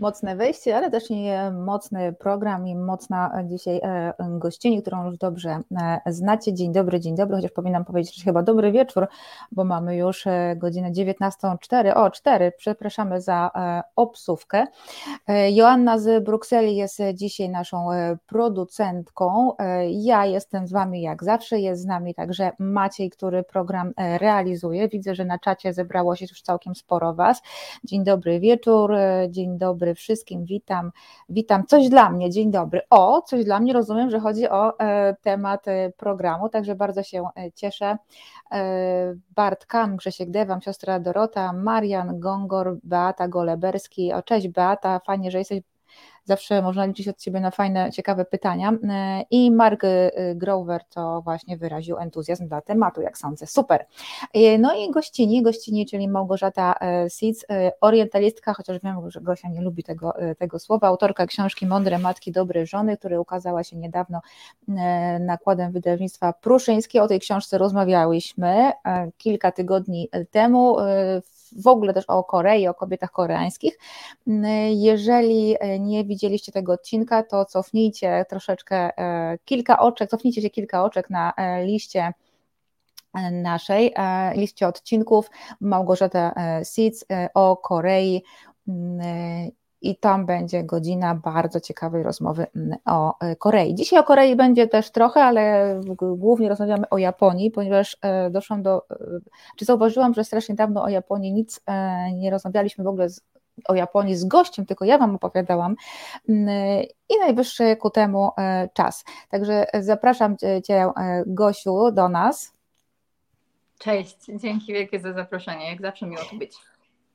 Mocne wejście, ale też i mocny program i mocna dzisiaj e, gościni, którą już dobrze e, znacie. Dzień dobry, dzień dobry, chociaż powinnam powiedzieć że chyba dobry wieczór, bo mamy już e, godzinę 19.04. O, 4, przepraszamy za obsówkę. Joanna z Brukseli jest dzisiaj naszą producentką. Ja jestem z Wami jak zawsze, jest z nami także Maciej, który program realizuje. Widzę, że na czacie zebrało się już całkiem sporo Was. Dzień dobry wieczór, dzień dobry wszystkim, witam, witam. Coś dla mnie, dzień dobry. O, coś dla mnie, rozumiem, że chodzi o e, temat e, programu, także bardzo się e, cieszę. Bart Kam, Grzesiek Dewam, siostra Dorota, Marian Gongor, Beata Goleberski. O, cześć Beata, fajnie, że jesteś Zawsze można liczyć od Ciebie na fajne, ciekawe pytania. E, I Mark e, Grover to właśnie wyraził entuzjazm dla tematu, jak sądzę. Super. E, no i gościni, gościni, czyli Małgorzata Seeds, orientalistka, chociaż wiem, że Gosia nie lubi tego, tego słowa, autorka książki Mądre Matki, Dobre Żony, która ukazała się niedawno nakładem wydawnictwa Pruszyńskie. O tej książce rozmawiałyśmy kilka tygodni temu w w ogóle też o Korei, o kobietach koreańskich. Jeżeli nie widzieliście tego odcinka, to cofnijcie troszeczkę e, kilka oczek, cofnijcie się kilka oczek na e, liście e, naszej liście odcinków Małgorzata Seeds o Korei i tam będzie godzina bardzo ciekawej rozmowy mm, o e, Korei. Dzisiaj o Korei będzie też trochę, ale głównie rozmawiamy o Japonii, ponieważ e, doszłam do, e, czy zauważyłam, że strasznie dawno o Japonii nic nie rozmawialiśmy w ogóle z, o Japonii z gościem, tylko ja Wam opowiadałam mm, i najwyższy ku temu czas. Także zapraszam Cię, Gosiu, do nas. Cześć, dzięki wielkie za zaproszenie, jak zawsze miło tu być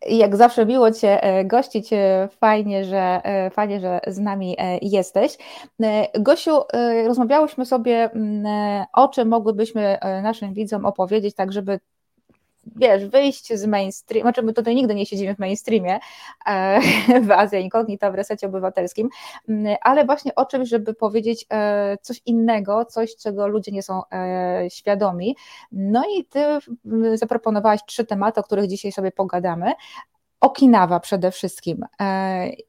jak zawsze miło Cię e, gościć, e, fajnie, że, e, fajnie, że z nami jesteś. Gosiu, rozmawiałyśmy sobie, mm, o czym mogłybyśmy naszym widzom opowiedzieć, tak żeby wiesz, wyjść z mainstreamu, znaczy my tutaj nigdy nie siedzimy w mainstreamie e, w Azji Incognita, w resecie obywatelskim, mm, ale właśnie o czymś, żeby powiedzieć e, coś innego, coś, czego ludzie nie są e, świadomi. No i ty mm, zaproponowałaś trzy tematy, o których dzisiaj sobie pogadamy. Okinawa przede wszystkim.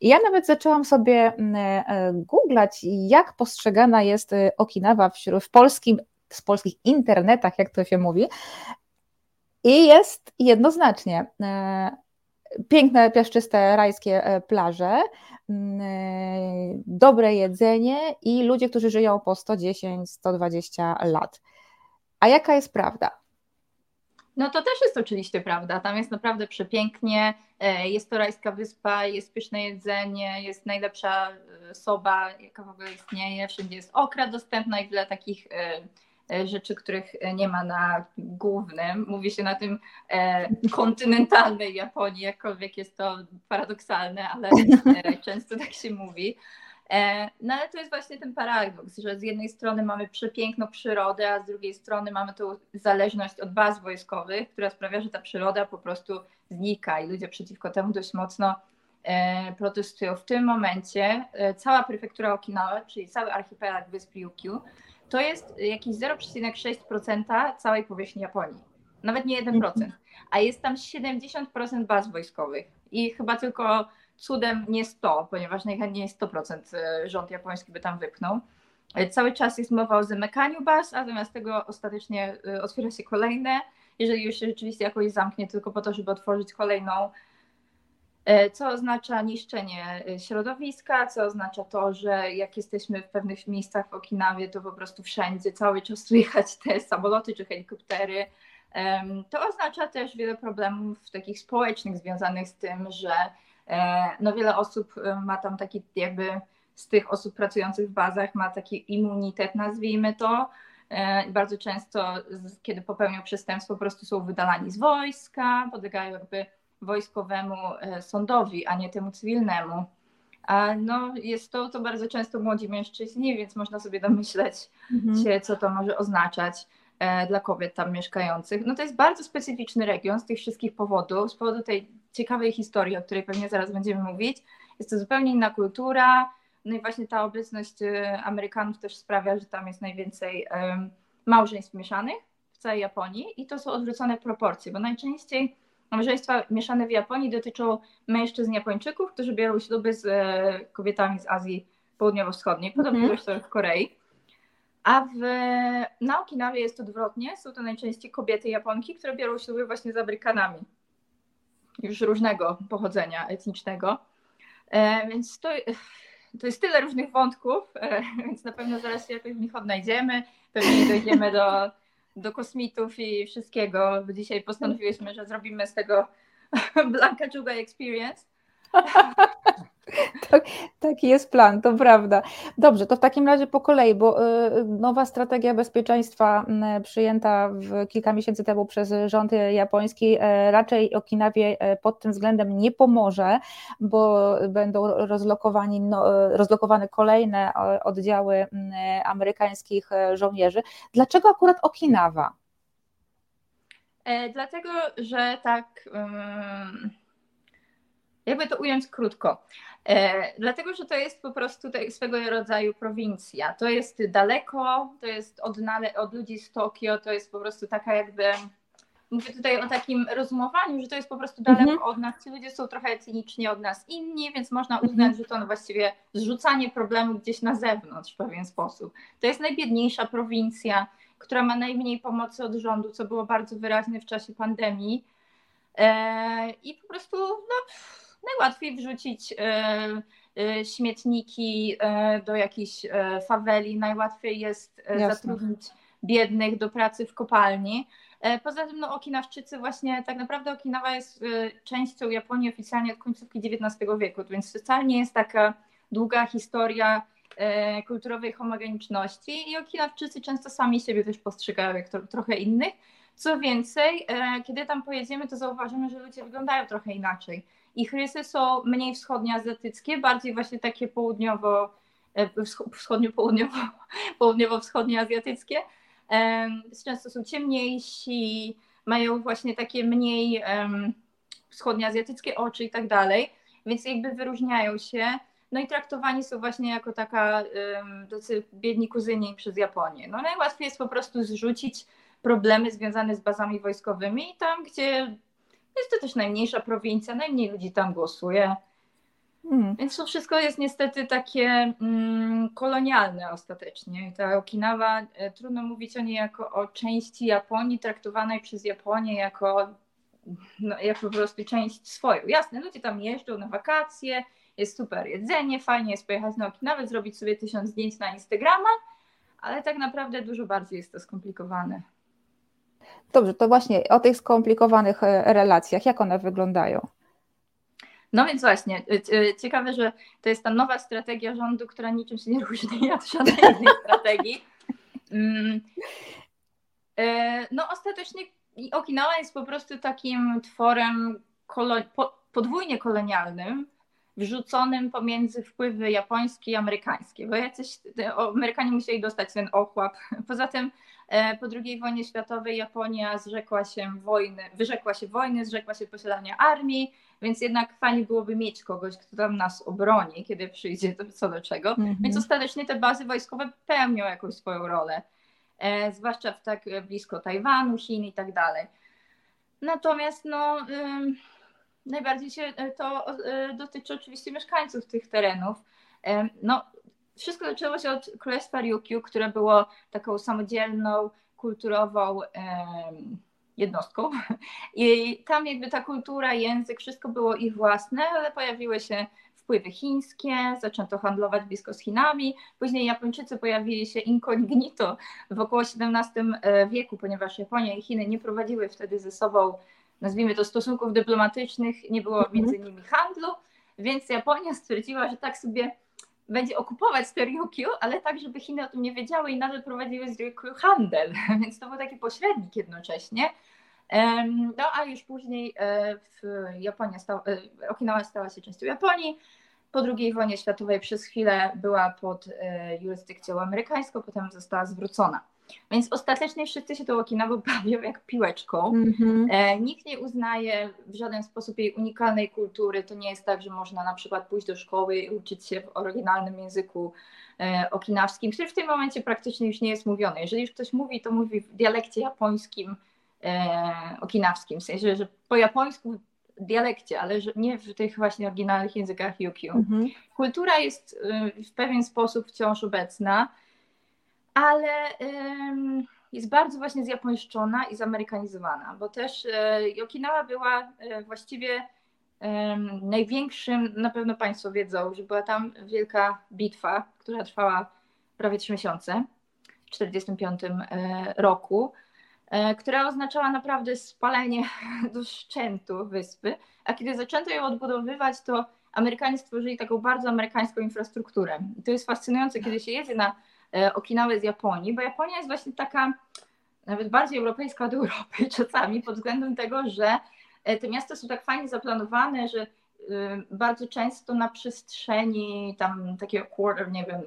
Ja nawet zaczęłam sobie mm, googlać, jak postrzegana jest Okinawa wśród, w polskim, w polskich internetach, jak to się mówi. I jest jednoznacznie e, piękne, piaszczyste, rajskie e, plaże, e, dobre jedzenie i ludzie, którzy żyją po 110-120 lat. A jaka jest prawda? No to też jest oczywiście prawda. Tam jest naprawdę przepięknie. Jest to rajska wyspa, jest pyszne jedzenie, jest najlepsza soba, jaka w ogóle istnieje. Wszędzie jest okra dostępna i wiele takich rzeczy, których e, nie ma na głównym. Mówi się na tym e, kontynentalnej Japonii, jakkolwiek jest to paradoksalne, ale e, często tak się mówi. E, no ale to jest właśnie ten paradoks, że z jednej strony mamy przepiękną przyrodę, a z drugiej strony mamy tą zależność od baz wojskowych, która sprawia, że ta przyroda po prostu znika i ludzie przeciwko temu dość mocno e, protestują. W tym momencie cała prefektura Okinawa, czyli cały archipelag wysp Ryukyu, to jest jakieś 0,6% całej powierzchni Japonii. Nawet nie 1%. Mhm. A jest tam 70% baz wojskowych. I chyba tylko cudem nie 100, ponieważ najchętniej 100% e, rząd japoński by tam wypchnął. E, cały czas jest mowa o zamykaniu baz, a zamiast tego ostatecznie otwiera się kolejne. Jeżeli już się rzeczywiście jakoś zamknie, tylko po to, żeby otworzyć kolejną, co oznacza niszczenie e, środowiska, co oznacza to, że jak jesteśmy w pewnych miejscach w Okinawie, to po prostu wszędzie cały czas słychać te samoloty czy helikoptery. To oznacza też wiele problemów takich społecznych związanych z tym, że e, no wiele osób ma tam taki jakby z tych osób pracujących w bazach ma taki immunitet, nazwijmy to. Bardzo często, kiedy popełnią przestępstwo, po prostu są wydalani z wojska, podlegają jakby wojskowemu e, sądowi, a nie temu cywilnemu. A no, jest to, to bardzo często młodzi mężczyźni, więc można sobie domyśleć mhm. się, co to może oznaczać e, dla kobiet tam mieszkających. No to jest bardzo specyficzny region z tych wszystkich powodów, z powodu tej ciekawej historii, o której pewnie zaraz będziemy mówić. Jest to zupełnie inna kultura, no i właśnie ta obecność e, Amerykanów też sprawia, że tam jest najwięcej małżeństw mieszanych w całej Japonii i to są odwrócone proporcje, bo najczęściej Małżeństwa mieszane w Japonii dotyczą mężczyzn Japończyków, którzy biorą śluby z e, kobietami z Azji Południowo-Wschodniej, podobnie mm -hmm. w Korei. A w, na Okinawie jest odwrotnie, są to najczęściej kobiety Japonki, które biorą śluby właśnie z Amerykanami, już różnego pochodzenia etnicznego. E, więc to, to jest tyle różnych wątków, e, więc na pewno zaraz się jakoś w nich odnajdziemy. Pewnie dojdziemy do, do kosmitów i wszystkiego. Dzisiaj postanowiłyśmy, że zrobimy z tego Blanka Juga Experience. Tak, taki jest plan, to prawda. Dobrze, to w takim razie po kolei, bo y, nowa strategia bezpieczeństwa przyjęta w kilka miesięcy temu przez rząd japoński y, raczej Okinawie y, pod tym względem nie pomoże, bo będą rozlokowani, no, rozlokowane kolejne oddziały amerykańskich żołnierzy. Dlaczego akurat Okinawa? E, dlatego, że tak. Jakby to ująć krótko. E, dlatego, że to jest po prostu swego rodzaju prowincja. To jest daleko, to jest od, od ludzi z Tokio, to jest po prostu taka jakby. Mówię tutaj o takim rozumowaniu, że to jest po prostu daleko mhm. od nas. Ci ludzie są trochę etnicznie od nas inni, więc można uznać, mhm. że to no właściwie zrzucanie problemu gdzieś na zewnątrz w pewien sposób. To jest najbiedniejsza prowincja, która ma najmniej pomocy od rządu, co było bardzo wyraźne w czasie pandemii. E, I po prostu no, najłatwiej wrzucić e, e, śmietniki e, do jakiejś faweli, najłatwiej jest Jasne. zatrudnić biednych do pracy w kopalni. Poza tym no, Okinawczycy właśnie, tak naprawdę Okinawa jest częścią Japonii oficjalnie od końcówki XIX wieku, więc wcale nie jest taka długa historia kulturowej homogeniczności i Okinawczycy często sami siebie też postrzegają jak to, trochę innych. Co więcej, kiedy tam pojedziemy, to zauważymy, że ludzie wyglądają trochę inaczej. Ich rysy są mniej wschodnioazjatyckie, bardziej właśnie takie południowo, e, wschodnio-południowo, południowo-wschodnioazjatyckie. Często są ciemniejsi, mają właśnie takie mniej wschodnioazjatyckie oczy i tak dalej, więc jakby wyróżniają się. No i traktowani są właśnie jako taka tacy biedni kuzyni przez Japonię. No najłatwiej jest po prostu zrzucić problemy związane z bazami wojskowymi i tam, gdzie jest to też najmniejsza prowincja, najmniej ludzi tam głosuje. Mm. Więc to wszystko jest niestety takie mm, kolonialne ostatecznie. Ta Okinawa, e, trudno mówić o niej jako o części Japonii, traktowanej przez Japonię jako, no, jako po prostu część swoją. Jasne, ludzie tam jeżdżą na wakacje, jest super jedzenie, fajnie jest pojechać na Okinawę, zrobić sobie tysiąc zdjęć na Instagrama, ale tak naprawdę dużo bardziej jest to skomplikowane. Dobrze, to właśnie o tych skomplikowanych e, relacjach, jak one wyglądają? No więc właśnie, e, e, ciekawe, że to jest ta nowa strategia rządu, która niczym się nie różni od żadnej innej strategii. Mm. No ostatecznie Okinawa jest po prostu takim tworem podwójnie kolonialnym, wrzuconym pomiędzy wpływy japońskie i amerykańskie, bo jacyś Amerykanie musieli dostać ten ochłap. Poza tym po II wojnie światowej Japonia zrzekła się wojny, wyrzekła się wojny, zrzekła się posiadania armii, więc jednak fajnie byłoby mieć kogoś, kto tam nas obroni, kiedy przyjdzie to co do czego. Mhm. Więc ostatecznie te bazy wojskowe pełnią jakąś swoją rolę, e, zwłaszcza w tak blisko Tajwanu, Chin i tak dalej. Natomiast no, najbardziej się to y, dotyczy oczywiście mieszkańców tych terenów. E, no, wszystko zaczęło się od Królestwa Ryukyu, które było taką samodzielną, kulturową jednostką. I tam jakby ta kultura, język, wszystko było ich własne, ale pojawiły się wpływy chińskie, zaczęto handlować blisko z Chinami. Później Japończycy pojawili się incognito w około XVII e, wieku, ponieważ Japonia i Chiny nie prowadziły wtedy ze sobą, nazwijmy to, stosunków dyplomatycznych, nie było mhm. między nimi handlu, więc Japonia stwierdziła, że tak sobie będzie okupować te Ryukyu, ale tak, żeby Chiny o tym nie wiedziały i nadal prowadziły z Ryukyu handel, więc to był taki pośrednik jednocześnie. No a już później e, Japonia stała, e, Okinawa stała się częścią Japonii. Po II wojnie światowej przez chwilę była pod e, jurysdykcją amerykańską, potem została zwrócona. Więc ostatecznie wszyscy się tą Okinawą bawią jak piłeczką. Mm-hmm. E, nikt nie uznaje w żaden sposób jej unikalnej kultury. To nie jest tak, że można na przykład pójść do szkoły i uczyć się w oryginalnym języku e, okinawskim, który w tym momencie praktycznie już nie jest mówiony. Jeżeli już ktoś mówi, to mówi w dialekcie japońskim, okinawskim, w sensie, że po japońsku dialekcie, ale nie w tych właśnie oryginalnych językach UQ. Mhm. Kultura jest w pewien sposób wciąż obecna, ale jest bardzo właśnie zjapońszczona i zamerykanizowana, bo też Okinawa była właściwie największym, na pewno Państwo wiedzą, że była tam wielka bitwa, która trwała prawie trzy miesiące w 1945 e, roku, e, która oznaczała naprawdę spalenie do szczętu wyspy, a kiedy zaczęto ją odbudowywać, to Amerykanie stworzyli taką bardzo amerykańską infrastrukturę. I to jest fascynujące, kiedy się jedzie na e, Okinawę z Japonii, bo Japonia jest właśnie taka nawet bardziej europejska od Europy czasami pod względem tego, że E, te miasta są tak fajnie zaplanowane, że y, bardzo często na przestrzeni tam takiego quarter, nie wiem,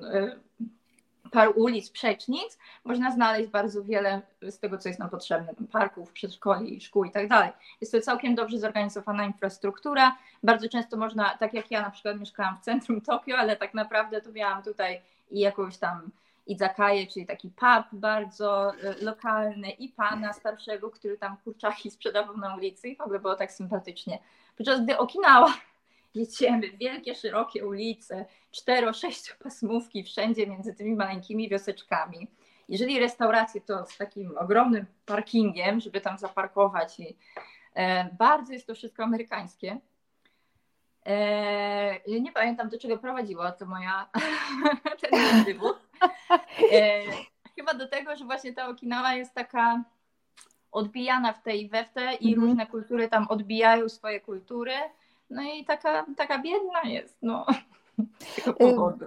par ulic, przecznic, można znaleźć bardzo wiele z tego, co jest nam potrzebne, parków, przedszkoli, szkół i tak dalej. Jest to całkiem dobrze zorganizowana infrastruktura. Bardzo często można, tak jak ja na przykład mieszkałam w centrum Tokio, ale tak naprawdę to miałam tutaj i jakąś tam izakaje, czyli taki pub bardzo e, lokalny i pana starszego, który tam kurczaki sprzedawał na ulicy i w ogóle było tak sympatycznie. Podczas gdy Okinawa jedziemy, wielkie, szerokie ulice, cztero, sześciopasmówki wszędzie między tymi maleńkimi wioseczkami. Jeżeli restauracje to z takim ogromnym parkingiem, żeby tam zaparkować i e, bardzo jest to wszystko amerykańskie. E, nie pamiętam do czego prowadziła to moja ten wywód. E, chyba do tego, że właśnie ta Okinawa jest taka odbijana w tej we w te i mhm. różne kultury tam odbijają swoje kultury. No i taka, taka biedna jest, no. Z tego powodu.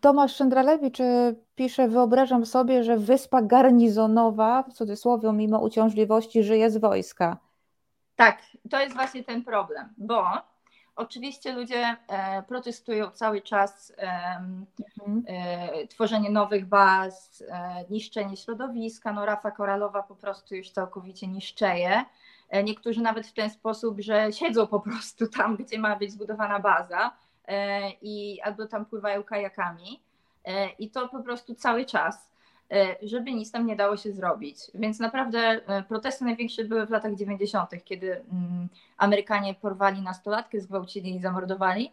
Tomasz Szyndralewicz y, pisze, wyobrażam sobie, że wyspa garnizonowa, w cudzysłowie, mimo uciążliwości, żyje z wojska. Tak, to jest właśnie ten problem, bo Oczywiście ludzie e, protestują cały czas, mhm. e, tworzenie nowych baz, e, niszczenie środowiska. No, rafa koralowa po prostu już całkowicie niszczeje. Niektórzy nawet w ten sposób, że siedzą po prostu tam, gdzie ma być zbudowana baza i albo tam pływają kajakami. I to po prostu cały czas. E, żeby nic tam nie dało się zrobić. Więc naprawdę e, protesty największe były w latach 90., kiedy mm, Amerykanie porwali nastolatkę, zgwałcili i zamordowali.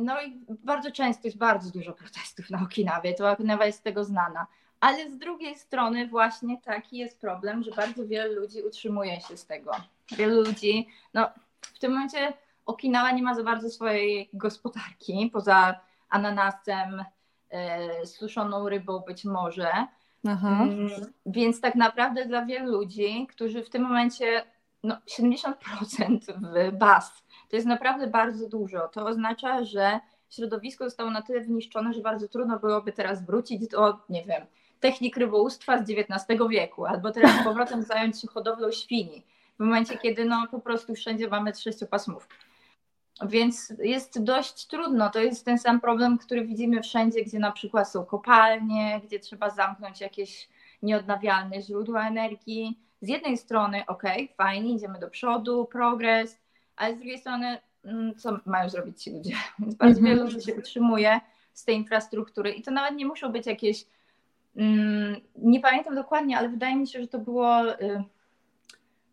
No i bardzo często jest bardzo dużo protestów na Okinawie, to Okinawa jest z tego znana. Ale z drugiej strony właśnie taki jest problem, że bardzo wiele ludzi utrzymuje się z tego. Wielu ludzi, no w tym momencie Okinawa nie ma za bardzo swojej gospodarki, poza ananasem, E, suszoną rybą być może. Aha. Mm, więc tak naprawdę dla wielu ludzi, którzy w tym momencie no, 70% w BAS, to jest naprawdę bardzo dużo. To oznacza, że środowisko zostało na tyle wyniszczone, że bardzo trudno byłoby teraz wrócić do, nie wiem, technik rybołówstwa z XIX wieku, albo teraz z powrotem zająć się hodowlą świni, w momencie, kiedy no, po prostu wszędzie mamy sześciopasmówki. Więc jest dość trudno. To jest ten sam problem, który widzimy wszędzie, gdzie na przykład są kopalnie, gdzie trzeba zamknąć jakieś nieodnawialne źródła energii. Z jednej strony, ok, fajnie, idziemy do przodu, progres, ale z drugiej strony, mm, co mają zrobić ci ludzie? Więc bardzo mm -hmm. wielu ludzi się utrzymuje z tej infrastruktury i to nawet nie muszą być jakieś. Mm, nie pamiętam dokładnie, ale wydaje mi się, że to było. Y,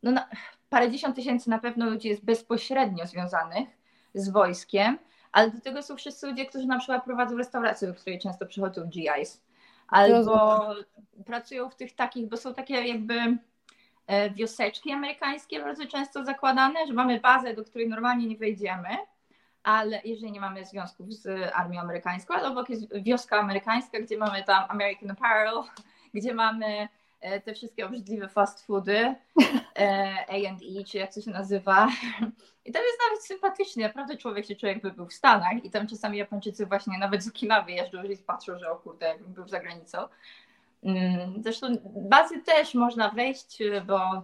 no, na, parędziesiąt tysięcy na pewno ludzi jest bezpośrednio związanych z wojskiem, ale do tego są wszyscy ludzie, którzy na przykład prowadzą restaurację, do której często przychodzą GIs, albo pracują w tych takich, bo są takie jakby e, wioseczki amerykańskie bardzo często zakładane, że mamy bazę, do której normalnie nie wejdziemy, ale jeżeli nie mamy związków z armią amerykańską, ale obok jest wioska amerykańska, gdzie mamy tam American Apparel, gdzie mamy te wszystkie obrzydliwe fast foody, e, A&E, czy jak to się nazywa. I tam jest nawet sympatycznie, naprawdę człowiek się czuje jakby był w Stanach i tam czasami Japończycy właśnie nawet z Okinawy jeżdżą i patrzą, że o kurde, jakbym był za granicą. Mm, zresztą bazy też można wejść, bo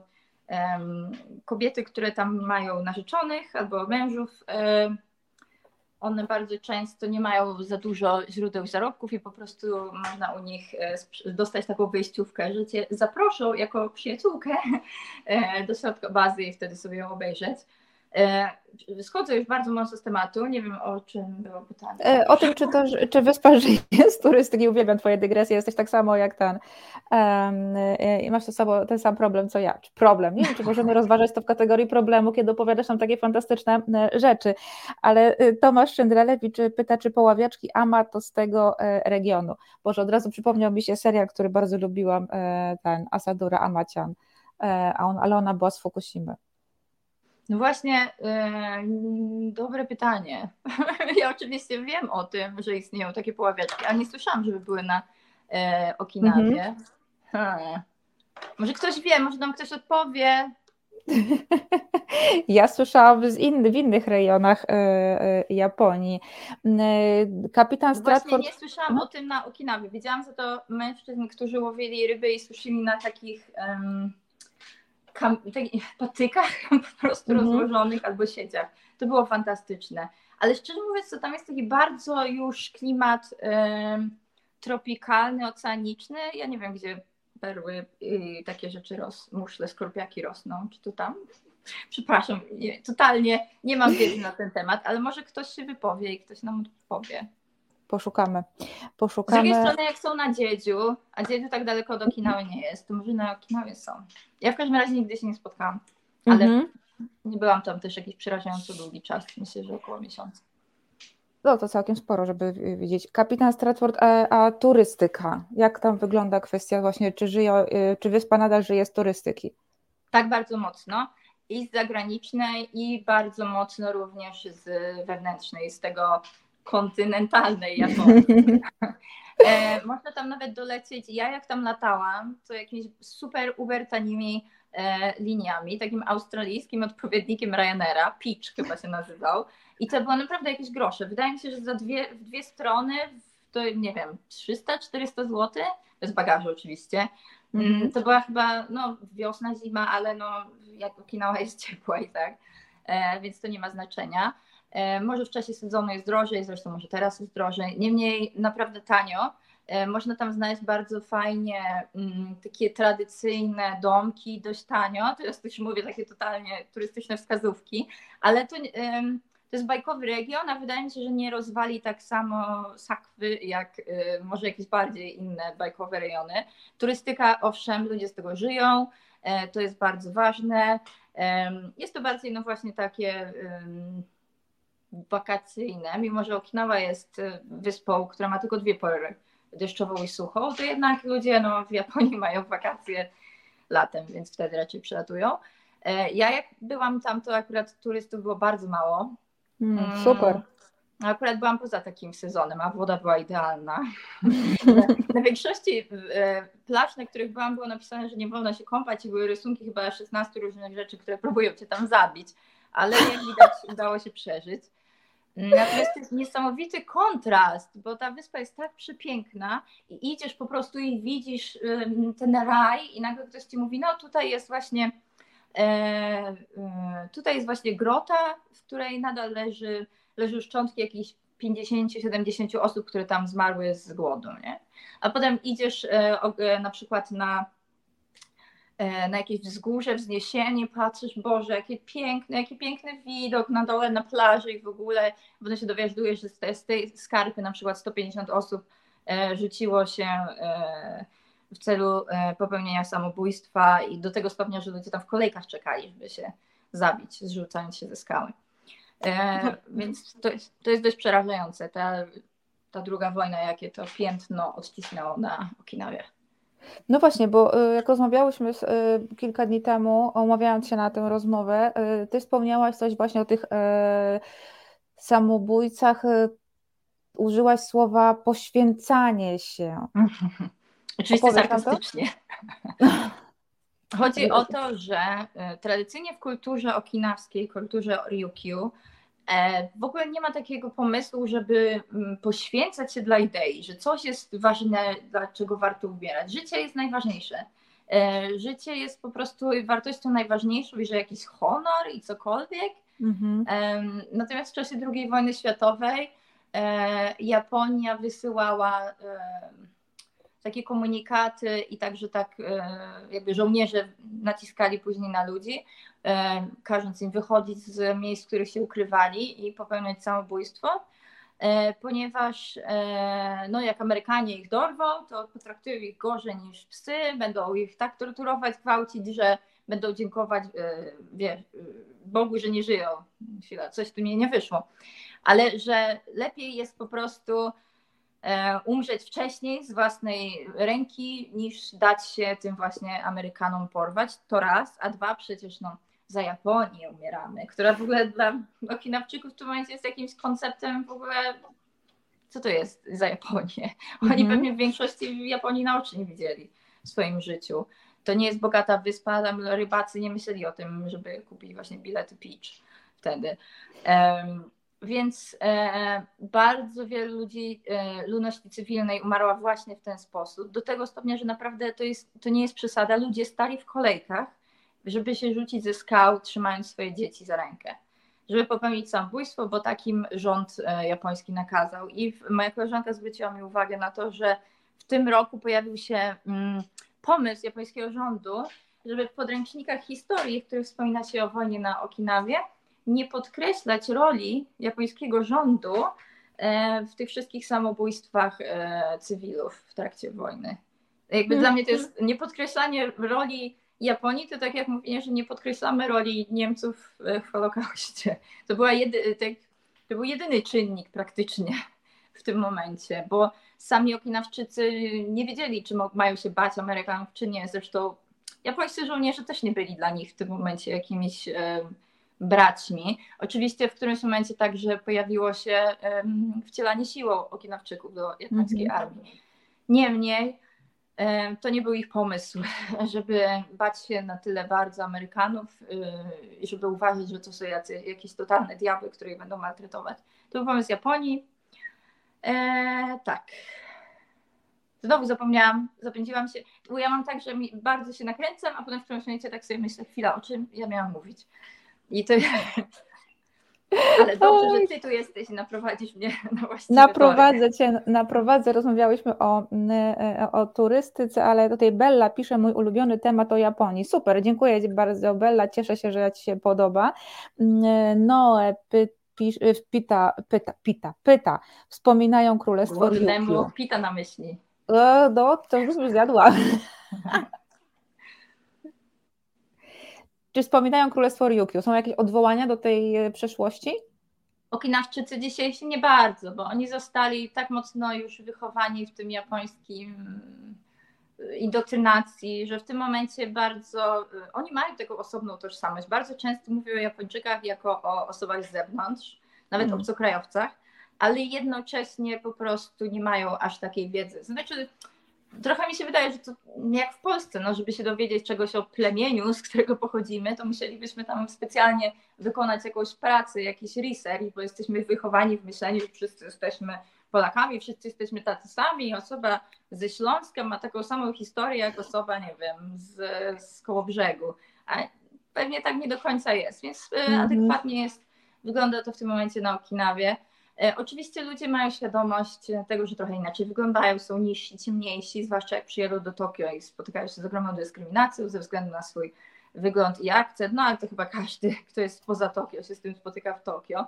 um, kobiety, które tam mają narzeczonych albo mężów, um, one bardzo często nie mają za dużo źródeł zarobków i po prostu można u nich e, dostać taką wyjściówkę, że cię zaproszą jako przyjaciółkę e, do środka bazy i wtedy sobie ją obejrzeć. Schodzę już bardzo mocno z tematu, nie wiem o czym było pytanie. O tym, czy, to, czy wyspa żyje z turystyki, uwielbiam Twoje dygresje, jesteś tak samo jak ten i masz to samo, ten sam problem co ja, czy problem, nie wiem, czy możemy rozważać to w kategorii problemu, kiedy opowiadasz nam takie fantastyczne rzeczy, ale Tomasz Szyndralewicz pyta, czy poławiaczki Ama to z tego regionu, Boże, od razu przypomniał mi się serial, który bardzo lubiłam, ten Asadura Amacian, a on, ale ona była z Fukushimy. No właśnie, yy, dobre pytanie. ja oczywiście wiem o tym, że istnieją takie poławiaczki, ale nie słyszałam, żeby były na e, Okinawie. Hmm. Może ktoś wie, może nam ktoś odpowie. Ja słyszałam z inny, w innych rejonach e, e, Japonii. Kapitan no Stratford... Właśnie nie słyszałam hmm? o tym na Okinawie. Widziałam za to mężczyzn, którzy łowili ryby i suszyli na takich... kam, patykach po prostu mm -hmm. rozłożonych albo sieciach. To było fantastyczne. Ale szczerze mówiąc, to tam jest taki bardzo już klimat y, tropikalny, oceaniczny. Ja nie wiem, gdzie perły i takie rzeczy ros, muszle, skorpiaki rosną. Czy to tam? Przepraszam, nie, totalnie nie mam wiedzy na ten temat, ale może ktoś się wypowie i ktoś nam powie. Poszukamy. Poszukamy. Z drugiej strony, jak są na Dziedziu, a Dziedziu tak daleko od Okinawy nie jest, to może na Okinawie są. Ja w każdym razie nigdy się nie spotkałam, ale mhm. nie byłam tam też jakiś przerażająco długi czas, myślę, że około miesiąca. No to całkiem sporo, żeby widzieć. Kapitan Stratford, a, a, turystyka. Jak tam wygląda kwestia właśnie, czy, żyje, y, czy wyspa nadal żyje z turystyki? Tak, bardzo mocno. I z zagranicznej, i bardzo mocno również z wewnętrznej, z tego kontynentalnej Japonii. E, można tam nawet dolecieć. Ja jak tam latałam, to jakimiś super uber tanimi e, liniami, takim australijskim odpowiednikiem Ryanaira, Peach chyba się nazywał. I to było naprawdę jakieś grosze. Wydaje mi się, że za dwie, w dwie strony to nie wiem, 300-400 zł, bez bagażu oczywiście. Mm, to była chyba no, wiosna, zima, ale no, jak Okinawa jest ciepła i tak, e, więc to nie ma znaczenia. E, może w czasie sezonu jest drożej, zresztą może teraz jest drożej, niemniej naprawdę tanio. E, można tam znaleźć bardzo fajnie mm, takie tradycyjne domki, dość tanio. Teraz już mówię takie totalnie turystyczne wskazówki, ale to, to jest bajkowy region, a wydaje mi się, że nie rozwali tak samo sakwy, jak e, może jakieś bardziej inne bajkowe rejony. Turystyka, owszem, ludzie z tego żyją, to jest bardzo ważne. Jest to bardziej no właśnie takie wakacyjne, mimo że Okinawa jest y, wyspą, która ma tylko dwie pory, deszczową i suchą, to jednak ludzie no, w Japonii mają wakacje latem, więc wtedy raczej przylatują. E, ja jak byłam tam, to akurat turystów było bardzo mało. Mm, mm. super. Akurat byłam poza takim sezonem, a woda była idealna. na większości e, plaż, na których byłam, było napisane, że nie wolno się kąpać i były rysunki chyba 16 różnych rzeczy, które próbują cię tam zabić, ale jak widać udało się przeżyć. Natomiast to jest niesamowity kontrast, bo ta wyspa jest tak przepiękna i idziesz po prostu i widzisz ten raj i nagle ktoś ci mówi, no tutaj jest właśnie e, e, tutaj jest właśnie grota, w której nadal leży, leży szczątki jakichś 50-70 osób, które tam zmarły z głodu, nie? A potem idziesz e, na przykład na na jakieś wzgórze, wzniesienie, patrzysz, Boże, jakie piękne, jaki piękny widok na dole na plaży i w ogóle, potem się dowiadujesz, że z tej, z tej skarpy na przykład 150 osób e, rzuciło się e, w celu popełnienia samobójstwa i do tego stopnia, że ludzie tam w kolejkach czekali, żeby się zabić, zrzucając się ze skały. Więc to jest, to jest dość przerażające, ta, ta druga wojna, jakie to piętno odcisnęło na Okinawie. No właśnie, bo y, jak rozmawiałyśmy y, kilka dni temu, omawiając się na tę rozmowę, y, ty wspomniałaś coś właśnie o tych samobójcach, użyłaś słowa poświęcanie się. Oczywiście sarkastycznie. Chodzi o to, że tradycyjnie w kulturze okinawskiej, kulturze Ryukyu, E, w ogóle nie ma takiego pomysłu, żeby mm, poświęcać się dla idei, że coś jest ważne, dlaczego warto umierać. Życie jest najważniejsze. E, życie jest po prostu wartością najważniejszą i że jakiś honor i cokolwiek. Mhm. Natomiast w czasie II wojny światowej e, Japonia wysyłała takie komunikaty i także tak jakby żołnierze naciskali później na ludzi, każąc im wychodzić z miejsc, w których się ukrywali i popełniać samobójstwo. E, ponieważ e, no, jak Amerykanie ich dorwą, to potraktują ich gorzej niż psy, będą ich tak torturować, gwałcić, że będą dziękować e, wie, Bogu, że nie żyją. Chwila, coś tu mi nie wyszło. Ale że lepiej jest po prostu umrzeć wcześniej z własnej ręki, niż dać się tym właśnie Amerykanom porwać. To raz, a dwa przecież no, za Japonię umieramy, która w ogóle dla Okinawczyków w tym momencie jest jakimś konceptem w ogóle, co to jest za Japonię? Oni mm -hmm. pewnie w większości Japonii na oczy nie widzieli w swoim życiu. To nie jest bogata wyspa, tam rybacy nie myśleli o tym, żeby kupić właśnie bilety Peach wtedy. Um, więc e, bardzo wielu ludzi e, ludności cywilnej umarła właśnie w ten sposób. Do tego stopnia, że naprawdę to, jest, to nie jest przesada. Ludzie stali w kolejkach żeby się rzucić ze skał, trzymając swoje dzieci za rękę, żeby popełnić samobójstwo, bo takim rząd e, japoński nakazał. I moja koleżanka zwróciła mi uwagę na to, że w tym roku pojawił się mm, pomysł japońskiego rządu, żeby w podręcznikach historii, w których wspomina się o wojnie na Okinawie, nie podkreślać roli japońskiego rządu e, w tych wszystkich samobójstwach e, cywilów w trakcie wojny. Jakby mm. dla mnie to jest niepodkreślanie roli Japonii, to tak jak mówię, że nie podkreślamy roli Niemców w Holokauście. To, była jedy, tak, to był jedyny czynnik praktycznie w tym momencie, bo sami Okinawczycy nie wiedzieli, czy mają się bać Amerykanów, czy nie. Zresztą japońscy żołnierze też nie byli dla nich w tym momencie jakimiś e, braćmi. Oczywiście w którymś momencie także pojawiło się wcielanie siłą Okinawczyków do japońskiej -hmm. armii. Niemniej to nie był ich pomysł, żeby bać się na tyle bardzo Amerykanów y, i żeby uważać, że to są jacy, jakieś totalne diabły, które ich będą maltretować. To był pomysł Japonii. E, tak. Znowu zapomniałam, zapędziłam się. Bo ja mam tak, że mi bardzo się nakręcam, a potem w którymś momencie tak sobie myślę, chwila, o czym ja miałam mówić. I to Ale dobrze, że ty tu jesteś i naprowadzisz mnie na właściwy Naprowadzę cię, naprowadzę. Rozmawiałyśmy o, e, o turystyce, ale tutaj Bella pisze mój ulubiony temat o Japonii. Super, dziękuję ci bardzo Bella, cieszę się, że ci się podoba. Noe py, pisz, e, pita, pyta, pita, pyta, wspominają królestwo Głodnemu pita na myśli. E, no, to już zjadła. Czy wspominają Królestwo Ryukyu? Są jakieś odwołania do tej e, przeszłości? Okinawczycy dzisiejsi nie bardzo, bo oni zostali tak mocno już wychowani w tym japońskim e, indoktrynacji, że w tym momencie bardzo, e, oni mają taką osobną tożsamość. Bardzo często mówią o Japończykach jako o osobach z zewnątrz, nawet mm. obcokrajowcach, ale jednocześnie po prostu nie mają aż takiej wiedzy. Znaczy, trochę mi się wydaje, że to jak w Polsce, no, żeby się dowiedzieć czegoś o plemieniu, z którego pochodzimy, to musielibyśmy tam specjalnie wykonać jakąś pracę, jakiś research, bo jesteśmy wychowani w myśleniu, że wszyscy jesteśmy Polakami, wszyscy jesteśmy tacy sami. Osoba ze Śląska ma taką samą historię jak osoba, nie wiem, z, z Kołobrzegu. A pewnie tak nie do końca jest, więc mm -hmm. adekwatnie jest, wygląda to w tym momencie na Okinawie. E, oczywiście ludzie mają świadomość tego, że trochę inaczej wyglądają, są niżsi, ciemniejsi, zwłaszcza jak przyjadą do Tokio i spotykają się z ogromną dyskryminacją ze względu na swój wygląd i akcent, no ale to chyba każdy, kto jest poza Tokio, się z tym spotyka w Tokio.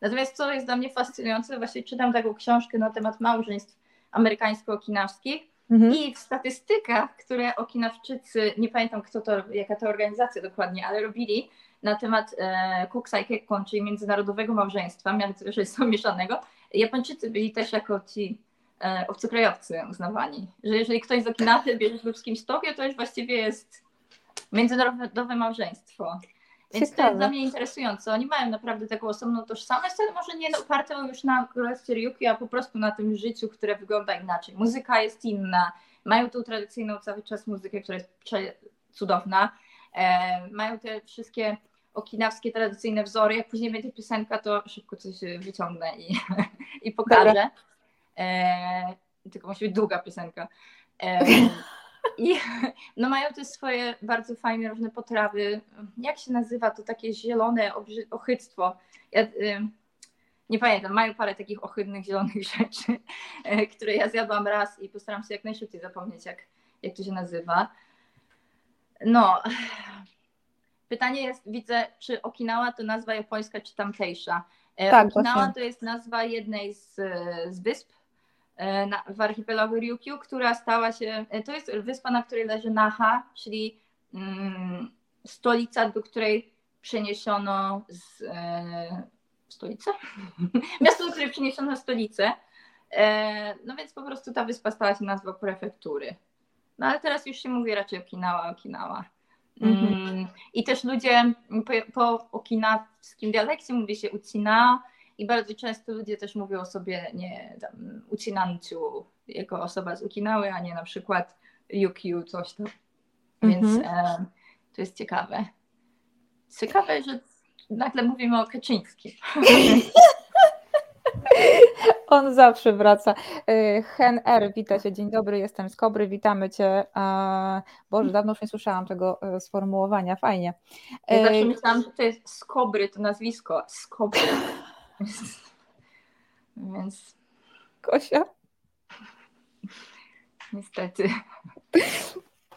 Natomiast co jest dla mnie fascynujące, właśnie czytam taką książkę na temat małżeństw amerykańsko-okinawskich mhm. i w statystykach, które okinawczycy, nie pamiętam kto to, jaka to organizacja dokładnie, ale robili, na temat e, Kuksai Kekkon, czyli międzynarodowego małżeństwa, małżeństwa mieszanego, Japończycy byli też jako ci e, obcokrajowcy uznawani, że jeżeli ktoś z Okinawy bierze kimś z Tokio, to już właściwie jest międzynarodowe małżeństwo. Więc Ciekawe. to jest dla mnie interesujące. Oni mają naprawdę taką osobną tożsamość, ale może nie opartą już na królestwie Ryuki, a po prostu na tym życiu, które wygląda inaczej. Muzyka jest inna, mają tą tradycyjną cały czas muzykę, która jest cudowna. E, mają te wszystkie okinawskie tradycyjne wzory. Jak później będzie piosenka, to szybko coś wyciągnę i, i pokażę. E, tylko musi być długa piosenka. E, I no mają te swoje bardzo fajne różne potrawy. Jak się nazywa to takie zielone ochyctwo? Ja, y, nie pamiętam, mają parę takich ohydnych zielonych rzeczy, które ja zjadłam raz i postaram się jak najszybciej zapomnieć, jak, jak to się nazywa. No, pytanie jest, widzę, czy Okinawa to nazwa japońska, czy tamtejsza. Tak, Okinawa właśnie. to jest nazwa jednej z, z wysp E, na, w archipelagu Ryukyu, która stała się, e, to jest wyspa, na której leży Naha, czyli mm, stolica, do której przeniesiono z, e, stolicę? Miasto, do której przeniesiono stolicę. E, no więc po prostu ta wyspa stała się nazwą prefektury. No ale teraz już się mówi raczej Okinawa, Okinawa. Mhm. Mm, I też ludzie po, po okinawskim dialekcie mówi się Ucina, i bardzo często ludzie też mówią o sobie nie tam Ucinanciu jako osoba z Okinawy, a nie na przykład Yukiu, coś tam. Więc mm e, to jest ciekawe. Ciekawe, że nagle mówimy o Kaczyńskim. On zawsze wraca. E, Hen R, wita cię, dzień dobry, jestem z Kobry, witamy cię. Boże, dawno już nie słyszałam tego e, sformułowania, fajnie. Ja zawsze e, myślałam, że to jest Skobry, to nazwisko, Skobry. Więc. Kosia? Niestety.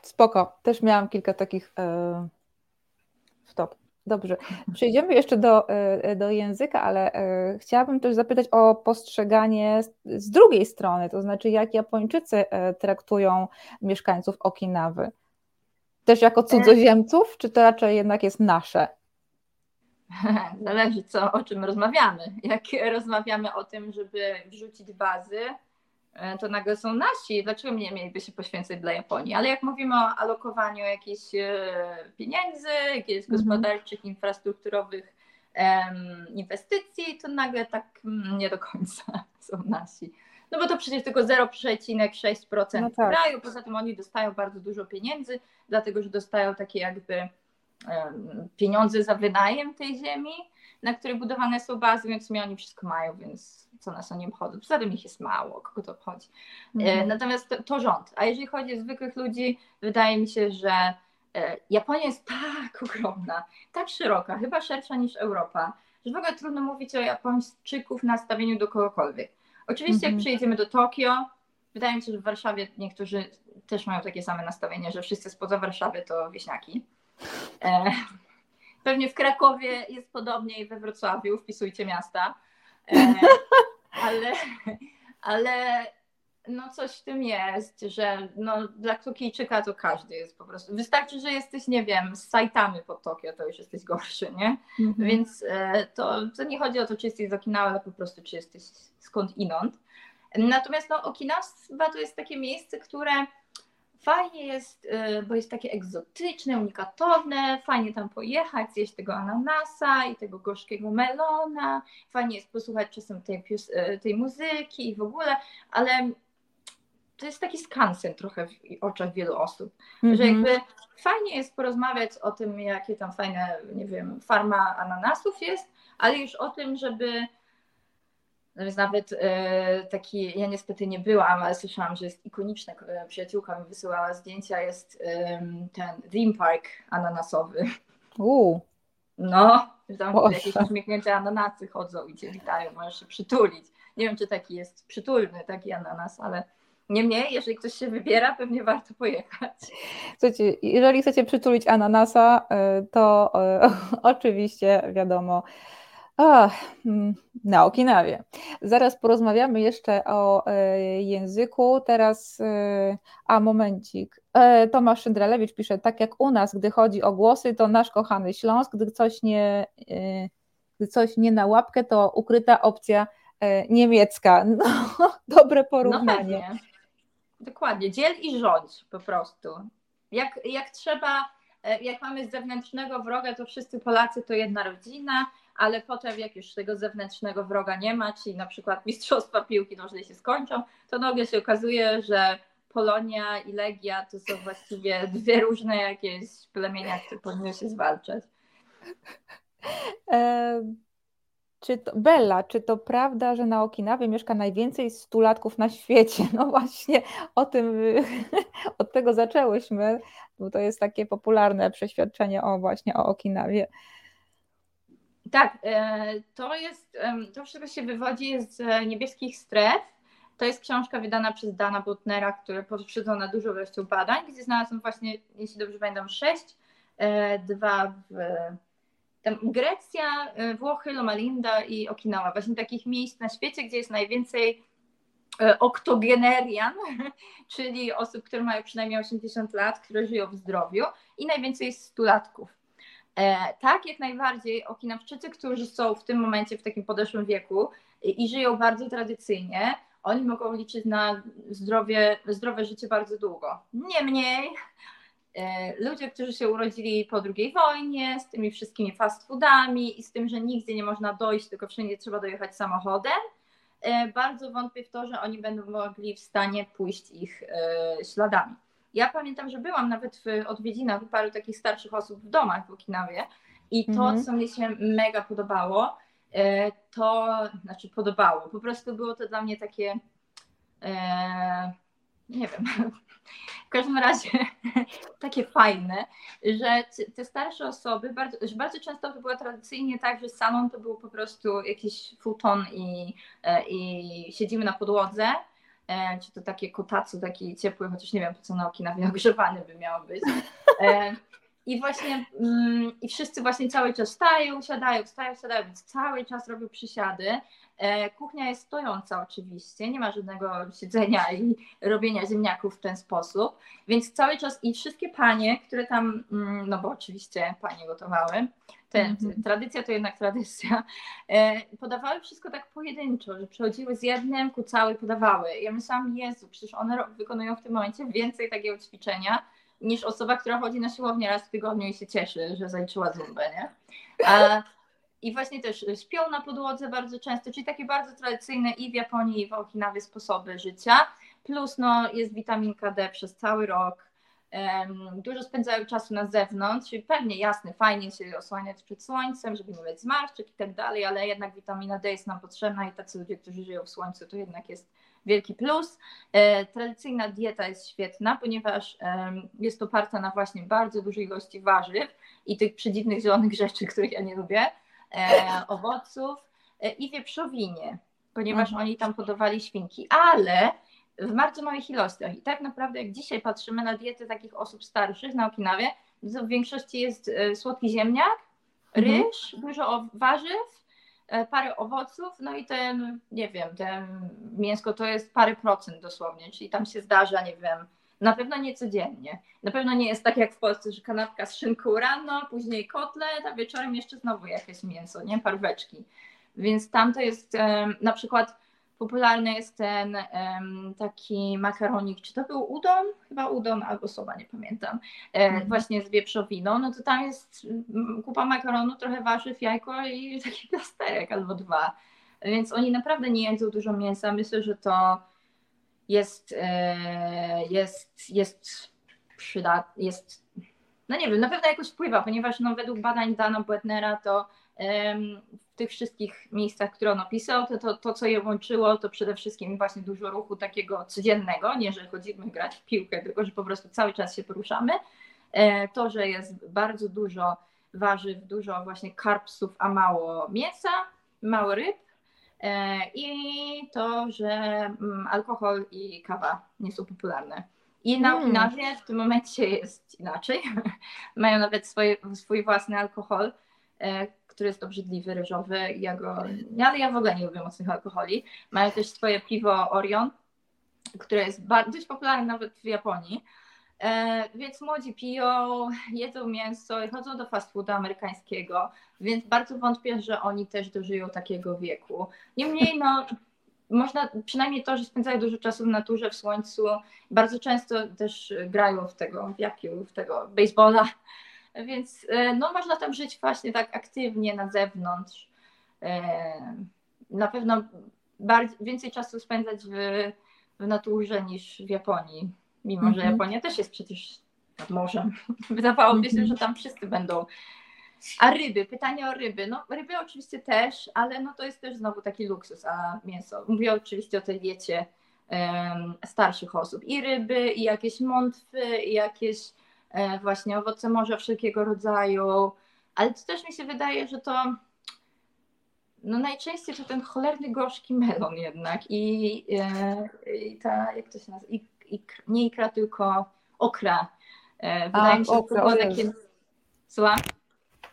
Spoko. Też miałam kilka takich. E... Stop. Dobrze. Przejdziemy jeszcze do, e, do języka, ale e, chciałabym też zapytać o postrzeganie z drugiej strony, to znaczy jak Japończycy e, traktują mieszkańców Okinawy. Też jako cudzoziemców, czy to raczej jednak jest nasze? Zależy co, o czym rozmawiamy. Jak rozmawiamy o tym, żeby wrzucić bazy, e, to nagle są nasi. Dlaczego nie mieliby się poświęcać dla Japonii? Ale jak mówimy o alokowaniu jakichś e, pieniędzy, jakichś mhm. gospodarczych, infrastrukturowych um, inwestycji, to nagle tak mm, nie do końca są nasi. No bo to przecież tylko 0,6% no tak. kraju, poza tym oni dostają bardzo dużo pieniędzy, dlatego że dostają takie jakby pieniądze za wynajem tej ziemi, na której budowane są bazy, więc mi oni wszystko mają, więc co nas o nie obchodzi. Poza tym ich jest mało, kogo to obchodzi. E, mhm. Natomiast to, to, rząd. A jeżeli chodzi o zwykłych ludzi, wydaje mi się, że e, Japonia jest tak ogromna, tak szeroka, chyba szersza niż Europa, że w ogóle trudno mówić o Japończyków nastawieniu do kogokolwiek. Oczywiście, jak mhm. przyjedziemy do Tokio, wydaje mi się, że w Warszawie niektórzy też mają takie same nastawienie, że wszyscy spoza Warszawy to wieśniaki. E, pewnie w Krakowie jest podobnie i we Wrocławiu, wpisujcie miasta. E, ale, ale no coś w tym jest, że no, dla Tokijczyka to każdy jest po prostu. Wystarczy, że jesteś, nie wiem, z sajtami pod Tokio, to już jesteś gorszy, nie? Mhm. Więc e, to, to nie chodzi o to, czy jesteś z Okinawa, ale po prostu, czy jesteś skąd inąd. Natomiast no, Okinawa to jest takie miejsce, które fajnie jest, y, bo jest takie egzotyczne, unikatowne, fajnie tam pojechać, zjeść tego ananasa i tego gorzkiego melona, fajnie jest posłuchać czasem tej, y, tej muzyki i w ogóle, ale to jest taki skansen trochę w oczach wielu osób, mm -hmm. że mhm. jakby fajnie jest porozmawiać o tym, jakie tam fajne, nie wiem, farma ananasów jest, ale już o tym, żeby no więc nawet e, taki, ja niestety nie byłam, ale słyszałam, że jest ikoniczna, e, przyjaciółka mi wysyłała zdjęcia, jest ten theme park ananasowy. Uuu. No, tam Boże. jakieś uśmiechnięte ananasy chodzą i cię witają, możesz się przytulić. Nie wiem, czy taki jest przytulny taki ananas, ale niemniej, jeżeli ktoś się wybiera, pewnie warto pojechać. Słuchajcie, jeżeli chcecie przytulić ananasa, e, to oczywiście wiadomo, Ach, mm, na Okinawie. Zaraz porozmawiamy jeszcze o e, języku. Teraz, e, a momencik. E, Tomasz Szydrelewicz pisze, tak jak u nas, gdy chodzi o głosy, to nasz kochany Śląsk, gdy coś nie, gdy coś nie na łapkę, to ukryta opcja niemiecka. No, dobre porównanie. No Dokładnie, dziel i rządź po prostu. Jak, jak trzeba, jak mamy zewnętrznego wroga, to wszyscy Polacy to jedna rodzina, ale potem jak już tego zewnętrznego wroga nie ma, czyli na przykład mistrzostwa piłki nożnej się skończą, to nagle się okazuje, że Polonia i Legia to są właściwie dwie różne jakieś plemienia, które powinny się zwalczać. E, czy to, Bella, czy to prawda, że na Okinawie mieszka najwięcej stulatków na świecie? No właśnie o tym, od tego zaczęłyśmy, bo to jest takie popularne przeświadczenie o właśnie o Okinawie. Tak, to jest, to wszystko się wywodzi z niebieskich stref. To jest książka wydana przez Dana Butnera, która poprzedzona dużą ilością badań, gdzie znalazłam właśnie, jeśli dobrze pamiętam, sześć, dwa w Grecja, Włochy, Loma Linda i Okinawa. Właśnie takich miejsc na świecie, gdzie jest najwięcej E, oktogenerian, czyli osób, które mają przynajmniej 80 lat, które żyją w zdrowiu i najwięcej jest stulatków. E, tak, jak najbardziej Okinawczycy, którzy są w tym momencie w takim podeszłym wieku i żyją bardzo tradycyjnie, oni mogą liczyć na zdrowie, zdrowe życie bardzo długo. Niemniej e, ludzie, którzy się urodzili po II wojnie, z tymi wszystkimi fast foodami i z tym, że nigdzie nie można dojść, tylko wszędzie trzeba dojechać samochodem, E, bardzo wątpię w to, że oni będą mogli w stanie pójść ich śladami. Ja pamiętam, że byłam nawet w odwiedzinach u paru takich starszych osób w domach w Okinawie i to, mhm. co mi się mega podobało, e, to znaczy podobało, po prostu było to dla mnie takie nie wiem, w każdym razie takie fajne, że te starsze osoby, bardzo, że bardzo często to było tradycyjnie tak, że salon to był po prostu jakiś futon i, e, i siedzimy na podłodze, e, czy to takie kotacu, taki ciepły, chociaż nie wiem po co na Okinawie ogrzewany by miało być. E, I właśnie mm, i wszyscy właśnie cały czas stają, siadają, stają, siadają, więc cały czas robią przysiady. E, kuchnia jest stojąca oczywiście, nie ma żadnego siedzenia i robienia ziemniaków w ten sposób, więc cały czas i wszystkie panie, które tam, mm, no bo oczywiście panie gotowały, te, mm -hmm. tradycja to jednak tradycja, e, podawały wszystko tak pojedynczo, że przychodziły z jednym, kucały, podawały. Ja myślałam, Jezu, przecież one wykonują w tym momencie więcej takiego ćwiczenia, niż osoba, która chodzi na siłownię raz w tygodniu i się cieszy, że zaliczyła zumbę, nie? A, i właśnie też śpią na podłodze bardzo często, czyli takie bardzo tradycyjne i w Japonii, i w Okinawie sposoby życia. Plus no, jest witaminka D przez cały rok. Um, dużo spędzają czasu na zewnątrz, czyli pewnie jasne, fajnie się osłaniać przed słońcem, żeby nie mieć zmarszczek i tak dalej, ale jednak witamina D jest nam potrzebna i tacy ludzie, którzy żyją w słońcu, to jednak jest wielki plus. E, tradycyjna dieta jest świetna, ponieważ e, jest oparta na właśnie bardzo dużej ilości warzyw i tych przedziwnych zielonych rzeczy, których ja nie lubię e, owoców i wieprzowinie, ponieważ mhm. oni tam podawali świnki, ale w bardzo małych ilościach. I tak naprawdę, jak dzisiaj patrzymy na dietę takich osób starszych na Okinawie, to w większości jest słodki ziemniak, mhm. ryż, mhm. dużo warzyw, parę owoców, no i ten, nie wiem, ten mięsko to jest parę procent dosłownie, czyli tam się zdarza, nie wiem, na pewno nie codziennie. Na pewno nie jest tak jak w Polsce, że kanapka z szynką rano, później kotlet, a wieczorem jeszcze znowu jakieś mięso, nie? Parweczki. Więc tam to jest na przykład popularny jest ten um, taki makaronik, czy to był udon? Chyba udon albo soba, nie pamiętam. E, mm. Właśnie z wieprzowiną, no to tam jest mm, kupa makaronu, trochę warzyw, jajko i taki plasterek albo dwa. Więc oni naprawdę nie jedzą dużo mięsa. Myślę, że to jest, e, jest, jest przydatny, jest, no nie wiem, na pewno jakoś wpływa, ponieważ no, według badań Dana Błetnera to w tych wszystkich miejscach, które on opisał, to, to, to, co je łączyło, to przede wszystkim właśnie dużo ruchu takiego codziennego, nie że chodzimy grać w piłkę, tylko że po prostu cały czas się poruszamy. E, to, że jest bardzo dużo warzyw, dużo właśnie karpsów, a mało mięsa, mało ryb, E, I to, że mm, alkohol i kawa nie są popularne. I na Okinawie mm. w tym momencie jest inaczej. Mają nawet swoje, swój własny alkohol, który jest obrzydliwy, ryżowy. Ja go, ale ja w ogóle nie lubię mocnych alkoholi. Mają też swoje piwo Orion, które jest dość popularne nawet w Japonii. E, więc młodzi piją, jedzą mięso i chodzą do fast foodu amerykańskiego, więc bardzo wątpię, że oni też dożyją takiego wieku. Niemniej, no, można, przynajmniej to, że spędzają dużo czasu w naturze, w słońcu, bardzo często też grają w tego, w jakiu, w tego baseballa, więc e, no, można tam żyć właśnie tak aktywnie na zewnątrz. E, na pewno bardziej, więcej czasu spędzać w, w naturze niż w Japonii mimo mm -hmm. że mhm. Japonia też jest przecież nad morzem. Wydawałoby się, mhm. że tam wszyscy będą. A ryby, pytanie o ryby. No ryby oczywiście też, ale no to jest też znowu taki luksus, a mięso. Mówię oczywiście o tej diecie um, starszych osób. I ryby, i jakieś mątwy, i jakieś właśnie owoce morza wszelkiego rodzaju. Ale to też mi się wydaje, że to no najczęściej to ten cholerny gorzki melon jednak i, i ta, jak to się nazywa, I, ik, nie ikra, tylko okra. Wydaje A, mi się, że to było takie... Słucham?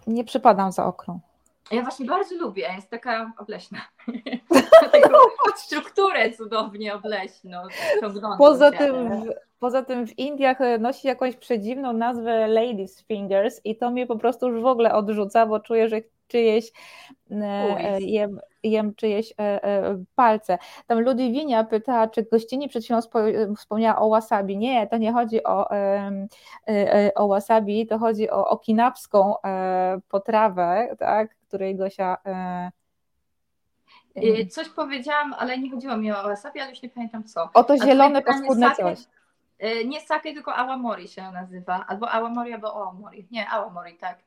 Nie przypadam za okrą. Ja właśnie bardzo lubię, jest taka obleśna. Taką strukturę cudownie obleśną. Poza tym, w, poza tym w Indiach e, nosi jakąś przedziwną nazwę Ladies Fingers i to mnie po prostu już w ogóle odrzuca, bo czuję, że czyjeś e, jem, jem czyjeś e, palce. Tam Ludwinia pyta, czy gościni przed chwilą wspomniała o wasabi. Nie, to nie chodzi o, o wasabi, to chodzi o okinawską potrawę, tak, której Gosia. E, e, coś powiedziałam, ale nie chodziło mi o wasabi, ale już nie pamiętam co. O to zielone paskudne coś. E, nie sake, tylko awamori się nazywa. Albo awamori, albo oamori. Nie, awamori, tak.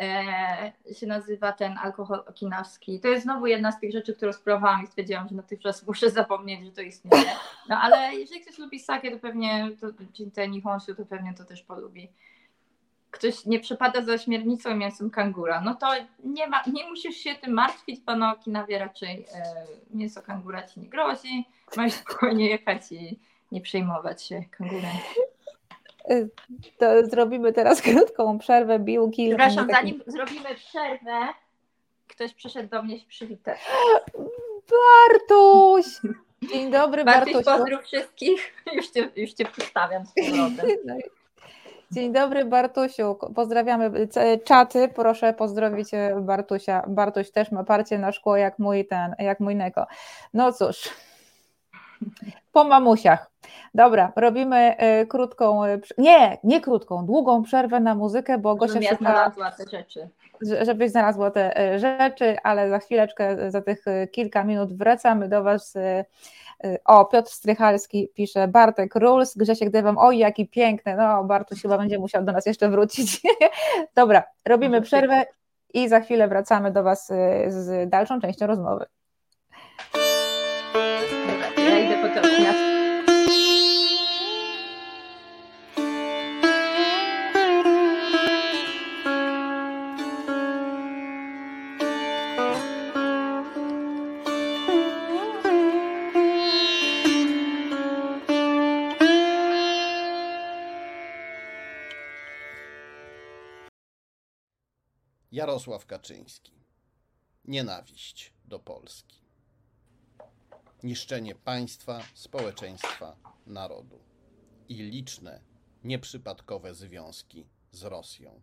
E, się nazywa ten alkohol okinawski. To jest znowu jedna z tych rzeczy, którą spróbowałam i stwierdziłam, że natychmiast muszę zapomnieć, że to istnieje. No ale jeżeli ktoś lubi sake, to pewnie, to, czy ten nihonshu, to pewnie to też polubi ktoś nie przepada za śmiernicą i mięsem kangura, no to nie, ma, nie musisz się tym martwić, panu Okinawie raczej e, mięso kangura ci nie grozi, możesz spokojnie jechać i nie przejmować się kangurem. E, to zrobimy teraz krótką przerwę, bił kilka. Przepraszam, zanim zrobimy przerwę, ktoś przyszedł do mnie się przywitać. Bartuś! Dzień dobry, Bartuś. Bartuś, pozdrów wszystkich. Już cię, już cię przedstawiam z powrotem. Dzień dobry Bartusiu, pozdrawiamy czaty, proszę pozdrowić e, Bartusia. Bartuś też ma parcie na szkło jak mój ten, jak mój Neko. No cóż, po mamusiach. Dobra, robimy e, krótką, e, nie, nie krótką, długą przerwę na muzykę, bo Gosia ja znalazła te rzeczy. Żebyś znalazła te rzeczy, ale za chwileczkę, za tych kilka minut wracamy do Was o, Piotr Strychalski pisze, Bartek Rules, Grzesiek Dewam, oj jaki piękny, no Bartuś chyba będzie musiał do nas jeszcze wrócić. Dobra, robimy przerwę i za chwilę wracamy do Was y, z dalszą częścią rozmowy. Ja idę po to Jarosław Kaczyński. Nienawiść do Polski. Niszczenie państwa, społeczeństwa, narodu i liczne, nieprzypadkowe związki z Rosją.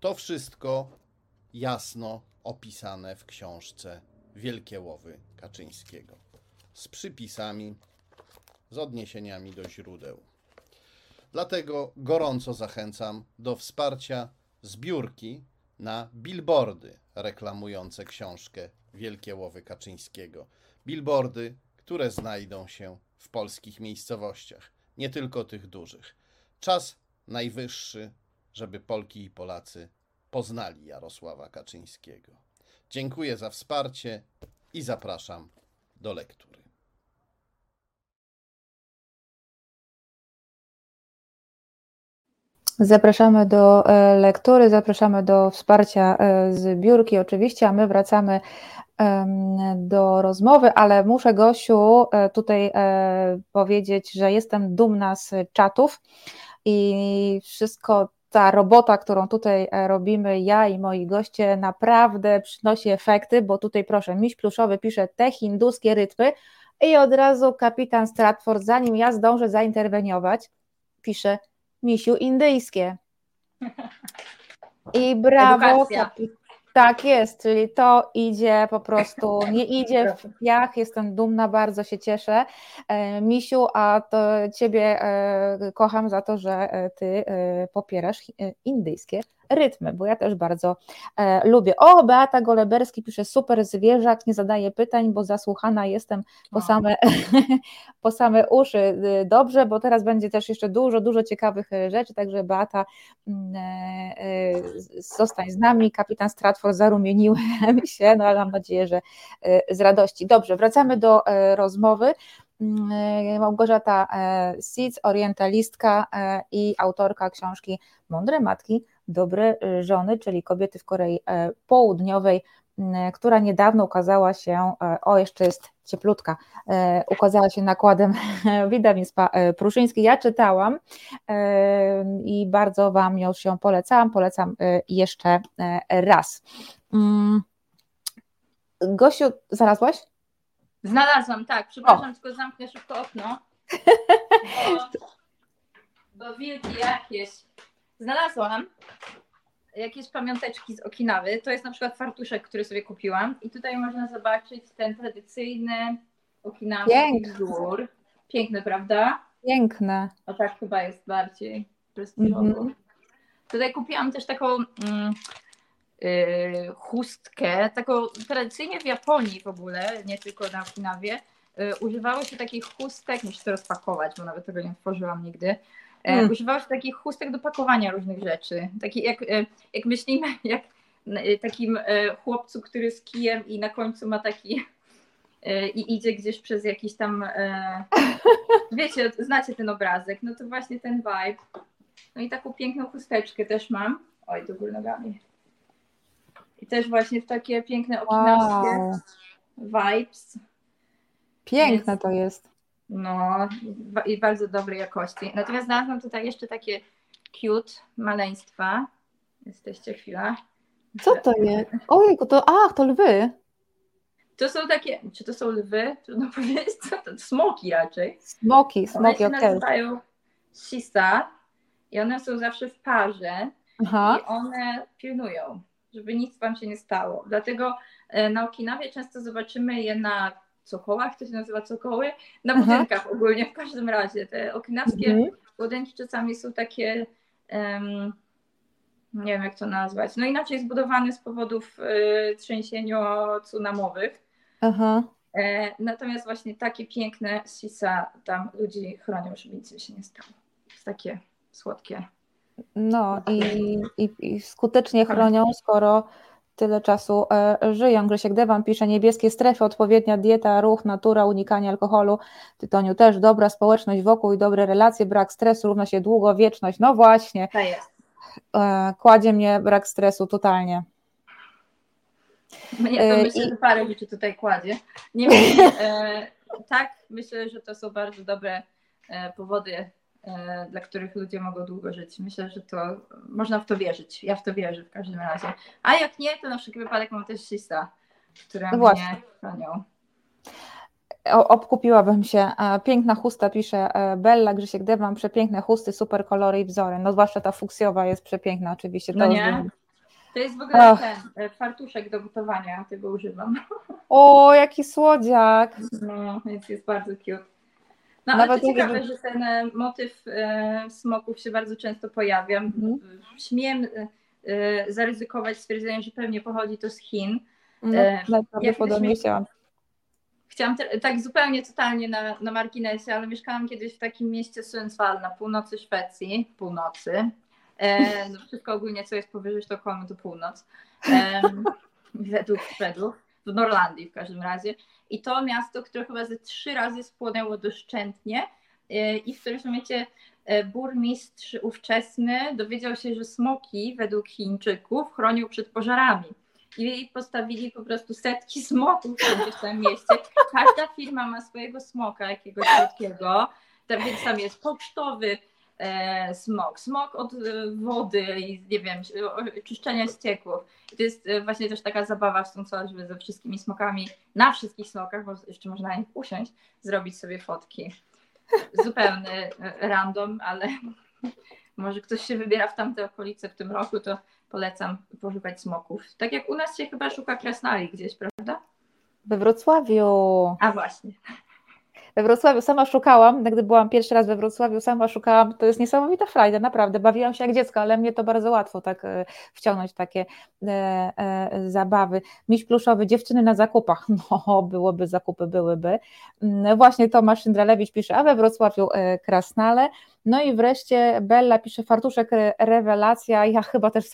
To wszystko jasno opisane w książce Wielkie Łowy Kaczyńskiego z przypisami, z odniesieniami do źródeł. Dlatego gorąco zachęcam do wsparcia zbiórki na billboardy reklamujące książkę Wielkie Łowy Kaczyńskiego. Billboardy, które znajdą się w polskich miejscowościach, nie tylko tych dużych. Czas najwyższy, żeby Polki i Polacy poznali Jarosława Kaczyńskiego. Dziękuję za wsparcie i zapraszam do lektury. Zapraszamy do e, lektury, zapraszamy do wsparcia e, zbiórki oczywiście, a my wracamy do rozmowy, ale muszę Gosiu e, tutaj powiedzieć, że jestem dumna z czatów i wszystko ta robota, którą tutaj robimy, ja i moi goście, naprawdę przynosi efekty, bo tutaj proszę, miś pluszowy pisze te hinduskie rytmy i od razu kapitan Stratford, zanim ja zdążę zainterweniować, pisze misiu indyjskie. I brawo. Tak jest, czyli to idzie po prostu, nie idzie w piach, jestem dumna, bardzo się cieszę. E, misiu, a to Ciebie e, kocham za to, że e, Ty popierasz indyjskie rytmy, bo ja też bardzo e, lubię. O, Beata Goleberski pisze, super zwierzak, nie zadaje pytań, bo zasłuchana jestem po same, po same uszy. Y, dobrze, bo teraz będzie też jeszcze dużo, dużo ciekawych e, rzeczy, także Beata mm, e, e, zostań z nami, kapitan Stratford zarumieniłem się, no ale mam nadzieję, że e, z radości. Dobrze, wracamy do e, rozmowy. Mm, Małgorzata Seeds, orientalistka i autorka książki Mądre Matki dobre y, żony, czyli kobiety w Korei e, Południowej która niedawno ukazała się, o jeszcze jest cieplutka, ukazała się nakładem wydawnictwa Pruszyński. Ja czytałam i bardzo Wam już ją polecałam, polecam jeszcze raz. Mm. Gosiu, znalazłaś? Znalazłam, tak. Przepraszam, o. tylko zamknę szybko okno. Bo, bo wilki jakieś. Znalazłam jakieś pamiąteczki z Okinawy. To jest na przykład fartuszek, który sobie kupiłam. I tutaj można zobaczyć ten tradycyjny okinawski wzór. Piękny, prawda? Piękne. O tak chyba jest bardziej prestiżowo. Mm -hmm. Tutaj kupiłam też taką mm, y, chustkę, taką tradycyjnie w Japonii w ogóle, nie tylko na Okinawie, y, używało się takich chustek, muszę to rozpakować, bo nawet tego nie tworzyłam nigdy, Hmm. Używało się takich chustek do pakowania różnych rzeczy. Taki jak, e, jak myślimy, jak e, takim chłopcu, który z kijem i na końcu ma taki i idzie gdzieś przez jakiś tam, wiecie, znacie ten obrazek, no to właśnie ten vibe. No i taką piękną chusteczkę też mam. Oj, do góry nogami. I też właśnie w takie piękne okinawskie wow. vibes. Piękne Więc, to jest. No i bardzo dobrej jakości. Natomiast znalazłam tutaj jeszcze takie cute maleństwa. Jesteście chwila. Co to jest? Ojejku, to ach, to lwy. To są takie, czy to są lwy? Trudno powiedzieć, co to? Smoki raczej. Smoki, smoki, One się nazywają shisa i one są zawsze w parze Aha. i one pilnują, żeby nic wam się nie stało. Dlatego e, na Okinawie często zobaczymy je na cokołach, to się nazywa cokoły, na Aha. budynkach ogólnie w każdym razie. Te okinawskie mhm. budynki czasami są takie, um, nie wiem jak to nazwać, no inaczej zbudowane z powodów y, trzęsienio-tsunamowych. Aha. E, natomiast właśnie takie piękne sisa tam ludzi chronią, żeby nic się nie stało. Jest takie słodkie. No i, i, i skutecznie chronią, skoro tyle czasu e, żyją. Grzesiek Dewan pisze, niebieskie strefy, odpowiednia dieta, ruch, natura, unikanie alkoholu, tytoniu też, dobra społeczność wokół i dobre relacje, brak stresu równa się długowieczność. No właśnie, to jest. E, kładzie mnie brak stresu totalnie. Mnie to e, myślę, I... że parę rzeczy tutaj kładzie. Nie wiem, tak, myślę, że to są bardzo dobre powody dla których ludzie mogą długo żyć. Myślę, że to można w to wierzyć. Ja w to wierzę w każdym razie. A jak nie, to na wszelki wypadek mam też sista, które no mnie chronią. Obkupiłabym się. E, piękna chusta, pisze e, Bella, Grzesiek Dewan, przepiękne chusty, super kolory i wzory. No zwłaszcza ta fuksjowa jest przepiękna oczywiście. To, no nie? to jest w ogóle Ach. ten fartuszek do gotowania, tego używam. O, jaki słodziak. No, więc jest bardzo cute. No Nawet ale to ciekawe, że ten e, motyw e, smoków się bardzo często pojawia. Mhm. Śmiem e, zaryzykować stwierdzenie, że pewnie pochodzi to z Chin. No, najprawdopodobniej chciałam. Chciałam te, tak zupełnie totalnie na, na marginesie, ale mieszkałam kiedyś w takim mieście Sundsvall na północy Szwecji, północy. E, no wszystko ogólnie, co jest powyżej Sztokholmu, to północ. E, według Szwedów, w Norlandii w każdym razie. I to miasto, które chyba ze trzy razy spłonęło doszczętnie e, i w którymś momencie e, burmistrz ówczesny dowiedział się, że smoki według Chińczyków chronią przed pożarami. I postawili po prostu setki smoków w tym mieście. Każda firma ma swojego smoka jakiegoś słodkiego, więc tam jest pocztowy, smog, smog od e, wody i nie wiem, czyszczenia ścieków. I to jest e, właśnie też taka zabawa w tą żeby ze wszystkimi smokami, na wszystkich smokach, bo jeszcze można na nich usiąść, zrobić sobie fotki. Zupełny e, random, ale może ktoś się wybiera w tamte okolice w tym roku, to polecam poszukać smoków. Tak jak u nas się chyba szuka krasnali gdzieś, prawda? We Wrocławiu. A właśnie we Wrocławiu sama szukałam, gdy byłam pierwszy raz we Wrocławiu, sama szukałam, to jest niesamowita frajda, naprawdę, bawiłam się jak dziecko, ale mnie to bardzo łatwo tak e, wciągnąć takie e, e, zabawy. Miś pluszowy, dziewczyny na zakupach, no byłoby zakupy, byłyby. Mm, właśnie Tomasz Szyndralewicz pisze, a we Wrocławiu e, krasnale, No i wreszcie Bella pisze fartuszek rewelacja, ja chyba też,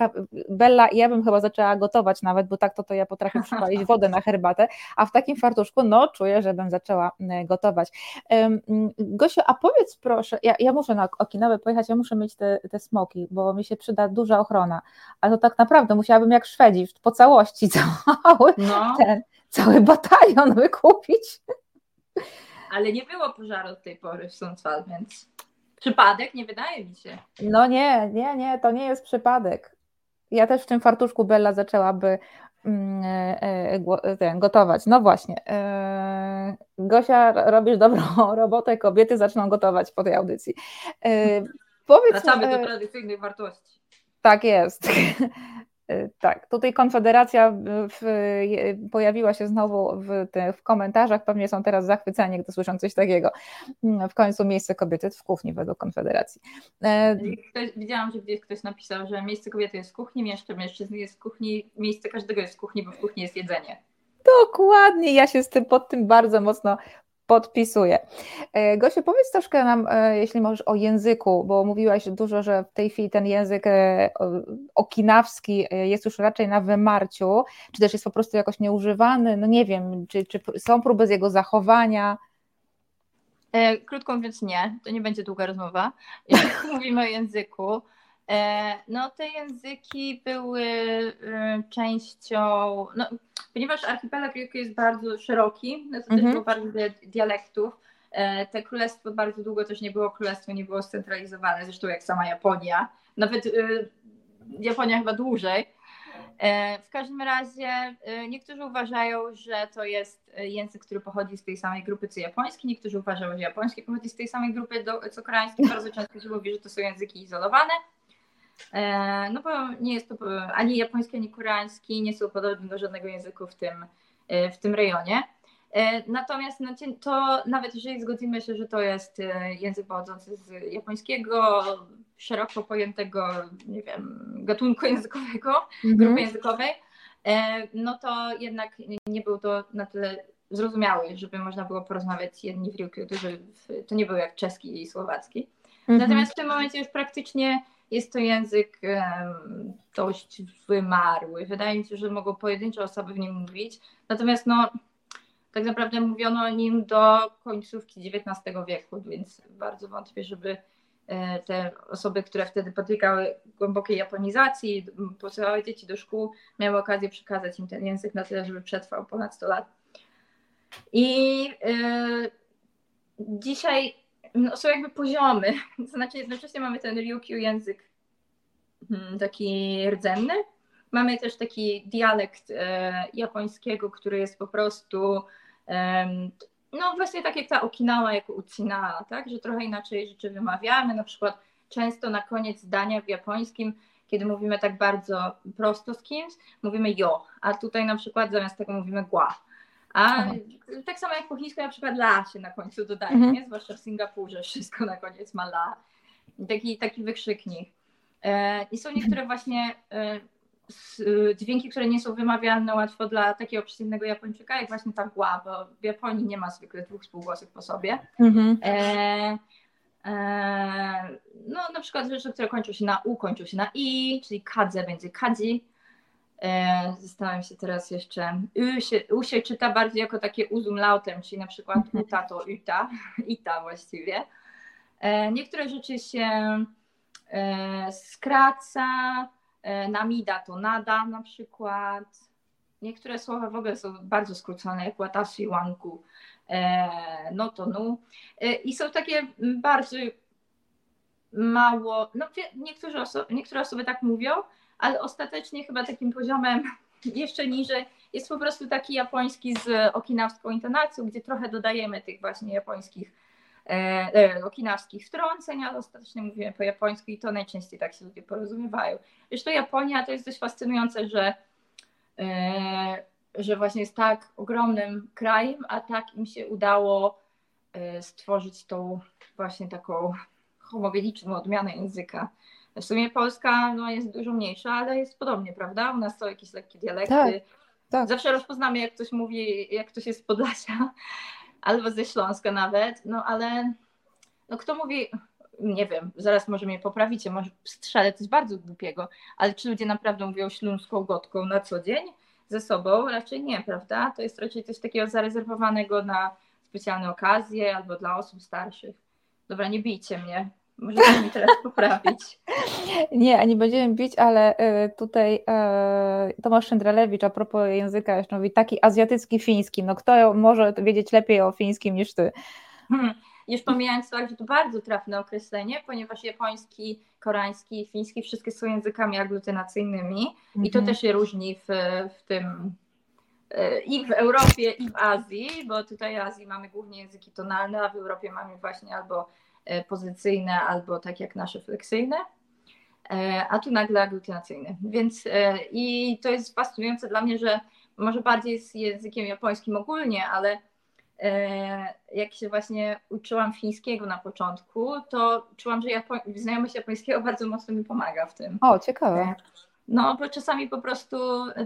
Bella, ja bym chyba zaczęła gotować nawet, bo tak to, to ja potrafię przypalić wodę na herbatę, a w takim fartuszku, no czuję, że bym zaczęła gotować. Gosiu, a powiedz proszę, ja, ja muszę na Okinawę pojechać, ja muszę mieć te, te smoki, bo mi się przyda duża ochrona, a to tak naprawdę musiałabym jak Szwedzi po całości cały no. ten, cały batalion wykupić. Ale nie było pożaru od tej pory w Sundsvall, więc przypadek nie wydaje mi się. No nie, nie, nie, to nie jest przypadek. Ja też w tym fartuszku Bella zaczęłaby mm, e, e, gotować. No właśnie. E, Gosia, robisz dobrą robotę, kobiety zaczną gotować po tej audycji. Powiedz, Wracamy do tradycyjnych wartości. Tak jest. Y, tak, tutaj Konfederacja w, pojawiła się znowu w, w, komentarzach, pewnie są teraz zachwyceni, gdy słyszą coś takiego. Mm, w końcu miejsce kobiety w kuchni według Konfederacji. E, ktoś, widziałam, że gdzieś ktoś napisał, że miejsce kobiety jest w kuchni, miejsce mężczyzny jest w kuchni, miejsce każdego jest w kuchni, bo w kuchni jest jedzenie. Dokładnie, ja się z tym pod tym bardzo mocno Podpisuję. E, Gosiu, powiedz troszkę nam, e, jeśli możesz, o języku, bo mówiłaś dużo, że w tej chwili ten język e, okinawski jest już raczej na wymarciu, czy też jest po prostu jakoś nieużywany, no nie wiem, czy, czy są próby z jego zachowania? Krótko mówiąc nie, to nie będzie długa rozmowa. Jeśli mówimy o języku, no te języki były częścią, no, ponieważ archipelag jest bardzo szeroki, no to mhm. też było bardzo dialektów. E, te królestwo bardzo długo też nie było królestwo, nie było scentralizowane, zresztą jak sama Japonia, nawet y, Japonia chyba dłużej. E, w każdym razie niektórzy uważają, że to jest język, który pochodzi z tej samej grupy co japoński, niektórzy uważają, że japoński pochodzi z tej samej grupy co koreański. Bardzo często się mówi, że to są języki izolowane. E, no bo nie jest to ani japoński, ani koreański, nie są podobne do żadnego języku w tym, e, w tym rejonie. E, natomiast no, to nawet jeżeli zgodzimy się, że to jest język pochodzący z japońskiego, szeroko pojętego, nie wiem, gatunku językowego, mhm. grupy językowej, no to jednak nie był to na tyle zrozumiały, żeby można było porozmawiać jedni w Ryukyu, to nie był jak czeski i słowacki. Mhm. Natomiast w tym momencie już praktycznie jest to język dość wymarły. Wydaje mi się, że mogą pojedyncze osoby w nim mówić. Natomiast no, tak naprawdę mówiono o nim do końcówki XIX wieku, więc bardzo wątpię, żeby e, te osoby, które wtedy potykały głębokiej japonizacji, posyłały dzieci do szkół, miały okazję przekazać im ten język na tyle, żeby przetrwał ponad 100 lat. I yy, dzisiaj no, są jakby poziomy. To znaczy jednocześnie mamy ten Ryukyu język hmm, taki rdzenny. Mamy też taki dialekt e, japońskiego, który jest po prostu e, no właśnie tak jak ta Okinawa jako Uchina, tak? że trochę inaczej rzeczy wymawiamy. Na przykład często na koniec zdania w japońskim, kiedy mówimy tak bardzo prosto z kimś, mówimy jo, a tutaj na przykład zamiast tego mówimy gua. A Aha. tak samo jak po chińsku na przykład la się na końcu dodaje, mhm. nie? zwłaszcza w Singapurze wszystko na koniec ma la. Taki, taki wykrzyknik. E, I są niektóre właśnie e, dźwięki, które nie są wymawialne łatwo dla takiego przeciwnego Japończyka, jak właśnie ta gła, bo w Japonii nie ma zwykle dwóch spółgłosów po sobie. Mhm. E, e, no na przykład rzeczy, które kończą się na u, kończą się na i, czyli kadze będzie kadzi, E, zastanawiam się teraz jeszcze. U się, u się czyta bardziej jako takie uzum lautem, czyli na przykład mhm. uta to uta, ita właściwie. E, niektóre rzeczy się e, skraca, namida to nada na przykład. Niektóre słowa w ogóle są bardzo skrócone, jak watashi wanku, no to nu. I są takie bardzo mało, no niektóre, oso niektóre osoby tak mówią, ale ostatecznie chyba takim poziomem jeszcze niżej jest po prostu taki japoński z okinawską intonacją, gdzie trochę dodajemy tych właśnie japońskich, e, e, okinawskich wtrąceń, ale ostatecznie mówimy po japońsku i to najczęściej tak się ludzie porozumiewają. Zresztą Japonia to jest dość fascynujące, że, e, że właśnie jest tak ogromnym krajem, a tak im się udało e, stworzyć tą właśnie taką homogeniczną odmianę języka. W sumie Polska no, jest dużo mniejsza, ale jest podobnie, prawda? U nas są jakieś lekkie dialekty. Tak, tak. Zawsze rozpoznamy, jak ktoś mówi, jak ktoś jest z Podlasia albo ze Śląska nawet, no ale no, kto mówi nie wiem, zaraz może mnie poprawicie, może strzelę coś bardzo głupiego, ale czy ludzie naprawdę mówią śląską gotką na co dzień ze sobą? Raczej nie, prawda? To jest raczej coś takiego zarezerwowanego na specjalne okazje albo dla osób starszych. Dobra, nie bijcie mnie. Możecie mi teraz poprawić. Nie, nie będziemy bić, ale y, tutaj y, Tomasz Szyndralewicz a propos języka jeszcze mówi taki azjatycki fiński. No kto może wiedzieć lepiej o fińskim niż ty? Hmm. Już pomijając fakt, że to bardzo trafne określenie, ponieważ japoński, koreański, fiński wszystkie są językami aglutynacyjnymi i to mhm. też się różni w, w tym y, i w Europie, i w Azji, bo tutaj w Azji mamy głównie języki tonalne, a w Europie mamy właśnie albo pozycyjne albo tak jak nasze fleksyjne, e, a tu nagle aglutynacyjne. Więc e, i to jest fascynujące dla mnie, że może bardziej z językiem japońskim ogólnie, ale jak się właśnie uczyłam fińskiego na początku, to czułam, że Japo znajomość japońskiego bardzo mocno mi pomaga w tym. O, ciekawe. No, bo czasami po prostu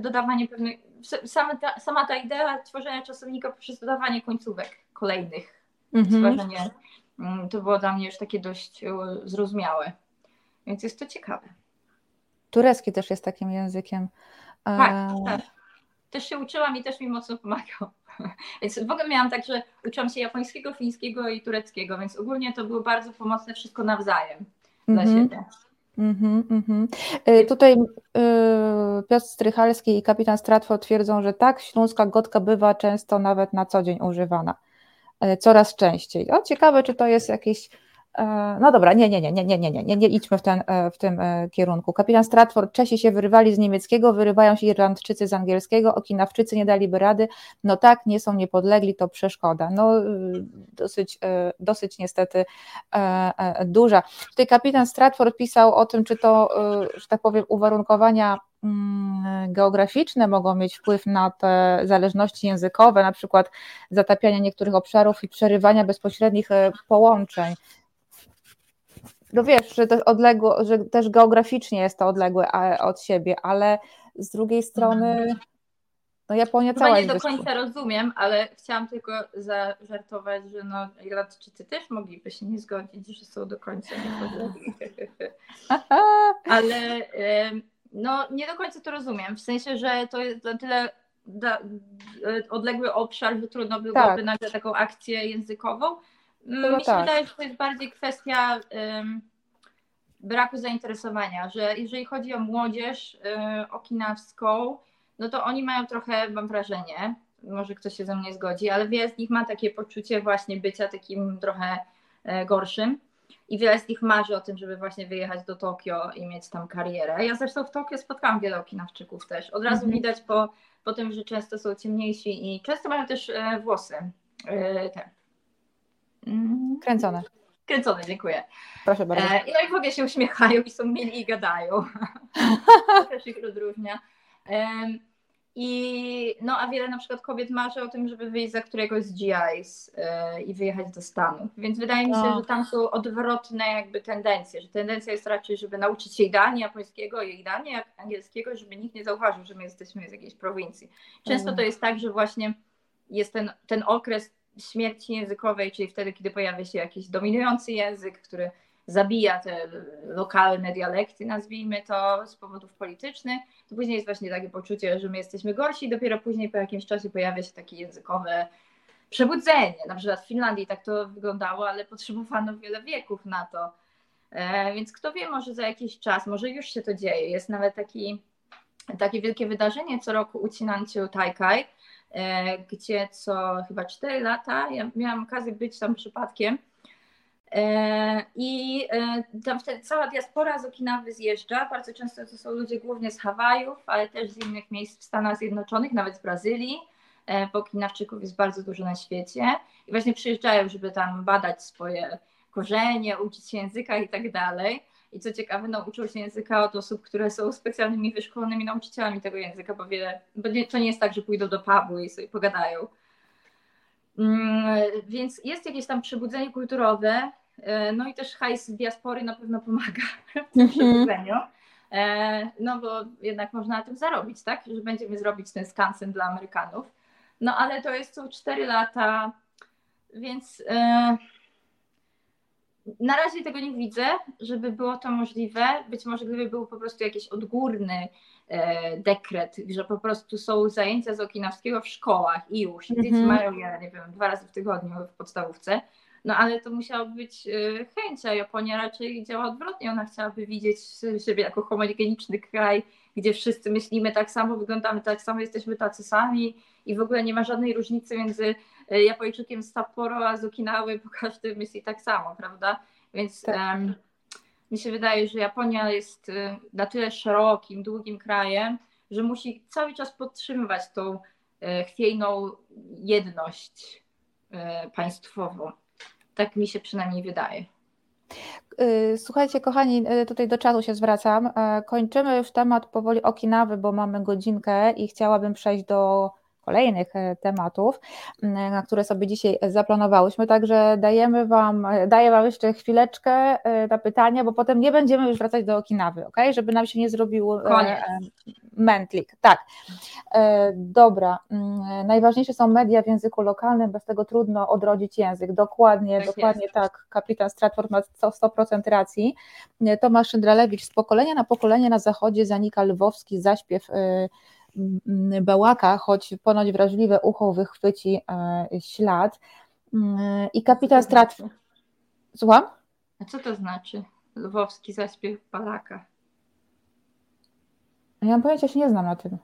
dodawanie pewnych, sama ta, sama ta idea tworzenia czasownika poprzez dodawanie końcówek kolejnych, stworzenie Mm, to było dla mnie już takie dość e, zrozumiałe. Więc jest to ciekawe. Turecki też jest takim językiem. Tak, e, tak. Też się uczyłam i też mi mocno pomagał. Więc w ogóle miałam tak, że uczyłam się japońskiego, fińskiego i tureckiego, więc ogólnie to było bardzo pomocne wszystko nawzajem dla mm -hmm. siebie. Mm -hmm, Tutaj y, Piotr Strychalski i kapitan Stratford twierdzą, że tak, śląska gotka bywa często nawet na co dzień używana. E, coraz częściej. O, ciekawe, czy to jest jakiś. E, no dobra, nie, nie, nie, nie, nie, nie, nie, nie, nie idźmy w, ten, e, w tym kierunku. Kapitan Stratford, Czesi się wyrywali z niemieckiego, wyrywają się Irlandczycy z angielskiego, Okinawczycy nie daliby rady. No tak, nie są niepodlegli, to przeszkoda. No dosyć, dosyć niestety duża. Tutaj kapitan Stratford pisał o tym, czy to, że tak powiem, uwarunkowania geograficzne mogą mieć wpływ na te zależności językowe, na przykład zatapiania niektórych obszarów i przerywania bezpośrednich e, połączeń. No wiesz, że, to odległo, że też geograficznie jest to odległe od siebie, ale z drugiej strony no Japonia Chyba cała nie do końca rozumiem, ale chciałam tylko zażartować, że no Irlandczycy też mogliby się nie zgodzić, że są do końca niepodlegli. ale no, nie do końca to rozumiem. W sensie, że to jest na tyle da, odległy obszar, że trudno byłoby tak. nagle taką akcję językową. Mm, mi się tak. wydaje, że to jest bardziej kwestia um, braku zainteresowania, że jeżeli chodzi o młodzież um, okinawską, no to oni mają trochę, mam wrażenie, może ktoś się ze mnie zgodzi, ale wiele z nich ma takie poczucie właśnie bycia takim trochę e, gorszym i wiele z nich marzy o tym, żeby właśnie wyjechać do Tokio i mieć tam karierę. Ja zresztą w Tokio spotkałam wiele okinawczyków też. Od razu mhm. widać po, po tym, że często są ciemniejsi i często mają też e, włosy. E, te. Mm. Kręcone. Kręcone, dziękuję. Proszę bardzo. E, no i w ogóle się uśmiechają i są mili i gadają. to też ich rozróżnia. I no, a wiele na przykład kobiet marzy o tym, żeby wyjść za któregoś z GIs yy, i wyjechać do Stanów. Więc wydaje mi się, no. że tam są odwrotne jakby tendencje, że tendencja jest raczej, żeby nauczyć się idealnie japońskiego i idealnie angielskiego, żeby nikt nie zauważył, że my jesteśmy z jakiejś prowincji. Często to jest tak, że właśnie jest ten, ten okres śmierci językowej, czyli wtedy, kiedy pojawia się jakiś dominujący język, który zabija te lokalne dialekty, nazwijmy to, z powodów politycznych, to później jest właśnie takie poczucie, że my jesteśmy gorsi i dopiero później po jakimś czasie pojawia się takie językowe przebudzenie. Na przykład w Finlandii tak to wyglądało, ale potrzebowano wiele wieków na to. E, więc kto wie, może za jakiś czas, może już się to dzieje. Jest nawet taki, takie wielkie wydarzenie co roku Ucinanciu Taikai, e, gdzie co chyba 4 lata, ja miałam okazję być tam przypadkiem, I e, tam wtedy cała diaspora z Okinawy zjeżdża. Bardzo często to są ludzie głównie z Hawajów, ale też z innych miejsc w Stanach Zjednoczonych, nawet z Brazylii, e, bo Okinawczyków jest bardzo dużo na świecie. I właśnie przyjeżdżają, żeby tam badać swoje korzenie, uczyć się języka i tak dalej. I co ciekawe, nauczył się języka od osób, które są specjalnymi wyszkolonymi nauczycielami tego języka, bo, wiele, bo nie, to nie jest tak, że pójdą do pubu i sobie pogadają więc jest jakieś tam przebudzenie kulturowe, e, no i też hajs z diaspory na pewno pomaga w tym mhm. przebudzeniu. E, no bo jednak można na tym zarobić, tak? Że będziemy zrobić ten skansen dla Amerykanów. No ale to jest co 4 lata, więc e, na razie tego nie widzę, żeby było to możliwe. Być może gdyby był po prostu jakiś odgórny e, dekret, że po prostu są zajęcia z okinawskiego w szkołach i już. Mm -hmm. Dzieci mają je, nie wiem, dwa razy w tygodniu w podstawówce. No ale to musiała być e, chęć, a Japonia raczej działa odwrotnie. Ona chciałaby widzieć siebie jako homogeniczny kraj, gdzie wszyscy myślimy tak samo, wyglądamy tak samo, jesteśmy tacy sami i w ogóle nie ma żadnej różnicy między Japończykiem z Sapporo a z Okinawy, bo każdy myśli tak samo, prawda? Więc tak. um, mi się wydaje, że Japonia jest e, na tyle szerokim, długim krajem, że musi cały czas podtrzymywać tą chwiejną jedność państwową. Tak mi się przynajmniej wydaje. Y, słuchajcie, kochani, y, tutaj do czatu się zwracam. Y, kończymy już temat powoli Okinawy, bo mamy godzinkę i chciałabym przejść do kolejnych e, tematów, na które sobie dzisiaj zaplanowałyśmy. Także dajemy wam, daję Wam jeszcze chwileczkę e, na pytania, bo potem nie będziemy już wracać do Okinawy, ok? Żeby nam się nie zrobił e, Koniec. mętlik. Tak. Dobra. Najważniejsze są media w języku lokalnym, bez tego trudno odrodzić język. Dokładnie, tak dokładnie jest. tak. Kapitan Stratford ma 100% racji. Tomasz Szyndralewicz, z pokolenia na pokolenie na zachodzie zanika lwowski zaśpiew Bałaka, choć ponoć wrażliwe ucho wychwyci e, ślad. Mm, I kapitan Stratford. Słucham? A co to znaczy? Lwowski zaśpiew Bałaka. Ja mam pojęcia, się nie znam na tym.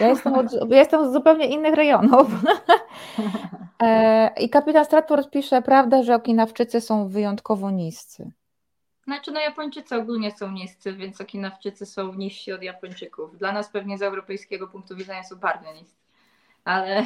Ja jestem, od, ja jestem z zupełnie innych rejonów. E, I kapitan Stratford pisze, prawda, że Okinawczycy są wyjątkowo niscy. Znaczy, no Japończycy ogólnie są niscy, więc Okinawczycy są niżsi od Japończyków. Dla nas pewnie z europejskiego punktu widzenia są bardzo niscy. Ale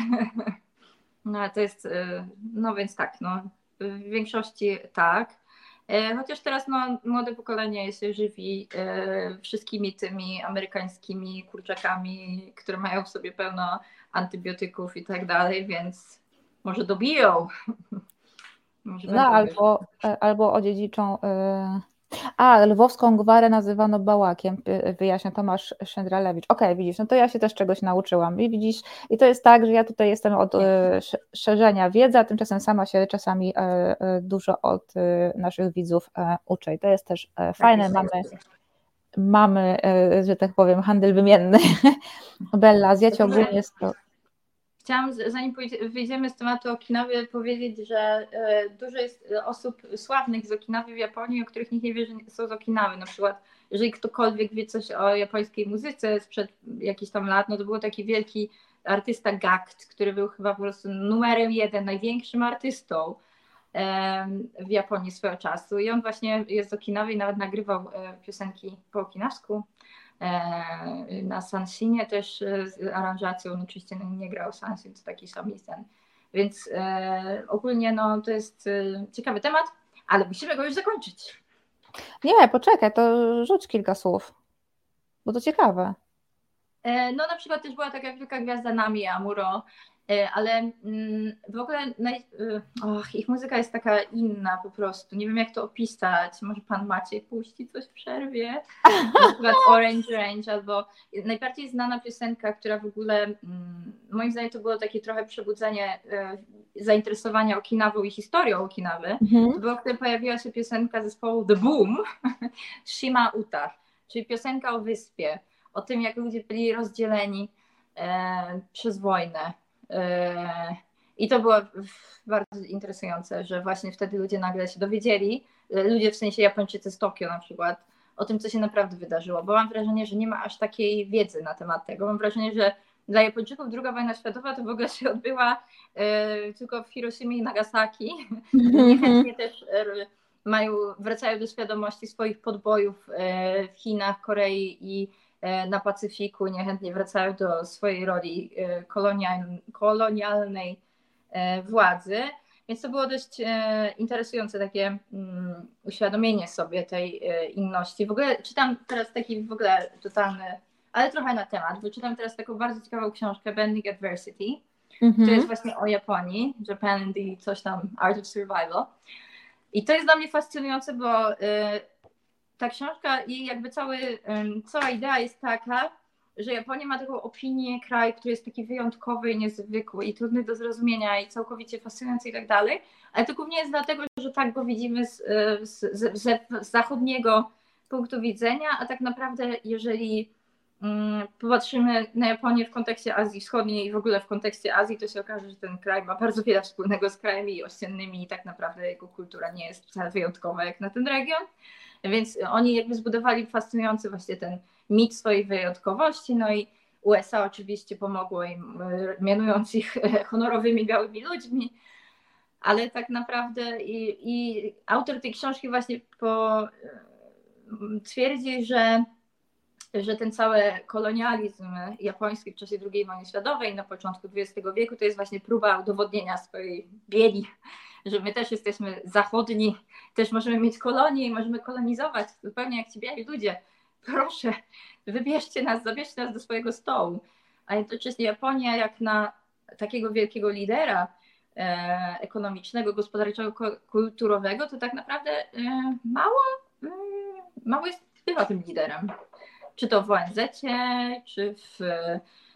no to jest, y, no więc tak, no w większości tak. E, chociaż teraz no, młode pokolenie się żywi e, wszystkimi tymi amerykańskimi kurczakami, które mają w sobie pełno antybiotyków i tak dalej, więc może dobiją. Może no albo, e, albo odziedziczą a, lwowską gwarę nazywano bałakiem, wyjaśnia Tomasz Szyndralewicz. Okej, okay, widzisz, no to ja się też czegoś nauczyłam. I widzisz, i to jest tak, że ja tutaj jestem od e, szerzenia wiedzy, a tymczasem sama się czasami e, e, dużo od naszych widzów uczę. I to jest też tak fajne. Mamy, mamy, że tak powiem, handel wymienny. Bella, zjacie ogólnie jest to Chciałam, zanim wyjdziemy z tematu Okinawy, powiedzieć, że e, dużo jest osób sławnych z Okinawy w Japonii, o których nikt nie wie, że są z Okinawy. Na przykład, jeżeli ktokolwiek wie coś o japońskiej muzyce sprzed jakichś tam lat, no to był taki wielki artysta Gakt, który był chyba po prostu numerem jeden, największym artystą w Japonii swego czasu. I on właśnie jest z Okinawy i nawet nagrywał e, piosenki po okinawsku. Na Sansinie też e, z aranżacją, oczywiście nie grał Sansin, to taki samisen. Więc e, ogólnie no, to jest e, ciekawy temat, ale musimy go już zakończyć. Nie, poczekaj, to rzuć kilka słów, bo to ciekawe. No na przykład też była taka wielka gwiazda Nami Amuro, ale mm, w ogóle naj... E, och, ich muzyka jest taka inna po prostu. Nie wiem jak to opisać. Może pan Maciej puści coś w przerwie? Na przykład Orange Range albo najbardziej znana piosenka, która w ogóle mm, moim zdaniem to było takie trochę przebudzenie e, zainteresowania Okinawą i historią Okinawy. Mhm. To było, kiedy pojawiła się piosenka zespołu The Boom Shima Uta, czyli piosenka o wyspie, o tym jak ludzie byli rozdzieleni e, przez wojnę i to było bardzo interesujące, że właśnie wtedy ludzie nagle się dowiedzieli, ludzie w sensie Japończycy z Tokio na przykład, o tym, co się naprawdę wydarzyło, bo mam wrażenie, że nie ma aż takiej wiedzy na temat tego. Mam wrażenie, że dla Japończyków II wojna światowa to w ogóle się odbyła e, tylko w Hiroshimie i Nagasaki. Mhm. Niechętnie też e, mają, wracają do świadomości swoich podbojów e, w Chinach, Korei i E, na Pacyfiku niechętnie wracają do swojej roli e, kolonialnej e, władzy. Więc to było dość interesujące takie mm, uświadomienie sobie tej inności. W ogóle czytam teraz taki w ogóle totalny, ale trochę na temat, bo czytam teraz taką bardzo ciekawą książkę Bending Adversity, mm -hmm. która jest właśnie o Japonii, Japan and the coś tam Art of Survival. I to jest dla mnie fascynujące, bo ta książka, jej jakby cały, cała idea jest taka, że Japonia ma taką opinię kraj, który jest taki wyjątkowy i niezwykły i trudny do zrozumienia i całkowicie fascynujący i tak dalej, ale to głównie jest dlatego, że tak go widzimy z, z, z, z zachodniego punktu widzenia, a tak naprawdę jeżeli mm, popatrzymy na Japonię w kontekście Azji Wschodniej i w ogóle w kontekście Azji, to się okaże, że ten kraj ma bardzo wiele wspólnego z krajami ościennymi i tak naprawdę jego kultura nie jest wcale wyjątkowa jak na ten region. Więc oni jakby zbudowali fascynujący właśnie ten mit swojej wyjątkowości, no i USA oczywiście pomogło im, e, mianując ich e, honorowymi białymi ludźmi, ale tak naprawdę i, i autor tej książki właśnie po, e, twierdzi, że, że ten cały kolonializm japoński w czasie II wojny światowej na początku XX wieku to jest właśnie próba udowodnienia swojej bieli, że my też jesteśmy zachodni, też możemy mieć kolonie i możemy kolonizować, zupełnie jak ci biali ludzie proszę, wybierzcie nas, zabierzcie nas do swojego stołu. A jednocześnie Japonia, jak na takiego wielkiego lidera e, ekonomicznego, gospodarczego, kulturowego, to tak naprawdę e, mało, e, mało jest bywa tym liderem. Czy to w ONZ, czy w,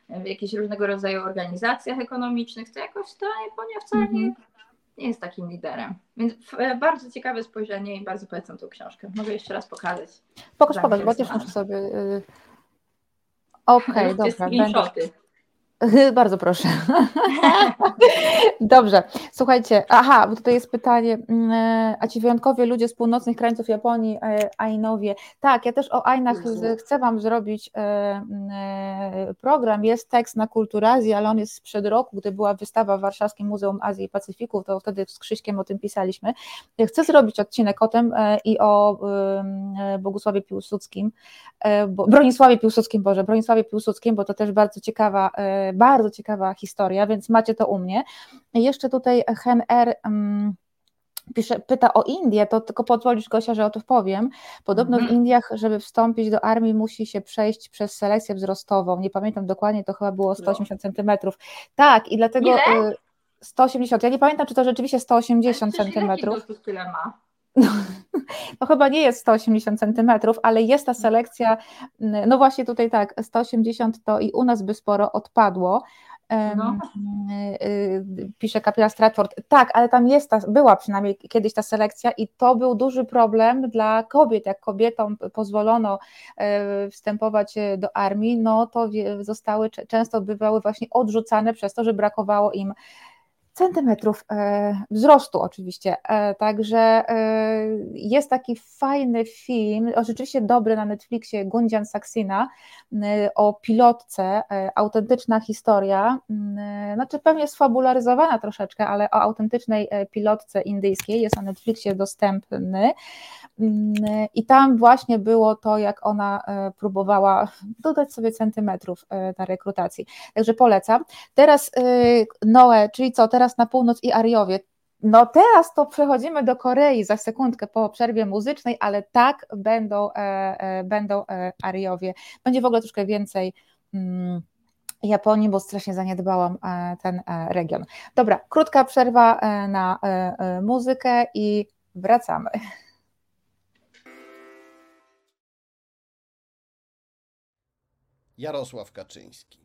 w jakichś różnego rodzaju organizacjach ekonomicznych, to jakoś ta Japonia wcale nie, mhm nie jest takim liderem. Więc e, bardzo ciekawe spojrzenie i bardzo polecam tą książkę. Mogę jeszcze raz pokazać. Pokaż, pokaż, bo też muszę sobie. Y, okej, okay, dobra. Będę... Bardzo proszę. Dobrze, słuchajcie, aha, bo tutaj jest pytanie, mm, e, a ci wyjątkowie ludzie z północnych krańców Japonii, e, Ainowie, tak, ja też o Ainach chcę Wam zrobić e, mm, program, jest tekst na Kulturazji, ale on jest sprzed roku, gdy była wystawa w Warszawskim Muzeum Azji i Pacyfiku, to wtedy z Krzyśkiem o tym pisaliśmy. Chcę zrobić odcinek o tym i o Bogusławie Piłsudskim, Bronisławie Piłsudskim, Boże, Bronisławie Piłsudskim, bo to też bardzo ciekawa bardzo ciekawa historia, więc macie to u mnie. Jeszcze tutaj Hen R. Um, pisze, pyta o Indię, to tylko pozwolisz Gosia, że o to powiem. Podobno w mhm. Indiach, żeby wstąpić do armii, musi się przejść przez selekcję wzrostową. Nie pamiętam dokładnie, to chyba było 180 no. centymetrów. Tak, i dlatego. Ile? 180. Ja nie pamiętam, czy to rzeczywiście 180 centymetrów. Tyle ma. No, no, chyba nie jest 180 centymetrów, ale jest ta selekcja, no właśnie tutaj tak, 180 to i u nas by sporo odpadło. No. Y, y, pisze kapitan Stratford. Tak, ale tam jest ta, była przynajmniej kiedyś ta selekcja i to był duży problem dla kobiet. Jak kobietom pozwolono e, wstępować do armii, no to zostały, często bywały właśnie odrzucane przez to, że brakowało im centymetrów e, wzrostu oczywiście. E, także e, jest taki fajny film, rzeczywiście dobry na Netflixie, Gundzian Saksina, o pilotce, autentyczna historia, znaczy pewnie sfabularyzowana troszeczkę, ale o autentycznej pilotce indyjskiej, jest na Netflixie dostępny. I tam właśnie było to, jak ona próbowała dodać sobie centymetrów na rekrutacji. Także polecam. Teraz Noe, czyli co, teraz teraz na północ i Ariowie. No teraz to przechodzimy do Korei za sekundkę po przerwie muzycznej, ale tak będą, e, e, będą e, Ariowie. Będzie w ogóle troszkę więcej mm, Japonii, bo strasznie zaniedbałam e, ten e, region. Dobra, krótka przerwa e, na muzykę i wracamy. Jarosław Kaczyński.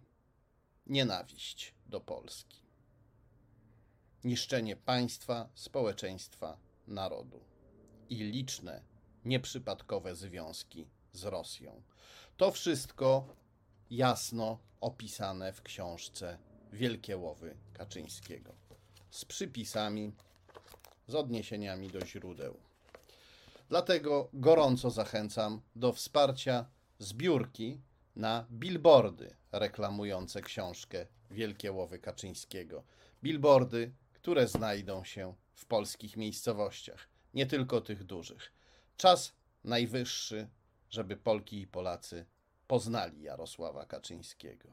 Nienawiść do Polski niszczenie państwa, społeczeństwa, narodu i liczne, nieprzypadkowe związki z Rosją. To wszystko jasno opisane w książce Wielkie Łowy Kaczyńskiego z przypisami, z odniesieniami do źródeł. Dlatego gorąco zachęcam do wsparcia zbiórki na billboardy reklamujące książkę Wielkie Łowy Kaczyńskiego. Billboardy które znajdą się w polskich miejscowościach, nie tylko tych dużych. Czas najwyższy, żeby Polki i Polacy poznali Jarosława Kaczyńskiego.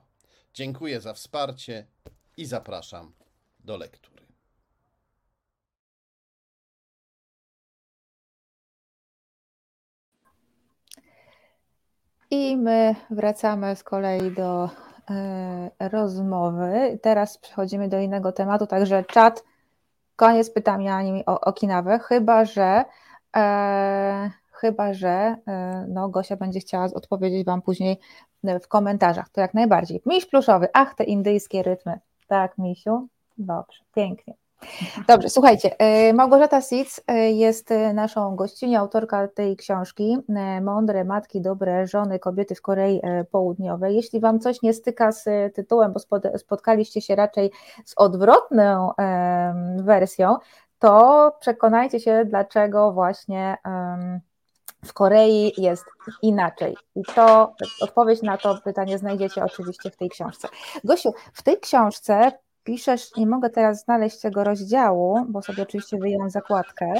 Dziękuję za wsparcie i zapraszam do lektury. I my wracamy z kolei do E, rozmowy. Teraz przechodzimy do innego tematu, także czat, koniec pytania o Okinawę, chyba że e, chyba że no, Gosia będzie chciała odpowiedzieć Wam później w komentarzach. To jak najbardziej. Miś pluszowy, ach, te indyjskie rytmy. Tak, Misiu? Dobrze, pięknie. Dobrze, słuchajcie, e, Małgorzata Sitz e, jest e, naszą gościnią, autorka tej książki Mądre matki, dobre żony, kobiety w Korei Południowej. Jeśli Wam coś nie styka z tytułem, bo spotkaliście się raczej z odwrotną wersją, to przekonajcie się, dlaczego właśnie w Korei jest inaczej. I to odpowiedź na to pytanie znajdziecie oczywiście w tej książce. Gosiu, w tej książce piszesz, nie mogę teraz znaleźć tego rozdziału, bo sobie oczywiście wyjęłam zakładkę,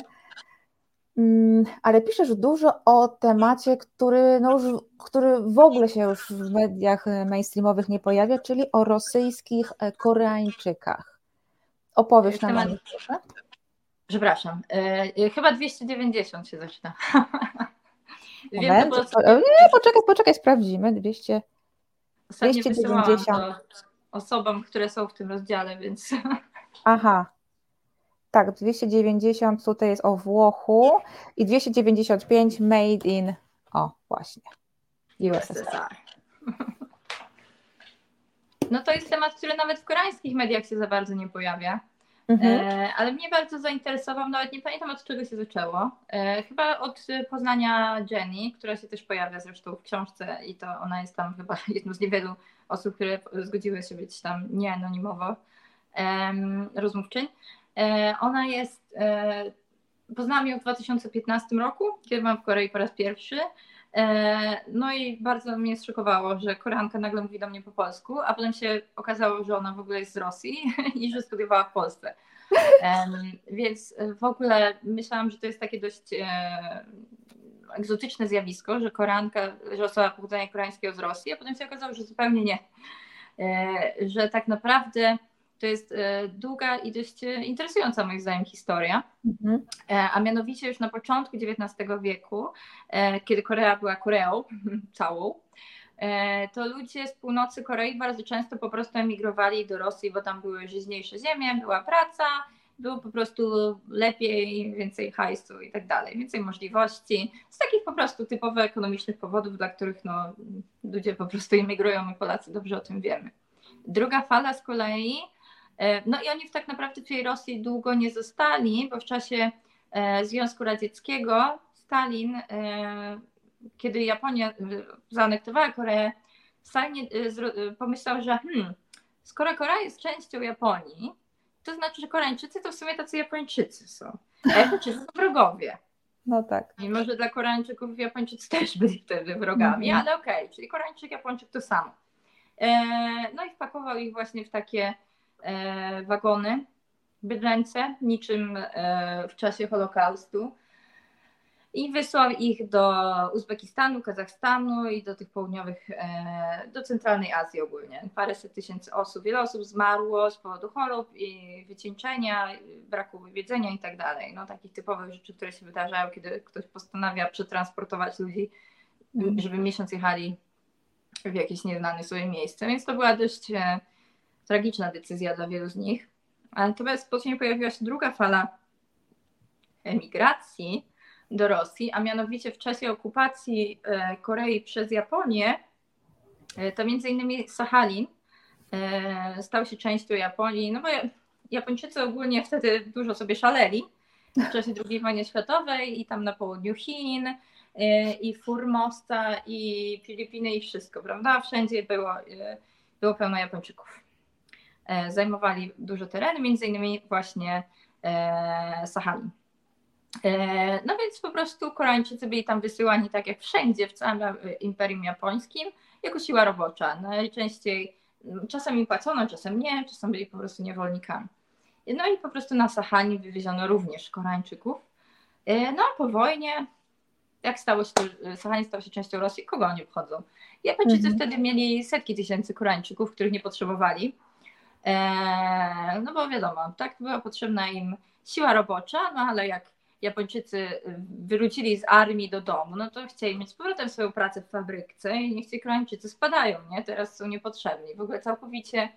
mm, ale piszesz dużo o temacie, który, no już, który w ogóle się już w mediach mainstreamowych nie pojawia, czyli o rosyjskich e, Koreańczykach. Opowiesz nam o nich, proszę? Przepraszam, yy, chyba 290 się zaczyna. Wiem, to, nie, poczekaj, poczekaj, sprawdzimy. 200, 290 osobom, które są w tym rozdziale, więc. Aha. Tak, 290 tutaj jest o Włochu i 295 made in. O, właśnie. USSR. No to jest temat, który nawet w koreańskich mediach się za bardzo nie pojawia. Mhm. E, ale mnie bardzo zainteresował, nawet nie pamiętam od czego się zaczęło. E, chyba od poznania Jenny, która się też pojawia zresztą w książce i to ona jest tam chyba jedną z niewielu osób, które zgodziły się być tam nieanonimowo rozmówczyń. E, ona jest, poznałam ją w 2015 roku, kiedy byłam w Korei po raz pierwszy. No i bardzo mnie zszokowało, że Koreanka nagle mówi do mnie po polsku, a potem się okazało, że ona w ogóle jest z Rosji i że studiowała w Polsce. Więc w ogóle myślałam, że to jest takie dość egzotyczne zjawisko, że Koreanka, że osoba pochodzenia koreańskiego z Rosji, a potem się okazało, że zupełnie nie. E, że tak naprawdę to jest e, długa i dość e, interesująca moim zdaniem historia. Mhm. A mianowicie już na początku XIX wieku, kiedy Korea była Koreą całą, to ludzie z północy Korei bardzo często po prostu emigrowali do Rosji, bo tam były żyźniejsze ziemie, była praca, było po prostu lepiej, więcej hajsu i tak dalej, więcej możliwości. Z takich po prostu typowo ekonomicznych powodów, dla których no, ludzie po prostu emigrują, my Polacy dobrze o tym wiemy. Druga fala z kolei, e, no i oni tak naprawdę w tej Rosji długo nie zostali, bo w czasie e, Związku Radzieckiego Stalin, e, kiedy Japonia zaanektowała Koreę, Stalin pomyślał, że hmm, skoro Korea jest częścią Japonii, to znaczy, że Koreańczycy to w sumie tacy Japończycy są. A Japończycy to wrogowie. No tak. Mimo, że dla Koreańczyków Japończycy też byli wtedy wrogami, mm -hmm. ale okej, okay, czyli Koreańczyk, Japończyk to samo. E, no i wpakował ich właśnie w takie e, wagony bydlęce, niczym e, w czasie Holokaustu i wysłał ich do Uzbekistanu, Kazachstanu i do tych południowych, e, do centralnej Azji ogólnie. Paręset tysięcy osób, wiele osób zmarło z powodu chorób i wycieńczenia, braku jedzenia i tak dalej. No takich typowych rzeczy, które się wydarzają, kiedy ktoś postanawia przetransportować ludzi, żeby miesiąc jechali w jakieś nieznane sobie miejsce. Więc to była dość e, tragiczna decyzja dla wielu z nich. Natomiast później pojawiła się druga fala emigracji, do Rosji, a mianowicie w czasie okupacji e, Korei przez Japonię, e, to między innymi Sachalin e, stał się częścią Japonii, no bo Japończycy ogólnie wtedy dużo sobie szaleli w czasie II wojny światowej i tam na południu Chin i Formosa i Filipiny i wszystko, prawda? Wszędzie było, było pełno Japończyków. Zajmowali dużo terenu, między innymi właśnie Sachalin. E, no więc po prostu Koreańczycy byli tam wysyłani tak jak wszędzie w całym Imperium Japońskim jako siła robocza. Najczęściej czasem im płacono, czasem nie, czasem byli po prostu niewolnikami. No i po prostu na Sachani wywieziono również Koreańczyków. E, no a po wojnie, jak stało się to, Sachanin stał się częścią Rosji, kogo oni obchodzą? Japończycy mhm. wtedy mieli setki tysięcy Koreańczyków, których nie potrzebowali. E, no bo wiadomo, tak była potrzebna im siła robocza, no ale jak Japończycy wrócili z armii do domu, no to chcieli mieć z powrotem swoją pracę w fabryce i niech ci Koreańczycy spadają, nie? Teraz są niepotrzebni. W ogóle całkowicie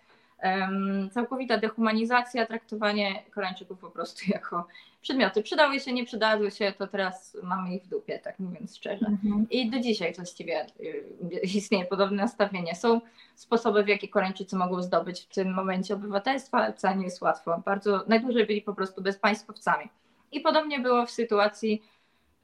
całkowita dehumanizacja, traktowanie Koreańczyków po prostu jako przedmioty. Przydały się, nie przydadzły się, to teraz mamy ich w dupie, tak mówiąc szczerze. Mhm. I do dzisiaj właściwie y, istnieje podobne nastawienie. Są sposoby, w jaki Koreańczycy mogą zdobyć w tym momencie obywatelstwo, ale wcale nie jest łatwo. Bardzo, najdłużej byli po prostu bezpaństwowcami. I podobnie było w sytuacji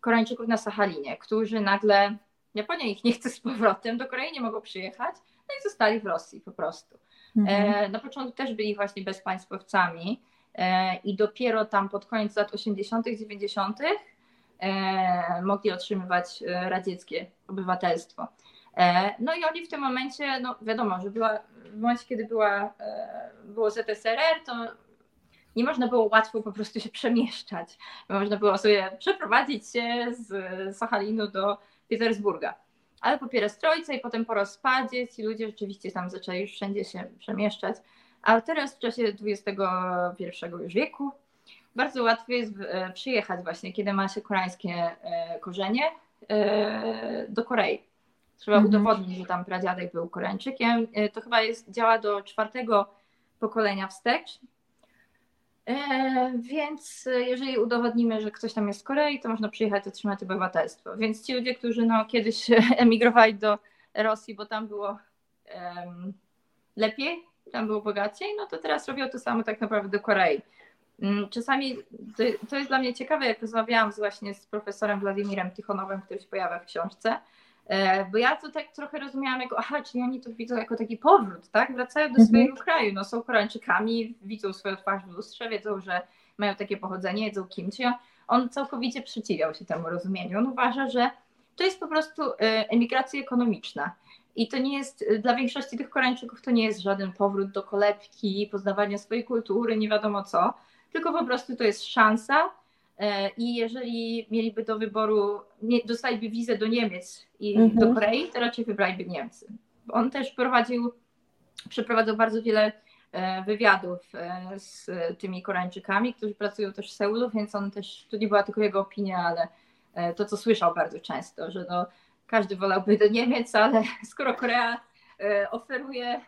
Koreańczyków na Sachalinie, którzy nagle, Japonia ich nie chce z powrotem, do Korei nie mogą przyjechać, no i zostali w Rosji po prostu. Mhm. E, na początku też byli właśnie bezpaństwowcami e, i dopiero tam pod koniec lat 80., 90. E, mogli otrzymywać radzieckie obywatelstwo. No i oni w tym momencie, no wiadomo, że była, w momencie, kiedy była, było ZSRR, to nie można było łatwo po prostu się przemieszczać. Można było sobie przeprowadzić się z Sachalinu do Petersburga ale po pierestrojce i potem po rozpadzie ci ludzie rzeczywiście tam zaczęli już wszędzie się przemieszczać. A teraz w czasie XXI już wieku bardzo łatwo jest e, przyjechać właśnie, kiedy ma się koreańskie e, korzenie e, do Korei. Trzeba mhm. udowodnić, że tam pradziadek był Koreańczykiem. To chyba jest, działa do czwartego pokolenia wstecz, więc jeżeli udowodnimy, że ktoś tam jest z Korei, to można przyjechać otrzymać obywatelstwo. Więc ci ludzie, którzy no, kiedyś emigrowali do Rosji, bo tam było um, lepiej, tam było bogaciej, no to teraz robią to samo tak naprawdę do Korei. Mm, czasami to, jest dla mnie ciekawe, jak rozmawiałam właśnie z profesorem Władimirem Tichonowym, który się pojawia w książce, E, bo ja to tak trochę rozumiałam jako, aha, czyli oni to widzą jako taki powrót, tak? Wracają do mhm. swojego kraju, no są Koreańczykami, widzą swoją twarz w lustrze, wiedzą, że mają takie pochodzenie, jedzą kimchi. On całkowicie przeciwiał się temu rozumieniu. On uważa, że to jest po prostu e, emigracja ekonomiczna. I to nie jest, dla większości tych Koreańczyków to nie jest żaden powrót do kolebki, poznawania swojej kultury, nie wiadomo co, tylko po prostu to jest szansa E, I jeżeli mieliby do wyboru, nie, dostaliby wizę do Niemiec i mhm. do Korei, to raczej wybraliby Niemcy. On też prowadził, przeprowadzał bardzo wiele e, wywiadów e, z tymi Koreańczykami, którzy pracują też w Seulu, więc on też, to nie była tylko jego opinia, ale to, co słyszał bardzo często, że no, każdy wolałby do Niemiec, ale skoro Korea oferuje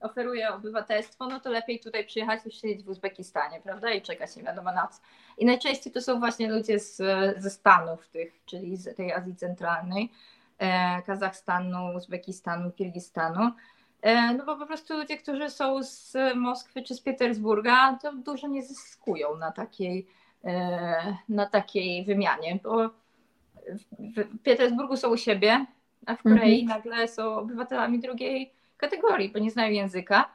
oferuje obywatelstwo, no to lepiej tutaj przyjechać niż siedzieć w Uzbekistanie, prawda? I czekać nie wiadomo na co. I najczęściej to są właśnie ludzie z, ze Stanów tych, czyli z tej Azji Centralnej, e, Kazachstanu, Uzbekistanu, Kirgistanu. E, no bo po prostu ludzie, którzy są z Moskwy czy z Petersburga, to dużo nie zyskują na takiej, e, na takiej wymianie, bo w Petersburgu są u siebie, a w Korei mhm. nagle są obywatelami drugiej kategorii, bo nie znają języka.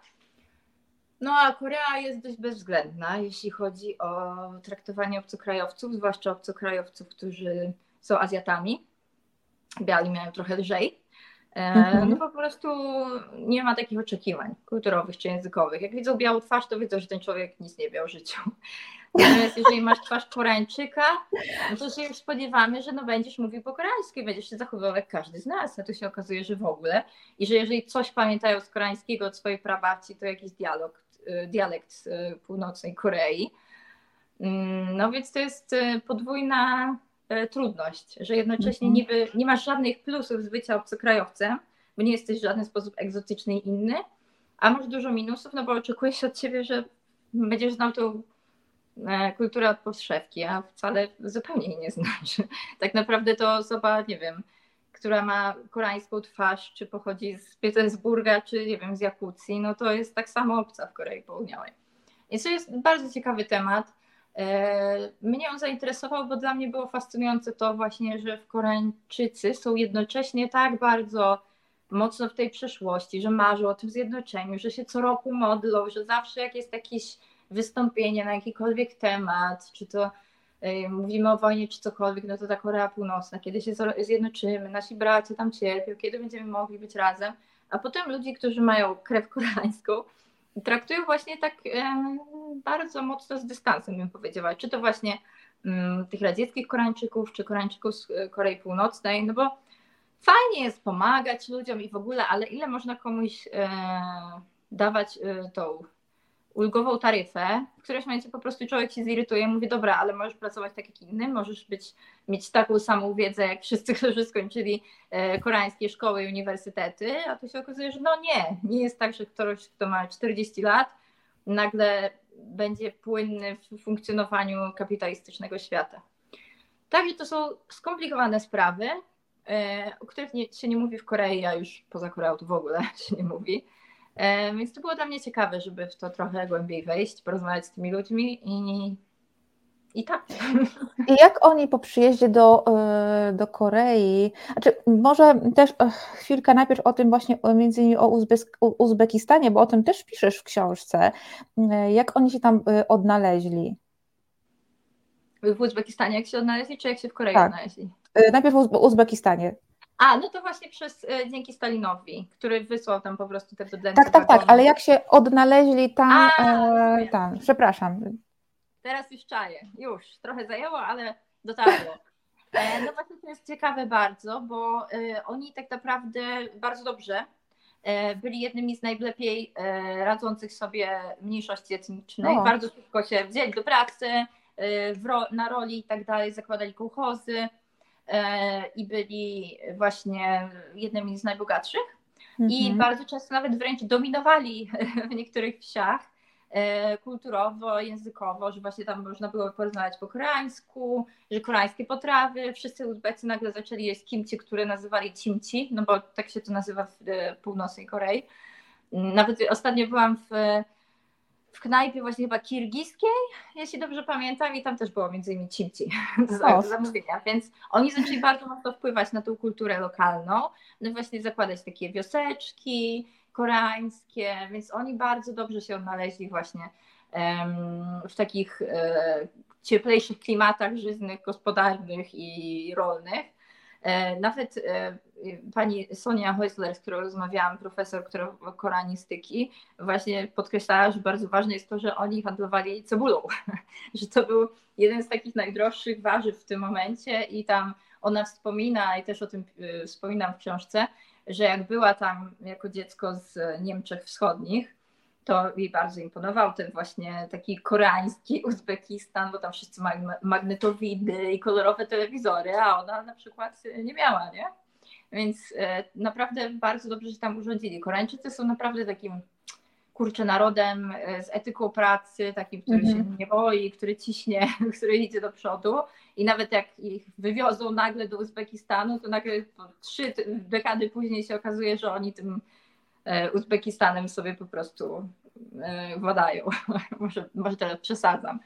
No a Korea jest dość bezwzględna, jeśli chodzi o traktowanie obcokrajowców, zwłaszcza obcokrajowców, którzy są Azjatami. Biali mają trochę lżej. E, mhm. No po prostu nie ma takich oczekiwań kulturowych czy językowych. Jak widzą białą twarz, to widzą, że ten człowiek nic nie wie o życiu. Natomiast jeżeli masz twarz Koreańczyka, no to się już spodziewamy, że no będziesz mówił po koreańsku i będziesz się zachowywał jak każdy z nas, a tu się okazuje, że w ogóle. I że jeżeli coś pamiętają z koreańskiego od swojej prababci, to jakiś dialog, y, dialekt z y, północnej Korei. Mm, no więc to jest y, podwójna trudność, że jednocześnie mhm. niby nie masz żadnych plusów z bycia obcokrajowcem, bo nie jesteś w żaden sposób egzotyczny i inny, a masz dużo minusów, no bo oczekuje się od ciebie, że będziesz znał tą E, kulturę od podszewki, a wcale zupełnie jej nie znaczy. Tak naprawdę to osoba, nie wiem, która ma koreańską twarz, czy pochodzi z Petersburga, czy nie wiem, z Jakucji, no to jest tak samo obca w Korei Południowej. Więc to jest bardzo ciekawy temat. E, mnie on zainteresował, bo dla mnie było fascynujące to właśnie, że w Koreańczycy są jednocześnie tak bardzo mocno w tej przeszłości, że marzą o tym zjednoczeniu, że się co roku modlą, że zawsze jak jest jakiś wystąpienie na jakikolwiek temat, czy to y, mówimy o wojnie, czy cokolwiek, no to ta Korea Północna, kiedy się zjednoczymy, nasi bracia tam cierpią, kiedy będziemy mogli być razem, a potem ludzi, którzy mają krew koreańską, traktują właśnie tak e, bardzo mocno z dystansem, bym powiedziała. Czy to właśnie mm, tych radzieckich Koreańczyków, czy Koreańczyków z e, Korei Północnej, no bo fajnie jest pomagać ludziom i w ogóle, ale ile można komuś dawać tą ulgową taryfę, w którymś momencie po prostu człowiek się zirytuje, mówi, dobra, ale możesz pracować tak jak inny, możesz być, mieć taką samą wiedzę jak wszyscy, którzy skończyli e, koreańskie szkoły i uniwersytety, a tu się okazuje, że no nie, nie jest tak, że ktoś, kto ma 40 lat, nagle będzie płynny w funkcjonowaniu kapitalistycznego świata. Także to są skomplikowane sprawy, e, o których się nie mówi w Korei, a już poza Koreą to w ogóle się nie mówi. E, więc to było dla mnie ciekawe, żeby w to trochę głębiej wejść, porozmawiać z tymi ludźmi i, i tak. I jak oni po przyjeździe do, e, do Korei, znaczy może też chwilkę najpierw o tym właśnie między innymi o Uzbekistanie, bo o tym też piszesz w książce. Jak oni się tam odnaleźli? W Uzbekistanie jak się odnaleźli, czy jak się w Korei tak. odnaleźli? Najpierw w Uzbekistanie. A, no to właśnie przez, e, dzięki Stalinowi, który wysłał tam po prostu te bydlęce. Tak, tak, tak, ale jak się odnaleźli tam, A, e, tam, przepraszam. Teraz już czaję, już, trochę zajęło, ale dotarło. E, no właśnie to jest ciekawe bardzo, bo e, oni tak naprawdę bardzo dobrze byli jednymi z najlepiej radzących sobie mniejszości etnicznej. O. Bardzo szybko się wzięli do pracy, ro, na roli i tak dalej, zakładali kołchozy i byli właśnie jednymi z najbogatszych. I mhm. bardzo często nawet wręcz dominowali w niektórych wsiach e, kulturowo, językowo, że właśnie tam można było porozmawiać po koreańsku, że koreańskie potrawy, wszyscy Uzbecy nagle zaczęli jeść kimchi, które nazywali cimci, no bo tak się to nazywa w e, północnej Korei. Nawet ostatnio byłam w w knajpie właśnie chyba kirgiskiej, jeśli dobrze pamiętam, i tam też było między innymi cimci do zamówienia, więc oni zaczęli bardzo mocno wpływać na tą kulturę lokalną, no właśnie zakładać takie wioseczki koreańskie, więc oni bardzo dobrze się odnaleźli właśnie w takich um, cieplejszych klimatach żyznych, gospodarnych i rolnych. E, nawet e, pani Sonia Heusler, z którą rozmawiałam, profesor koranistyki, właśnie podkreślała, że bardzo ważne jest to, że oni handlowali cebulą, że to był jeden z takich najdroższych warzyw w tym momencie i tam ona wspomina, i też o tym e, wspominam w książce, że jak była tam jako dziecko z Niemczech Wschodnich, to jej bardzo imponował ten właśnie taki koreański Uzbekistan, bo tam wszyscy mają magnetowidy i kolorowe telewizory, a ona na przykład nie miała, nie? Więc e, naprawdę bardzo dobrze się tam urządzili. Koreańczycy są naprawdę takim kurczę narodem e, z etyką pracy, takim, który mm -hmm. się mhm. nie boi, który ciśnie, który idzie do przodu i nawet jak ich wywiozą nagle do Uzbekistanu, to nagle trzy dekady później się okazuje, że oni tym E, Uzbekistanem sobie po prostu władają. może, może teraz przesadzam.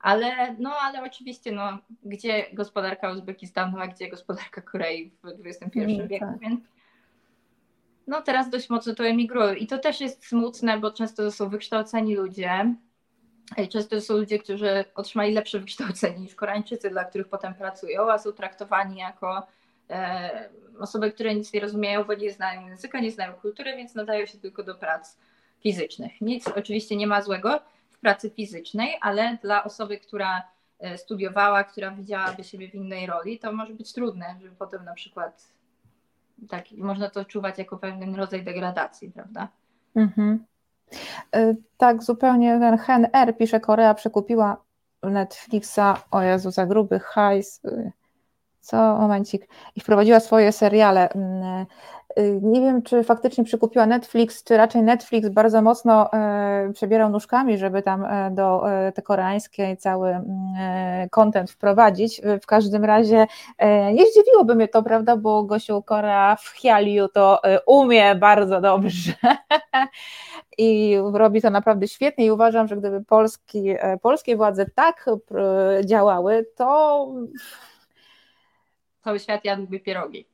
Ale, no, ale oczywiście, no, gdzie gospodarka Uzbekistanu, a gdzie gospodarka Korei w XXI mm, wieku, tak. więc no teraz dość mocno to emigrują. I to też jest smutne, bo często to są wykształceni ludzie. Często to są ludzie, którzy otrzymali lepsze wykształcenie niż Koreańczycy, dla których potem pracują, a są traktowani jako e, osoby, które nic nie rozumieją, bo nie znają języka, nie znają kultury, więc nadają się tylko do prac fizycznych. Nic oczywiście nie ma złego w pracy fizycznej, ale dla osoby, która e, studiowała, która widziałaby siebie w innej roli, to może być trudne, żeby potem na przykład tak, można to czuwać jako pewien rodzaj degradacji, prawda? Mhm. E, tak, zupełnie ten Hen R pisze, Korea przekupiła Netflixa, o Jezu, za gruby hajs, co, momencik, i wprowadziła swoje seriale. Y, nie wiem, czy faktycznie przykupiła Netflix, czy raczej Netflix bardzo mocno e, przebierał nóżkami, żeby tam e, do e, te koreańskie cały mm, content wprowadzić. W każdym razie nie zdziwiłoby mnie to, prawda, bo Gosiu Korea w Hialiu to umie bardzo dobrze i robi to naprawdę świetnie i uważam, że gdyby polski, polskie władze tak działały, to cały świat jadłby pierogi,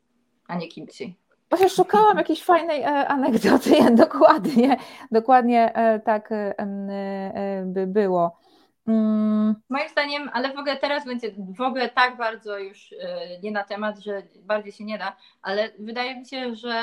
a nie kimchi. Właśnie szukałam jakiejś fajnej e, anegdoty, dokładnie, dokładnie e, tak e, by było. Mm. Moim zdaniem, ale w ogóle teraz będzie w ogóle tak bardzo już nie na temat, że bardziej się nie da, ale wydaje mi się, że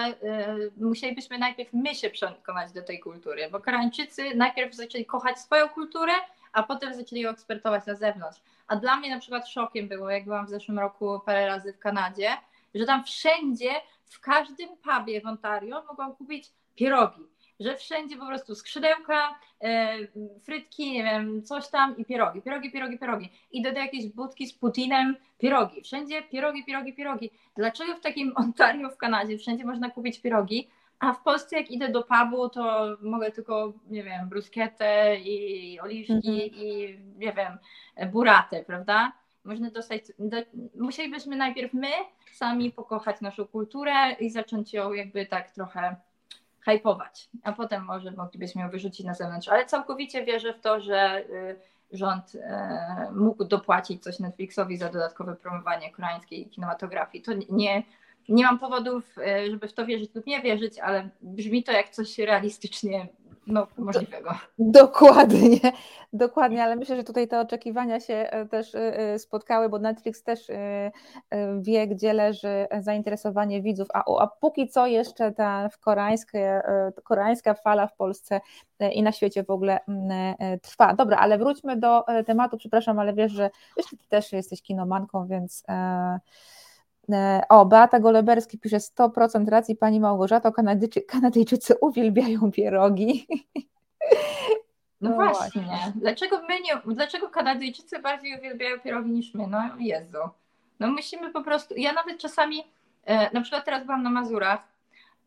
musielibyśmy najpierw my się przekonać do tej kultury, bo Koreańczycy najpierw zaczęli kochać swoją kulturę, a potem zaczęli ją ekspertować na zewnątrz. A dla mnie na przykład szokiem było, jak byłam w zeszłym roku parę razy w Kanadzie, że tam wszędzie, w każdym pubie w Ontario mogłam kupić pierogi. że wszędzie po prostu skrzydełka, e, frytki, nie wiem, coś tam i pierogi, pierogi, pierogi, pierogi. Idę do jakiejś budki z Putinem, pierogi, wszędzie pierogi, pierogi, pierogi. Dlaczego w takim Ontario w Kanadzie wszędzie można kupić pierogi, a w Polsce jak idę do pubu, to mogę tylko, nie wiem, bruskietę i oliwki mhm. i, nie wiem, buratę, prawda? Można dostać, do, musielibyśmy najpierw my sami pokochać naszą kulturę i zacząć ją jakby tak trochę hypować, a potem może moglibyśmy ją wyrzucić na zewnątrz. Ale całkowicie wierzę w to, że y, rząd y, mógł dopłacić coś Netflixowi za dodatkowe promowanie koreańskiej kinematografii. To nie, nie mam powodów, y, żeby w to wierzyć lub nie wierzyć, ale brzmi to jak coś realistycznie no, możliwego. Dokładnie, dokładnie, ale myślę, że tutaj te oczekiwania się e, też e, e, spotkały, bo Netflix też wie, gdzie leży zainteresowanie widzów, a, a póki co jeszcze ta koreańskie, koreańska fala w Polsce i na świecie w ogóle trwa. Dobra, ale wróćmy do tematu, przepraszam, ale wiesz, że wiesz, ty też jesteś kinomanką, więc... O, Beata Goleberski pisze 100% racji Pani Małgorzato, Kanadyjczy, Kanadyjczycy uwielbiają pierogi. No, no właśnie. właśnie. Dlaczego my nie, dlaczego Kanadyjczycy bardziej uwielbiają pierogi niż my? No Jezu. No musimy po prostu, ja nawet czasami, e, na przykład teraz byłam na Mazurach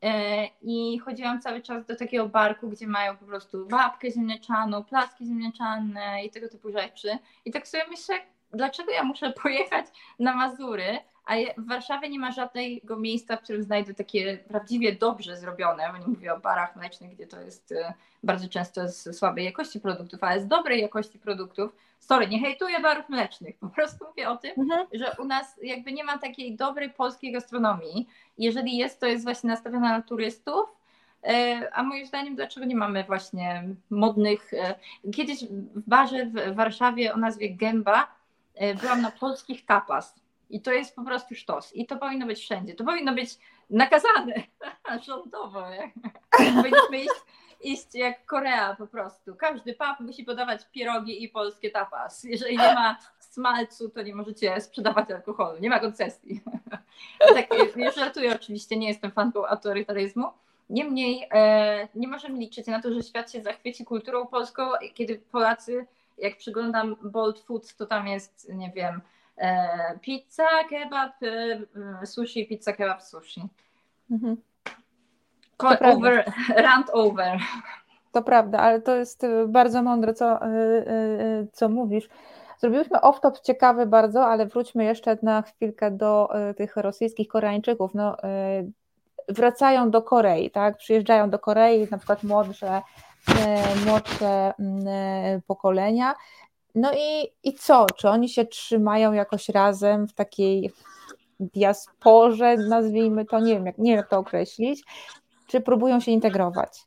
e, i chodziłam cały czas do takiego barku, gdzie mają po prostu babkę ziemniaczaną, placki ziemniaczane i tego typu rzeczy. I tak sobie myślę, dlaczego ja muszę pojechać na Mazury, a w Warszawie nie ma żadnego miejsca, w którym znajdę takie prawdziwie dobrze zrobione, bo nie mówię o barach mlecznych, gdzie to jest y, bardzo często z słabej jakości produktów, ale z dobrej jakości produktów. Sorry, nie hejtuję barów mlecznych, po prostu mówię o tym, mhm. że u nas jakby nie ma takiej dobrej polskiej gastronomii. Jeżeli jest, to jest właśnie nastawiona na turystów, y, a moim zdaniem, dlaczego nie mamy właśnie modnych. Y, kiedyś w barze w Warszawie o nazwie Gęba byłam na polskich tapas. I to jest po prostu sztos. I to powinno być wszędzie. To powinno być nakazane rządowo. Powinniśmy iść, iść jak Korea po prostu. Każdy pub musi podawać pierogi i polskie tapas. Jeżeli nie ma smalcu, to nie możecie sprzedawać alkoholu. Nie ma koncesji. tak, nie żartuję oczywiście, nie jestem fanką autorytaryzmu. Niemniej e, nie możemy liczyć na to, że świat się zachwyci kulturą polską, kiedy Polacy, jak przyglądam Bold Foods, to tam jest, nie wiem, pizza, kebab, e, e, sushi, pizza, kebab, sushi. Mhm. over, rant over. To prawda, ale to jest bardzo mądre, co, co mówisz. Zrobiłyśmy off-top ciekawy bardzo, ale wróćmy jeszcze na chwilkę do tych rosyjskich Koreańczyków. No, wracają do Korei, tak? Przyjeżdżają do Korei, na przykład młodsze, młodsze mm, pokolenia no i, i co? Czy oni się trzymają jakoś razem w takiej diasporze, nazwijmy to, nie wiem, jak, nie wiem jak to określić, czy próbują się integrować?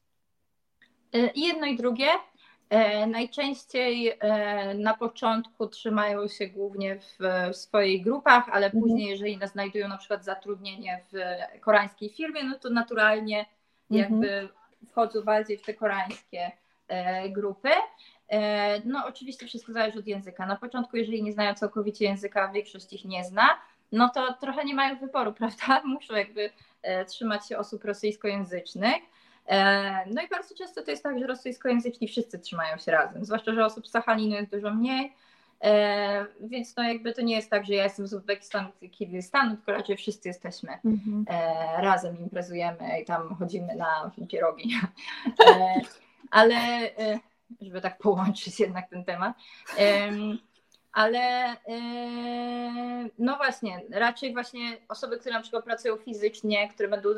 E, jedno i drugie. E, najczęściej e, na początku trzymają się głównie w, w swoich grupach, ale mhm. później, jeżeli znajdują na przykład zatrudnienie w koreańskiej firmie, no to naturalnie jakby mhm. wchodzą bardziej w te koreańskie grupy. E, no oczywiście wszystko zależy od języka. Na początku, jeżeli nie znają całkowicie języka, większość ich nie zna, no to trochę nie mają wyboru, prawda? Muszą jakby e, trzymać się osób rosyjskojęzycznych. E, no i bardzo często to jest tak, że rosyjskojęzyczni wszyscy trzymają się razem, zwłaszcza, że osób z Sachalinu jest dużo mniej, więc no jakby to nie jest tak, że ja jestem z Uzbekistanu, Kirgistanu, tylko raczej wszyscy jesteśmy mhm. razem, imprezujemy i tam chodzimy na pierogi. Ale żeby tak połączyć jednak ten temat. Ale no właśnie, raczej właśnie osoby, które na przykład pracują fizycznie, które będą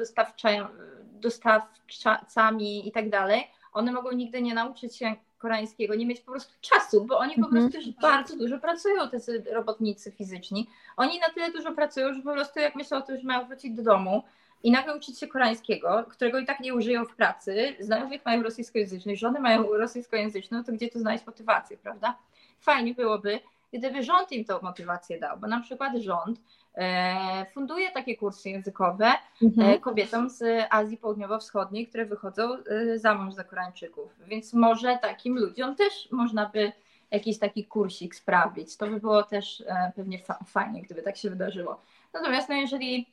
dostawcami i tak dalej, one mogą nigdy nie nauczyć się koreańskiego, nie mieć po prostu czasu, bo oni po mhm. prostu już bardzo dużo pracują, te robotnicy fizyczni. Oni na tyle dużo pracują, że po prostu jak myślą o tym, że mają wrócić do domu, i nagle uczyć się koreańskiego, którego i tak nie użyją w pracy, znajomych mają rosyjskojęzycznych, żony mają rosyjskojęzyczną, to gdzie tu znaleźć motywację, prawda? Fajnie byłoby, gdyby rząd im tą motywację dał, bo na przykład rząd e, funduje takie kursy językowe e, mhm. kobietom z Azji Południowo-Wschodniej, które wychodzą e, za mąż za Koreańczyków, więc może takim ludziom też można by jakiś taki kursik sprawić. To by było też pewnie fa fajnie, gdyby tak się wydarzyło. Natomiast no, jeżeli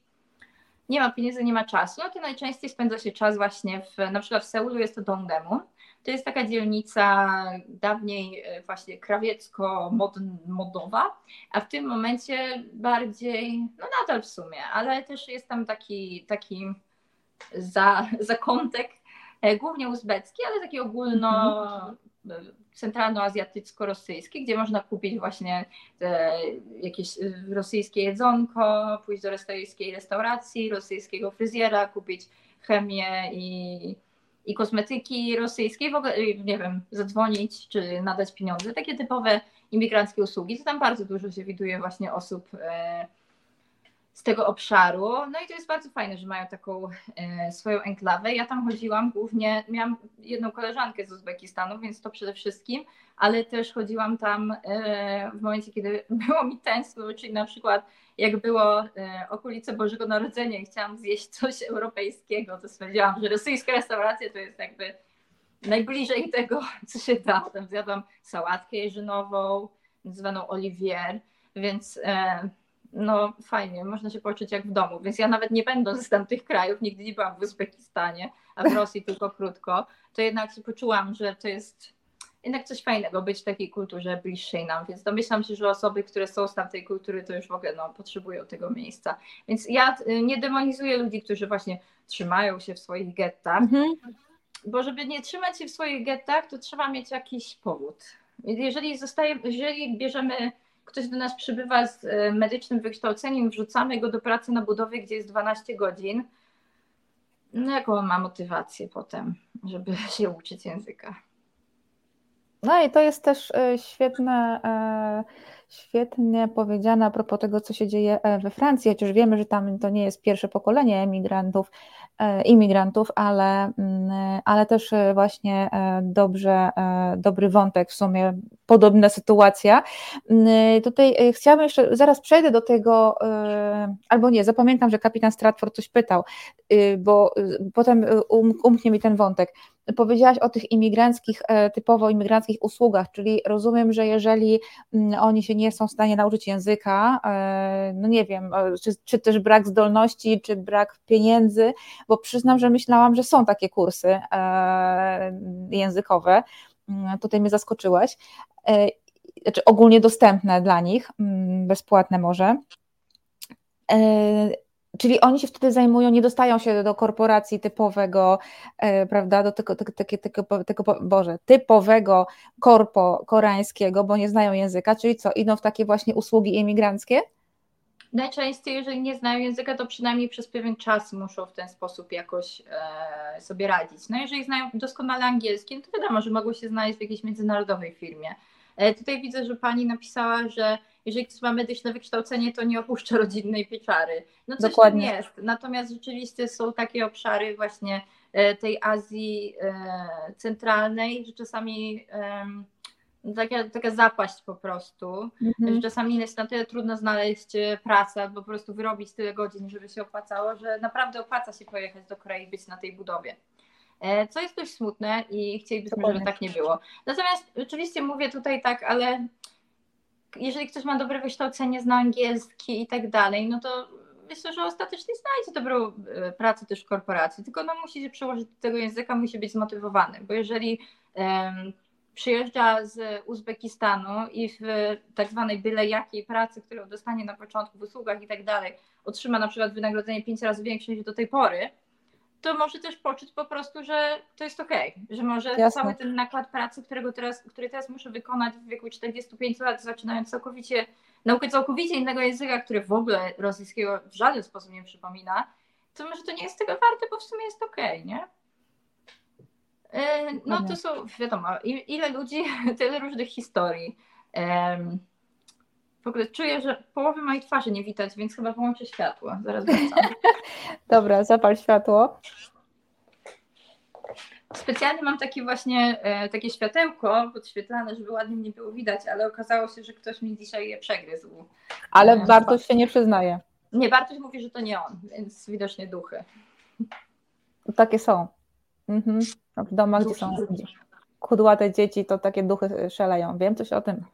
nie ma pieniędzy, nie ma czasu, no to najczęściej spędza się czas właśnie w, na przykład w Seulu jest to Dongdaemun. To jest taka dzielnica dawniej e, właśnie krawiecko-modowa, a w tym momencie bardziej, no nadal w sumie, ale też jest tam taki, taki za, zakątek, e, głównie uzbecki, ale taki ogólno mhm. centralnoazjatycko-rosyjski, gdzie można kupić właśnie jakieś rosyjskie jedzonko, pójść do rosyjskiej restauracji, rosyjskiego fryzjera, kupić chemię i, i kosmetyki rosyjskie, w ogóle, nie wiem, zadzwonić czy nadać pieniądze, takie typowe imigranckie usługi, to tam bardzo dużo się widuje właśnie osób e, z tego obszaru. No i to jest bardzo fajne, że mają taką e, swoją enklawę. Ja tam chodziłam głównie, miałam jedną koleżankę z Uzbekistanu, więc to przede wszystkim, ale też chodziłam tam e, w momencie, kiedy było mi tęskno, czyli na przykład jak było e, okolice Bożego Narodzenia i chciałam zjeść coś europejskiego, to stwierdziłam, że rosyjska restauracja to jest jakby najbliżej tego, co się da. Tam zjadłam sałatkę jeżynową, zwaną Olivier, więc e, no fajnie, można się poczuć jak w domu. Więc ja nawet nie będąc z tamtych krajów, nigdy nie byłam w Uzbekistanie, a w Rosji tylko krótko, to jednak się poczułam, że to jest jednak coś fajnego być w takiej kulturze bliższej nam, więc domyślam się, że osoby, które są z tamtej kultury, to już w ogóle no, potrzebują tego miejsca. Więc ja y, nie demonizuję ludzi, którzy właśnie trzymają się w swoich gettach, mhm. bo żeby nie trzymać się w swoich gettach, to trzeba mieć jakiś powód. Jeżeli, zostaje, jeżeli bierzemy, ktoś do nas przybywa z y, medycznym wykształceniem, wrzucamy go do pracy na budowie, gdzie jest 12 godzin, no jaką on ma motywację potem, żeby się uczyć języka? No i to jest też e, świetne, e, świetnie powiedziane a propos tego, co się dzieje e, we Francji, chociaż wiemy, że tam to nie jest pierwsze pokolenie emigrantów, imigrantów, ale, mm, ale też właśnie dobrze, dobry wątek w sumie, podobna sytuacja. Mm, tutaj chciałabym jeszcze, zaraz przejdę do tego, albo nie, zapamiętam, że kapitan Stratford coś pytał, bo potem um, umknie mi ten wątek. Powiedziałaś o tych imigranckich, e, typowo imigranckich usługach, czyli rozumiem, że jeżeli mm, oni się nie są w stanie nauczyć języka, e, no nie wiem, e, czy, czy też brak zdolności, czy brak pieniędzy, bo przyznam, że myślałam, że są takie kursy językowe, mm, tutaj mnie zaskoczyłaś, znaczy ogólnie dostępne dla nich, mm, bezpłatne może Czyli oni się wtedy zajmują, nie dostają się do korporacji typowego, e, prawda, do tego, tego, tego, tego, Boże, typowego korpo koreańskiego, bo nie znają języka, czyli co, idą w takie właśnie usługi imigranckie? Najczęściej, jeżeli nie znają języka, to przynajmniej przez pewien czas muszą w ten sposób jakoś e, sobie radzić. No jeżeli znają doskonale angielski, no to wiadomo, że mogą się znaleźć w jakiejś międzynarodowej firmie. E, tutaj widzę, że pani napisała, że jeżeli ktoś ma medyczne wykształcenie, to nie opuszcza rodzinnej pieczary. No coś Dokładnie. tam jest. Natomiast rzeczywiście są takie obszary właśnie e, tej Azji e, centralnej, że czasami taka, taka zapaść po prostu, mhm. że czasami jest na tyle trudno znaleźć e, pracę, po prostu wyrobić tyle godzin, żeby się opłacało, że naprawdę opłaca się pojechać do Korei i być na tej budowie. Co jest dość smutne i chcielibyśmy, żeby tak nie było. Natomiast oczywiście mówię tutaj tak, ale jeżeli ktoś ma dobre wykształcenie, zna angielski i tak dalej, no to myślę, że ostatecznie znajdzie dobrą e, pracę też w korporacji, tylko no musi się przełożyć do tego języka, musi być zmotywowany, bo jeżeli um, przyjeżdża z Uzbekistanu i w tak zwanej byle jakiej pracy, którą dostanie na początku w usługach i tak dalej, otrzyma na przykład wynagrodzenie pięć razy większe niż do tej pory, to może też poczuć po prostu, że to jest okej, okay, że może Jasne. cały ten nakład pracy, którego teraz, który teraz muszę wykonać w wieku 45 lat, zaczynając całkowicie, naukę całkowicie innego języka, który w ogóle rosyjskiego w żaden sposób nie przypomina, to może to nie jest tego warte, bo w sumie jest okej, okay, nie? E, no to są, wiadomo, ile ludzi, tyle różnych historii. W ogóle czuję, że połowy mojej twarzy nie widać, więc chyba połączę światło. Zaraz wracam. Dobra, zapal światło. Specjalnie mam takie właśnie e, takie światełko podświetlane, żeby ładnie nie było widać, ale okazało się, że ktoś mi dzisiaj je przegryzł. Ale e, Bartosz się nie przyznaje. Nie, Bartoś mówi, że to nie on, więc widocznie duchy. Takie są. Mhm. W domach, duchy. gdzie są kudłate dzieci, to takie duchy szaleją. Wiem coś o tym.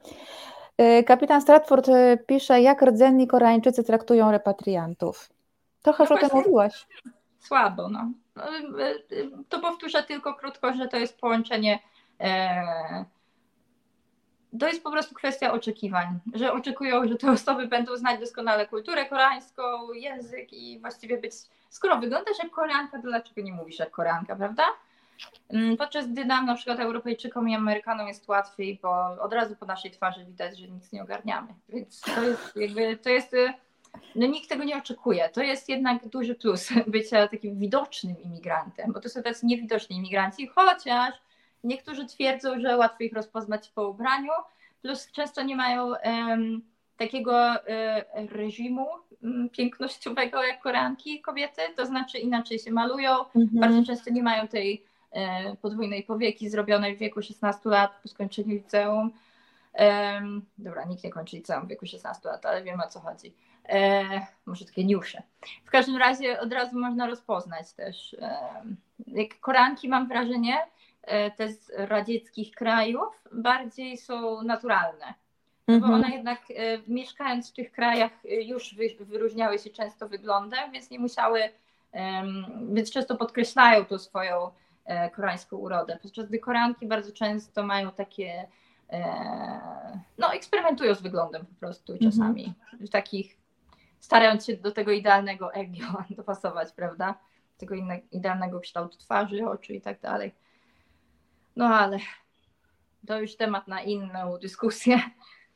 E, kapitan Stratford e, pisze, jak rdzenni Koreańczycy traktują repatriantów. Trochę no już o tym mówiłaś. Słabo, no. no. To powtórzę tylko krótko, że to jest połączenie e, to jest po prostu kwestia oczekiwań, że oczekują, że te osoby będą znać doskonale kulturę koreańską, język i właściwie być, skoro wyglądasz jak Koreanka, to dlaczego nie mówisz jak Koreanka, prawda? Mm, podczas gdy nam na przykład Europejczykom i Amerykanom jest łatwiej, bo od razu po naszej twarzy widać, że nic nie ogarniamy. Więc to jest jakby, to jest, no nikt tego nie oczekuje. To jest jednak duży plus bycia takim widocznym imigrantem, bo to są tacy niewidoczni imigranci, chociaż Niektórzy twierdzą, że łatwo ich rozpoznać po ubraniu, plus często nie mają um, takiego e, reżimu um, pięknościowego jak koreanki kobiety, to znaczy inaczej się malują, mhm. bardzo często nie mają tej podwójnej powieki zrobionej w wieku 16 lat po skończeniu liceum. Um, dobra, nikt nie kończy liceum w wieku 16 lat, ale wiem o co chodzi. E, może takie niusze. W każdym razie od razu można rozpoznać też. E, jak koranki mam wrażenie, E, te z radzieckich krajów bardziej są naturalne. No bo mhm. one jednak e, mieszkając w tych krajach e, już wyróżniały się często wyglądem, więc nie musiały, więc często podkreślają tą swoją koreańską urodę. Podczas gdy Koreanki bardzo często mają takie, no eksperymentują z wyglądem po prostu mhm. czasami. W takich, starając się do tego idealnego ego dopasować, prawda? Tego idealnego kształtu twarzy, oczu i tak dalej. No ale to już temat na inną dyskusję.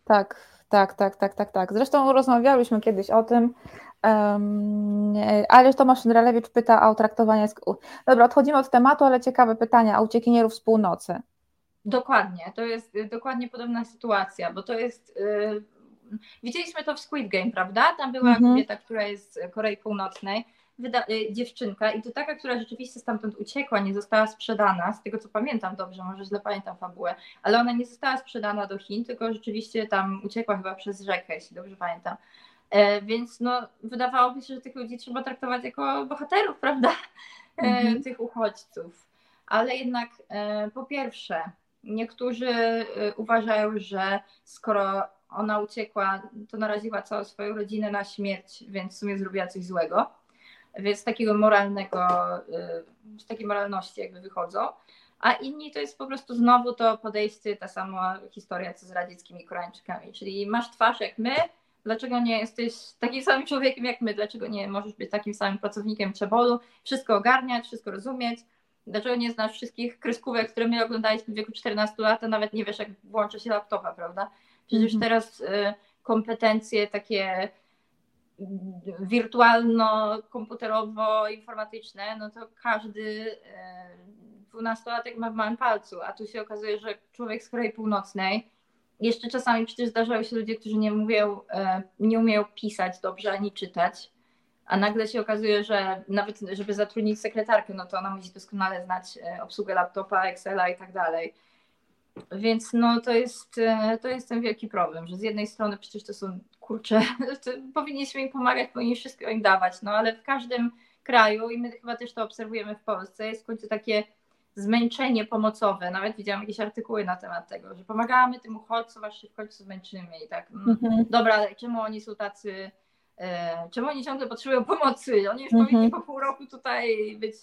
Tak, tak, tak, tak, tak, tak. Zresztą rozmawiałyśmy kiedyś o tym, um, ale Tomasz Drelewicz pyta o traktowanie. Dobra, odchodzimy od tematu, ale ciekawe pytania o uciekinierów z północy. Dokładnie, to jest y, dokładnie podobna sytuacja, bo to jest. Yy, widzieliśmy to w Squid Game, prawda? Tam była mhm. kobieta, która jest z Korei Północnej Y, dziewczynka i to taka, która rzeczywiście stamtąd uciekła, nie została sprzedana, z tego co pamiętam dobrze, może źle pamiętam fabułę, ale ona nie została sprzedana do Chin, tylko rzeczywiście tam uciekła chyba przez rzekę, jeśli dobrze pamiętam. E, więc no, wydawałoby się, że tych ludzi trzeba traktować jako bohaterów, prawda? E, mhm. Tych uchodźców. Ale jednak e, po pierwsze, niektórzy uważają, że skoro ona uciekła, to naraziła całą swoją rodzinę na śmierć, więc w sumie zrobiła coś złego więc z takiego moralnego, z takiej moralności jakby wychodzą. A inni to jest po prostu znowu to podejście, ta sama historia co z radzieckimi Koreańczykami, czyli masz twarz jak my, dlaczego nie jesteś takim samym człowiekiem jak my, dlaczego nie możesz być takim samym pracownikiem Czebolu, wszystko ogarniać, wszystko rozumieć, dlaczego nie znasz wszystkich kreskówek, które my oglądaliśmy w wieku 14 lat, a nawet nie wiesz jak włączy się laptopa, prawda? Przecież mm -hmm. teraz y, kompetencje takie wirtualno-komputerowo-informatyczne, no to każdy e, dwunastolatek ma w małym palcu, a tu się okazuje, że człowiek z Korei Północnej, jeszcze czasami przecież zdarzają się ludzie, którzy nie mówią, e, nie umieją pisać dobrze ani czytać, a nagle się okazuje, że nawet żeby zatrudnić sekretarkę, no to ona musi doskonale znać e, obsługę laptopa, Excela i tak dalej. Więc no to jest, to jest ten wielki problem, że z jednej strony przecież to są kurczę, powinniśmy im pomagać, powinniśmy wszystko im dawać, no ale w każdym kraju i my chyba też to obserwujemy w Polsce, jest w końcu takie zmęczenie pomocowe, nawet widziałam jakieś artykuły na temat tego, że pomagamy tym uchodźcom, aż się w końcu zmęczymy i tak, mm, mhm. dobra, czemu oni są tacy, e, czemu oni ciągle potrzebują pomocy, oni już mhm. powinni po pół roku tutaj być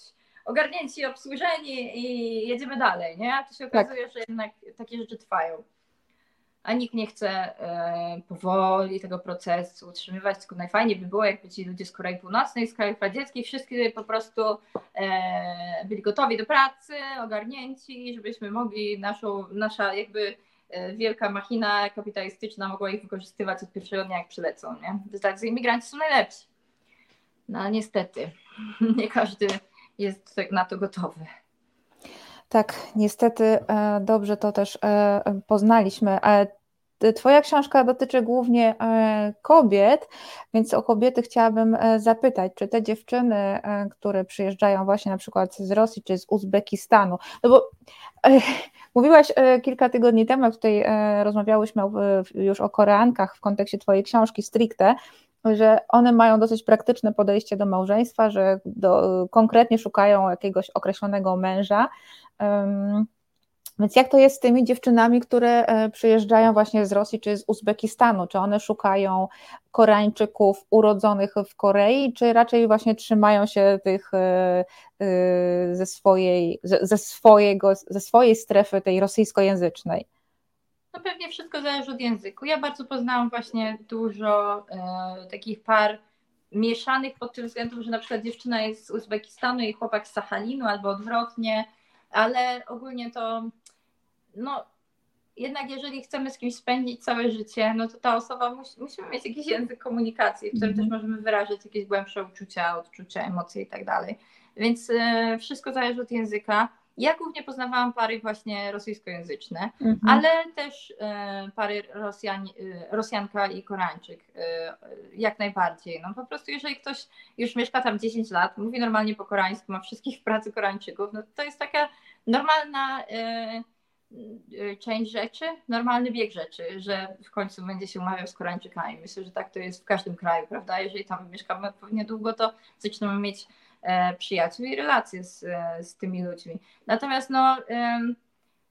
ogarnięci, obsłużeni i jedziemy dalej, nie? A tu się tak. okazuje, tak. że jednak takie rzeczy trwają a nikt nie chce e, powoli tego procesu utrzymywać, tylko najfajniej by było, jakby ci ludzie z Korei Północnej, z krajów radzieckich, wszyscy po prostu e, byli gotowi do pracy, ogarnięci, żebyśmy mogli naszą, nasza jakby e, wielka machina kapitalistyczna mogła ich wykorzystywać od pierwszego dnia, jak przylecą, nie? Tak, imigranci są najlepsi. No niestety, nie każdy jest na to gotowy. Tak, niestety e, dobrze to też e, poznaliśmy. Twoja książka dotyczy głównie e, kobiet, więc o kobiety chciałabym zapytać, czy te dziewczyny, które przyjeżdżają właśnie na przykład z Rosji czy z Uzbekistanu, no bo mówiłaś kilka tygodni temu, jak tutaj rozmawiałyśmy już o Koreankach w kontekście Twojej książki stricte, że one mają dosyć praktyczne podejście do małżeństwa, że do, konkretnie szukają jakiegoś określonego męża. Więc jak to jest z tymi dziewczynami, które e, przyjeżdżają właśnie z Rosji czy z Uzbekistanu? Czy one szukają Koreańczyków urodzonych w Korei, czy raczej właśnie trzymają się tych e, e, ze swojej, ze, swojego, ze swojej strefy tej rosyjskojęzycznej? No pewnie wszystko zależy od języku. Ja bardzo poznałam właśnie dużo e, takich par mieszanych pod tym względem, że na przykład dziewczyna jest z Uzbekistanu i chłopak z Sachalinu albo odwrotnie, ale ogólnie to no jednak jeżeli chcemy z kimś spędzić całe życie, no to ta osoba musi, musimy mieć jakiś język komunikacji, w którym mm. też możemy wyrazić jakieś głębsze uczucia, odczucia, emocje i tak dalej. Więc e, wszystko zależy od języka. Ja głównie poznawałam pary właśnie rosyjskojęzyczne, -hmm. ale też e, pary Rosjan, e, Rosjanka i Koreańczyk, e, jak najbardziej. No po prostu jeżeli ktoś już mieszka tam 10 lat, mówi normalnie po koreańsku, ma wszystkich w pracy Koreańczyków, no to jest taka normalna część rzeczy, normalny bieg rzeczy, że w końcu będzie się umawiał z Koreańczykami. Myślę, że tak to jest w każdym kraju, prawda? Jeżeli tam mieszkamy odpowiednio długo, to zaczynamy mieć przyjaciół i relacje z, e, z tymi ludźmi. Natomiast no,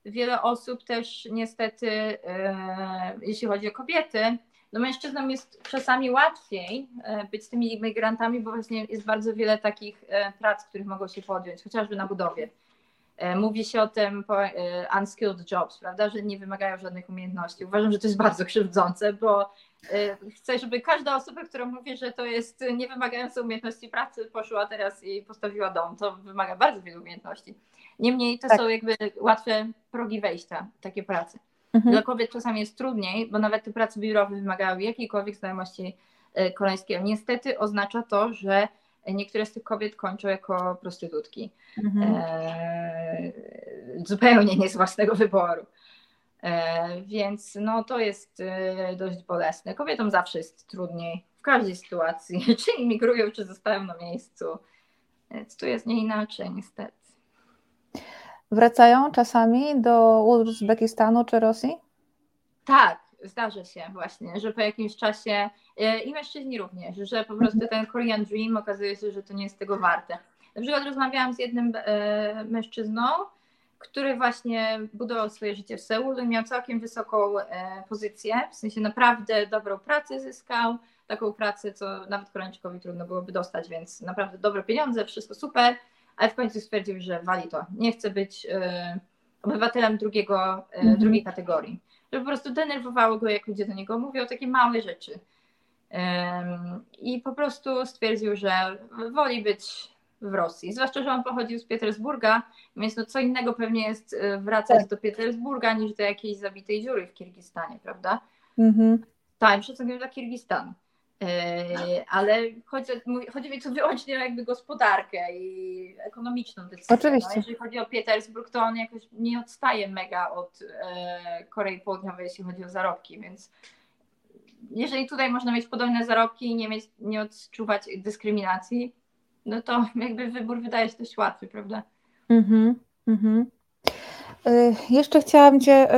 wiele osób też niestety, e, jeśli chodzi o kobiety, no mężczyznom jest czasami łatwiej być tymi imigrantami, bo właśnie jest bardzo wiele takich prac, których mogą się podjąć, chociażby na budowie E, mówi się o tym e, unskilled jobs, prawda, że nie wymagają żadnych umiejętności. Uważam, że to jest bardzo krzywdzące, bo e, chcę, żeby każda osoba, która mówi, że to jest niewymagające umiejętności pracy, poszła teraz i postawiła dom. To wymaga bardzo wielu umiejętności. Niemniej to tak. są jakby łatwe progi wejścia, takie prace. Mhm. Dla kobiet czasami jest trudniej, bo nawet te prace biurowe wymagają jakiejkolwiek znajomości koreańskiego. Niestety oznacza to, że Niektóre z tych kobiet kończą jako prostytutki. Mhm. E, zupełnie nie z własnego wyboru. E, więc no, to jest e, dość bolesne. Kobietom zawsze jest trudniej w każdej sytuacji, czy imigrują, czy zostają na miejscu. Więc tu jest nie inaczej, niestety. Wracają czasami do Uzbekistanu czy Rosji? Tak, zdarza się właśnie, że po jakimś czasie e, i mężczyźni również, że po prostu ten Korean Dream okazuje się, że to nie jest tego warte. Na przykład rozmawiałam z jednym e, mężczyzną, który właśnie budował swoje życie w Seulu i miał całkiem wysoką e, pozycję, w sensie naprawdę dobrą pracę zyskał, taką pracę, co nawet Koreańczykowi trudno byłoby dostać, więc naprawdę dobre pieniądze, wszystko super, ale w końcu stwierdził, że wali to. Nie chce być obywatelem drugiego, mhm. drugiej kategorii że po prostu denerwowało go, jak ludzie do niego mówią takie małe rzeczy. I po prostu stwierdził, że woli być w Rosji. Zwłaszcza, że on pochodził z Petersburga, więc no co innego pewnie jest e, wracać tak. do Petersburga niż do jakiejś zabitej dziury w Kirgistanie, prawda? Mhm. Tak, szacunkiem dla Kirgistanu. E, ale chodzi, chodzi mi tu wyłącznie o jakby gospodarkę i ekonomiczną decyzję. No, Oczywiście. No, jeżeli chodzi o Petersburg, to on jakoś nie odstaje mega od e, Korei Południowej, jeśli chodzi o zarobki, więc jeżeli tutaj można mieć podobne zarobki i nie, mieć, nie odczuwać dyskryminacji, no to jakby wybór wydaje się dość łatwy, prawda? Mhm, mhm. E, jeszcze chciałam Cię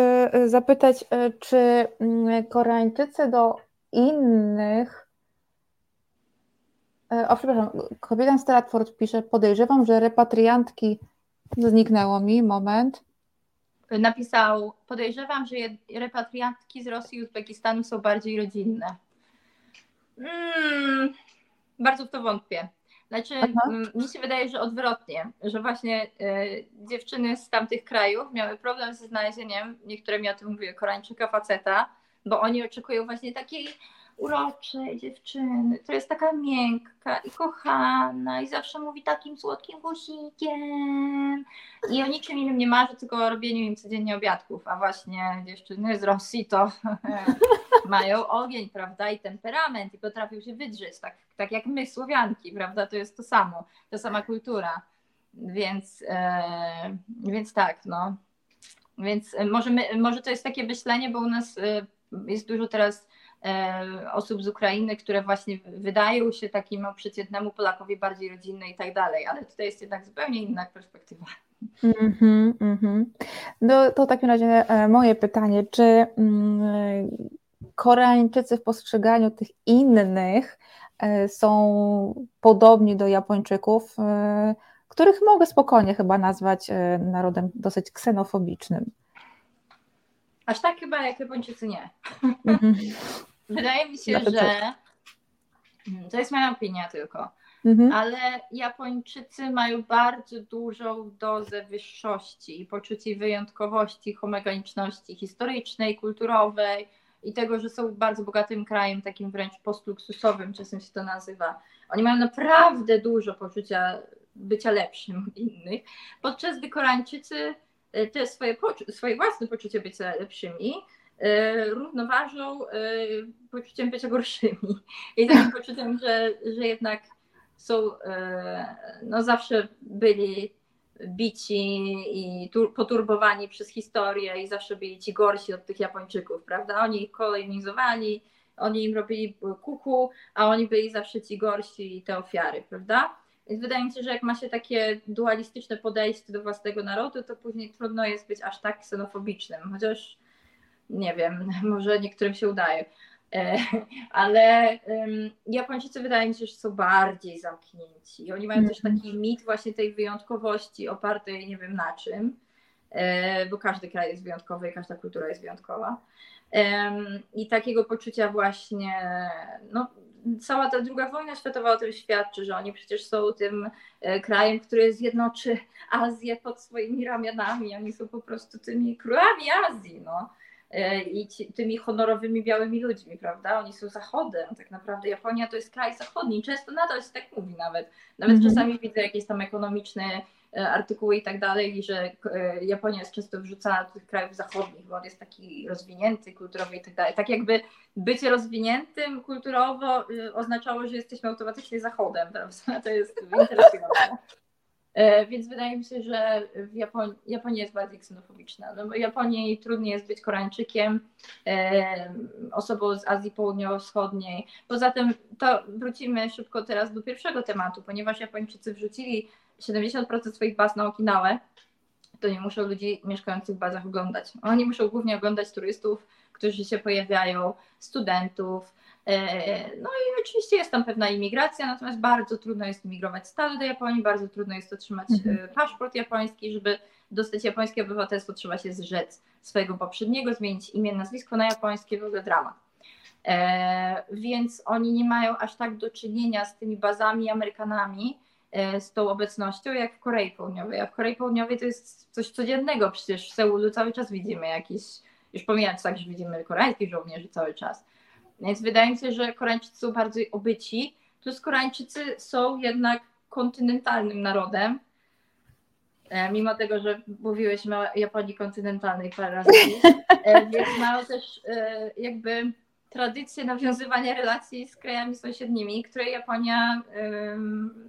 zapytać, czy mm, Koreańczycy do innych o, przepraszam, kobieta Stratford pisze, podejrzewam, że repatriantki, zniknęło mi, moment. Napisał, podejrzewam, że repatriantki z Rosji i Uzbekistanu są bardziej rodzinne. Hmm, bardzo w to wątpię. Znaczy, mi się wydaje, że odwrotnie, że właśnie y, dziewczyny z tamtych krajów miały problem ze znalezieniem, niektóre mi o tym mówiły, Koreańczyka faceta, bo oni oczekują właśnie takiej uroczej dziewczyny, która jest taka miękka i kochana i zawsze mówi takim słodkim głosikiem i o niczym innym nie marzy, tylko o robieniu im codziennie obiadków, a właśnie dziewczyny z Rosji to mają ogień, prawda, i temperament. I potrafią się wydrzeć, tak, tak jak my Słowianki, prawda, to jest to samo, ta sama kultura, więc, e, więc tak, no. Więc może, my, może to jest takie myślenie, bo u nas e, jest dużo teraz E, osób z Ukrainy, które właśnie wydają się takiemu przeciętnemu Polakowi bardziej rodzinne i tak dalej, ale tutaj jest jednak zupełnie inna perspektywa. Mm-hmm, mm-hmm. No to w takim razie e, moje pytanie, czy mm, Koreańczycy w postrzeganiu tych innych e, są podobni do Japończyków, których mogę spokojnie chyba nazwać e, narodem dosyć ksenofobicznym. Aż tak chyba jak Japończycy nie. Mhm. Wydaje mi się, że to jest moja opinia tylko, mhm. ale Japończycy mają bardzo dużą dozę wyższości i poczucie wyjątkowości, homogeniczności historycznej, kulturowej i tego, że są bardzo bogatym krajem, takim wręcz postluksusowym, czasem się to nazywa. Oni mają naprawdę dużo poczucia bycia lepszym od innych, podczas gdy Koreańczycy e, te swoje, swoje własne poczucie bycia lepszymi równoważą e, poczuciem bycia gorszymi. I takim poczuciem, że, że jednak są, no zawsze byli bici i poturbowani przez historię i zawsze byli ci gorsi od tych Japończyków, prawda? Oni ich kolonizowali, oni im robili kuku, a oni byli zawsze ci gorsi i te ofiary, prawda? Więc wydaje mi się, że jak ma się takie dualistyczne podejście do własnego narodu, to później trudno jest być aż tak ksenofobicznym, chociaż nie wiem, może niektórym się udaje. E, ale Japończycy wydaje mi się, że są bardziej zamknięci i oni mają też mhm. taki mit właśnie tej wyjątkowości opartej nie wiem na czym, e, bo każdy kraj jest wyjątkowy i każda kultura jest wyjątkowa. I takiego poczucia właśnie, no cała ta druga wojna światowa o tym świadczy, że oni przecież są tym e, krajem, który zjednoczy Azję pod swoimi ramionami. Oni są po prostu tymi królami Azji. No. E, i ci, tymi honorowymi białymi ludźmi, prawda? Oni są zachodem, tak naprawdę Japonia to jest kraj zachodni, często nadal się tak mówi nawet. Nawet mm -hmm. czasami widzę jakieś tam ekonomiczne e, artykuły i tak dalej, że e, Japonia jest często wrzucana do tych krajów zachodnich, bo on jest taki rozwinięty kulturowo i tak dalej. Tak jakby bycie rozwiniętym kulturowo oznaczało, że jesteśmy automatycznie zachodem, prawda? To jest interesujące. E, więc wydaje mi się, że w Japonii, Japonia jest bardziej ksenofobiczna. No, w Japonii trudniej jest być Koreańczykiem, e, osobą z Azji Południowo-Wschodniej. Poza tym to wrócimy szybko teraz do pierwszego tematu, ponieważ Japończycy wrzucili 70% swoich baz na Okinawę, to nie muszą ludzi mieszkających w bazach oglądać. Oni muszą głównie oglądać turystów, którzy się pojawiają, studentów, no i oczywiście jest tam pewna imigracja, natomiast bardzo trudno jest imigrować stale do Japonii, bardzo trudno jest otrzymać mhm. E, paszport japoński, żeby dostać japońskie obywatelstwo, trzeba się zrzec swojego poprzedniego, zmienić imię, nazwisko na japońskie, w ogóle dramat. E, więc oni nie mają aż tak do czynienia z tymi bazami Amerykanami, e, z tą obecnością, jak w Korei Południowej. A w Korei Południowej to jest coś codziennego, przecież w Seulu cały czas widzimy jakiś, już pomijając tak, że widzimy koreańskich żołnierzy cały czas, więc wydaje mi się, że Koreańczycy są bardziej obyci, plus Koreańczycy są jednak kontynentalnym narodem. E, mimo tego, że mówiłeś o Japonii kontynentalnej parę razy, e, więc mają też e, jakby tradycję nawiązywania relacji z krajami sąsiednimi, której Japonia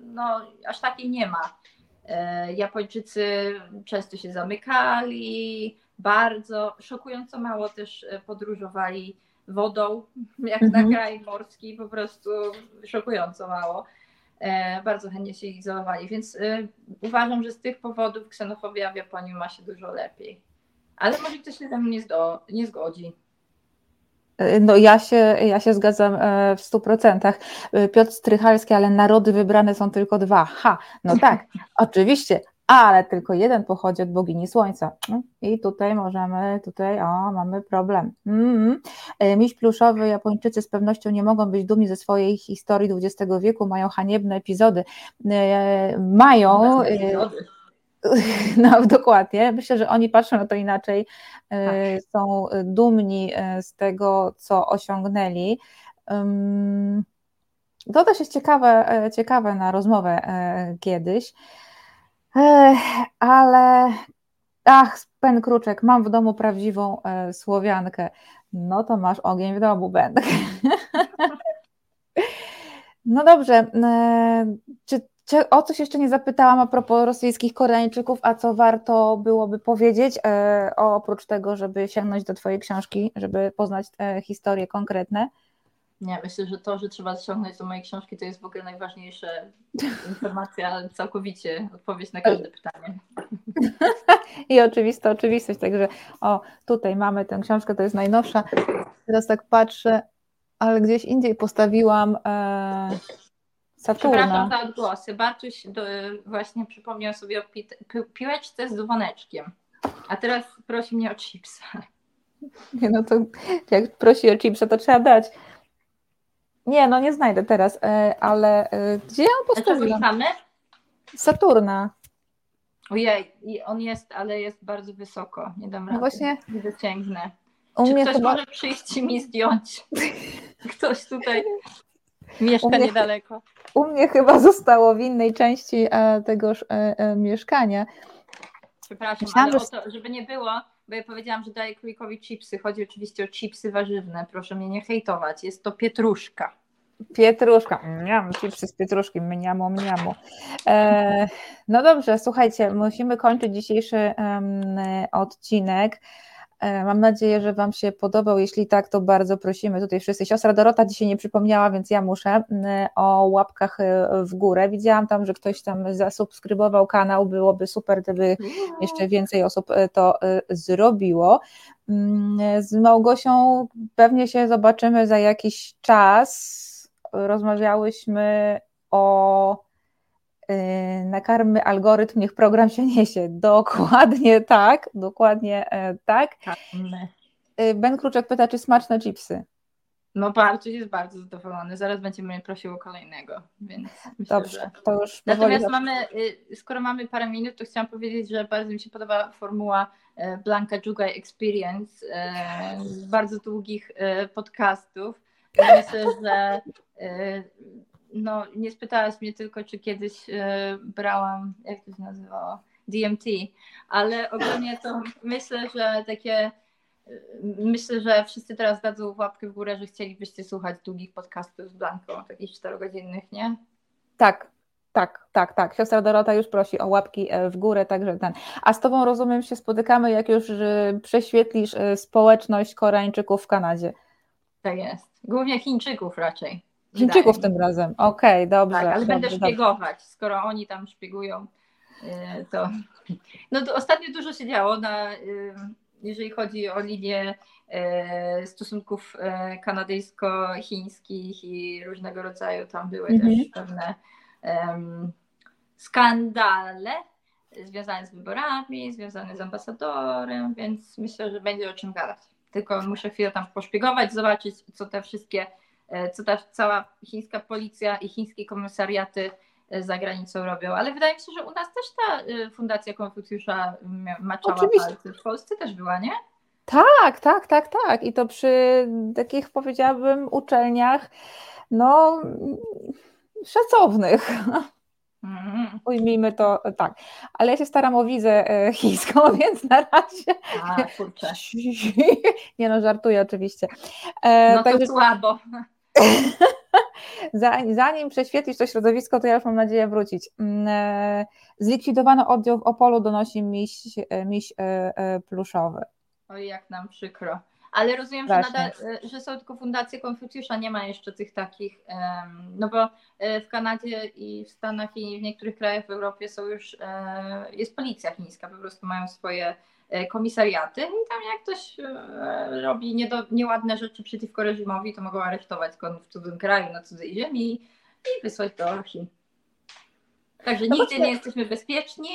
no, aż takiej nie ma. Japończycy często się zamykali, bardzo szokująco mało też podróżowali wodą, jak mhm. na kraj morski, po prostu szokująco mało. E, bardzo chętnie się izolowali, więc e, uważam, że z tych powodów ksenofobia w Japonii ma się dużo lepiej. Ale może ktoś się ze mną nie, zdo, nie zgodzi. E, no ja się, ja się zgadzam w stu procentach. Piotr Strychalski, ale narody wybrane są tylko dwa. Ha, no tak, oczywiście, ale tylko jeden pochodzi od bogini słońca. Mm, I tutaj możemy, tutaj o, mamy problem. Mm. Miś pluszowy, Japończycy z pewnością nie mogą być dumni ze swojej historii XX wieku, mają haniebne epizody. E, mają... E, no, dokładnie. Myślę, że oni patrzą na to inaczej, tak. są dumni z tego, co osiągnęli. To też jest ciekawe, ciekawe na rozmowę kiedyś. Ale ach, pen kruczek, mam w domu prawdziwą e, słowiankę. No to masz ogień w domu, Ben. no dobrze, e, czy, czy, o coś jeszcze nie zapytałam a propos rosyjskich Koreańczyków, a co warto byłoby powiedzieć, e, oprócz tego, żeby sięgnąć do Twojej książki, żeby poznać te historie konkretne? Nie, myślę, że to, że trzeba ściągnąć do mojej książki, to jest w ogóle najważniejsza informacja, całkowicie odpowiedź na każde pytanie. I oczywista oczywistość, także o, tutaj mamy tę książkę, to jest najnowsza. Teraz tak patrzę, ale gdzieś indziej postawiłam e, Saturna. Przepraszam za odgłosy. Bartuś do, właśnie przypomniał sobie o pi, pi, piłeczce z dzwoneczkiem. A teraz prosi mnie o chipsa. Nie, no to jak prosi o chipsa, to trzeba dać. Nie, no nie znajdę teraz, e, ale e, gdzie ją A czego postawiłam? Saturna. Ojej, i on jest, ale jest bardzo wysoko. Nie dam No rady. właśnie Nie dosięgnę. u Czy ktoś chyba... może przyjść i mi zdjąć? Ktoś tutaj mieszka U mnie- niedaleko. U mnie chyba zostało w innej części e, tegoż mieszkania. Przepraszam, Myślałam, ale że- to, żeby nie było, bo ja powiedziałam, że daję krójkowi chipsy. Chodzi oczywiście o chipsy warzywne. Proszę mnie nie hejtować. Jest to pietruszka. Pietruszka. Mniam, chipsy z pietruszki. Mniamo, mniamo. E, no dobrze, słuchajcie, musimy kończyć dzisiejszy em, odcinek. E, Mam nadzieję, że Wam się podobał. Jeśli tak, to bardzo prosimy tutaj wszyscy. Siostra Dorota dzisiaj nie przypomniała, więc ja muszę m, o łapkach e, w górę. Widziałam tam, że ktoś tam zasubskrybował kanał. Byłoby super, gdyby jeszcze więcej osób e, to zrobiło. Mm, Z Małgosią pewnie się zobaczymy za jakiś czas. Rozmawiałyśmy o nakarmy algorytm, niech program się niesie. Dokładnie tak, dokładnie e, tak. Y, Ben Kruczek pyta, czy smaczne chipsy. No Bartuś jest bardzo zadowolony. Zaraz będzie mnie prosił o kolejnego, więc myślę, Dobrze, że... to już Natomiast mamy, y, skoro mamy parę minut, to chciałam powiedzieć, że bardzo mi się podoba formuła e, Blanka Dżugaj Experience e, z bardzo długich podcastów. Myślę, że no, nie spytałaś mnie tylko, czy kiedyś e, brałam, jak to się nazywało, DMT, ale ogólnie to myślę, że takie Myślę, że wszyscy teraz dadzą łapkę w górę, że chcielibyście słuchać długich podcastów z Blanką, takich czterogodzinnych, nie? Tak, tak, tak, tak. Siostra Dorota już prosi o łapki e, w górę, także ten. A z Tobą rozumiem się spotykamy, jak już e, prześwietlisz e, społeczność Koreańczyków w Kanadzie. Tak jest. Głównie Chińczyków raczej. Chińczyków tym razem. Okej, dobrze. Tak, ale dobrze, będę dobrze. szpiegować. Skoro oni tam szpiegują, y, to. No to ostatnio dużo się działo, na, y, jeżeli chodzi o linię y, stosunków kanadyjsko-chińskich i różnego rodzaju. Tam były Mhm. też pewne em, skandale związane z wyborami, związane z ambasadorem, więc myślę, że będzie o czym gadać. Tylko muszę chwilę tam poszpiegować, zobaczyć, co te wszystkie co ta cała chińska policja i chińskie komisariaty e, za granicą robią. Ale wydaje mi się, że u nas też ta e, Fundacja Konfucjusza maczała Oczywiście. palce. W Polsce też była, nie? Tak, tak, tak, tak. I to przy takich powiedziałabym uczelniach, no szacownych. Mm. Ujmijmy to e, tak. Ale ja się staram o wizę e, chińską, więc na razie. A, kurczę. Nie no, żartuję oczywiście. E, No to także słabo. zanim, prześwietlisz to środowisko, to ja już mam nadzieję wrócić. Mm, e, Zlikwidowano oddział w Opolu, donosi miś, e, miś e, pluszowy. Oj, jak nam przykro. Ale rozumiem, że, nadal, e, że są tylko fundacje Konfucjusza, nie ma jeszcze tych takich, no bo e, w Kanadzie i w Stanach i w niektórych krajach w Europie są już, e, jest policja chińska, po prostu mają swoje e, komisariaty i tam jak ktoś e, robi niedo, nieładne rzeczy przeciwko reżimowi, to mogą aresztować go w cudzym kraju, na cudzej ziemi i wysłać do Chin. Także No właśnie- nie jesteśmy bezpieczni,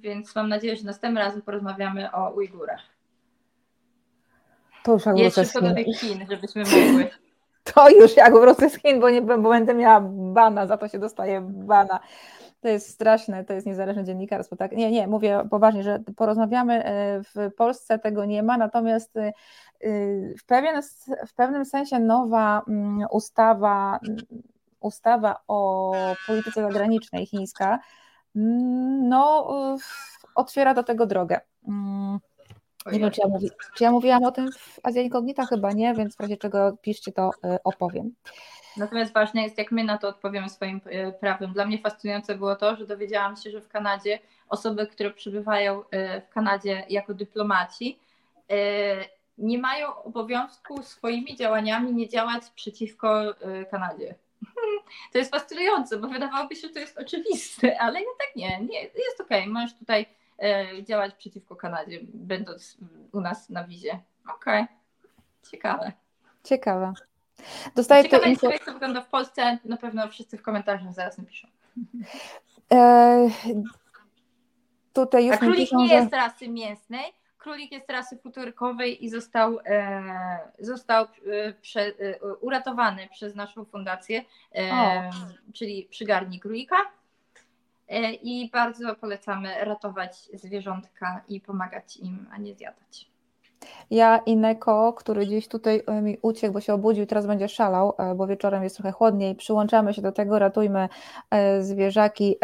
więc mam nadzieję, że następnym razem porozmawiamy o Ujgurach. To już jak wrócę z Chin. Chin, żebyśmy mogły. To już jak wrócę z Chin, bo, nie, bo będę miała bana, za to się dostaje bana. To jest straszne, to jest niezależne dziennikarstwo. Tak? Nie, nie, mówię poważnie, że porozmawiamy. e, W Polsce tego nie ma, natomiast e, w, pewien, w pewnym sensie nowa mm, ustawa, mm, ustawa o polityce zagranicznej chińska, mm, no, otwiera do tego drogę. Nie wiem, czy ja, mówi, czy ja mówiłam o tym w Azja Incognita? Chyba nie, więc w razie czego piszcie, to y, opowiem. Natomiast ważne jest, jak my na to odpowiemy swoim e, prawem. Dla mnie fascynujące było to, że dowiedziałam się, że w Kanadzie osoby, które przybywają e, w Kanadzie jako dyplomaci, e, nie mają obowiązku swoimi działaniami nie działać przeciwko e, Kanadzie. To jest fascynujące, bo wydawałoby się, że to jest oczywiste, ale jednak nie, nie jest okej, możesz tutaj e, działać przeciwko Kanadzie, będąc u nas na wizie. Okej, ciekawe. Ciekawe. Dostaję Ciekawe info... jak to wygląda w Polsce, na pewno wszyscy w komentarzach zaraz napiszą. E, tutaj już A królik piszą, nie że... jest rasy mięsnej, królik jest rasy futurkowej i został, e, został e, prze, e, uratowany przez naszą fundację, e, czyli Przygarni Królika. E, I bardzo polecamy ratować zwierzątka i pomagać im, a nie zjadać. Ja i Neko, który gdzieś tutaj e, mi uciekł, bo się obudził, teraz będzie szalał, e, bo wieczorem jest trochę chłodniej. Przyłączamy się do tego, ratujmy e, zwierzaki,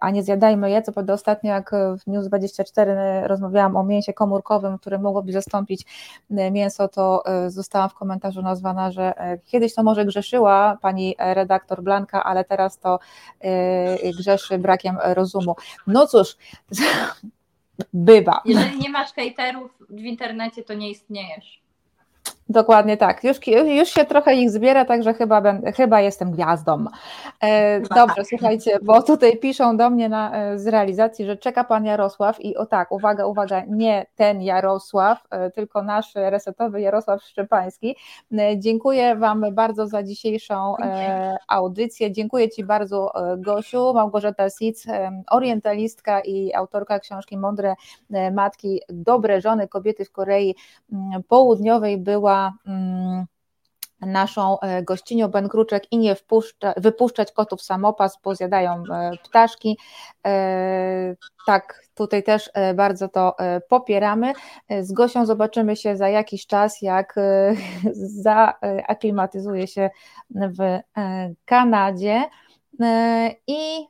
a nie zjadajmy je. Co prawda ostatnio, jak w News 24 rozmawiałam o mięsie komórkowym, które mogłoby zastąpić mięso, to zostałam w komentarzu nazwana, że kiedyś to może grzeszyła pani redaktor Blanka, ale teraz to grzeszy brakiem rozumu. No cóż, bywa. Jeżeli nie masz hejterów w internecie, to nie istniejesz. Dokładnie tak. Już, już się trochę ich zbiera, także chyba, chyba jestem gwiazdą. E, dobrze, słuchajcie, bo tutaj piszą do mnie na, e, z realizacji, że czeka pan Jarosław i o tak, uwaga, uwaga, nie ten Jarosław, e, tylko nasz resetowy Jarosław Szczepański. E, dziękuję Wam bardzo za dzisiejszą e, audycję. Dziękuję Ci bardzo, e, Gosiu. Małgorzata Sic, orientalistka i autorka książki Mądre Matki, Dobre Żony Kobiety w Korei Południowej była Mm, naszą e, gościnią Ben Kruczek i nie wpuszcza, wypuszczać kotów samopas, bo zjadają e, ptaszki. E, tak, tutaj też bardzo to popieramy. Z Gosią zobaczymy się za jakiś czas, jak zaaklimatyzuje się w Kanadzie. I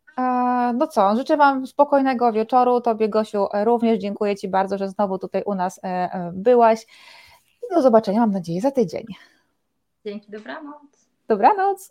no co, życzę Wam spokojnego wieczoru. Tobie, Gosiu, również dziękuję Ci bardzo, że znowu tutaj u nas byłaś. Do zobaczenia, mam nadzieję, za tydzień. Dzięki, dobranoc. Dobranoc.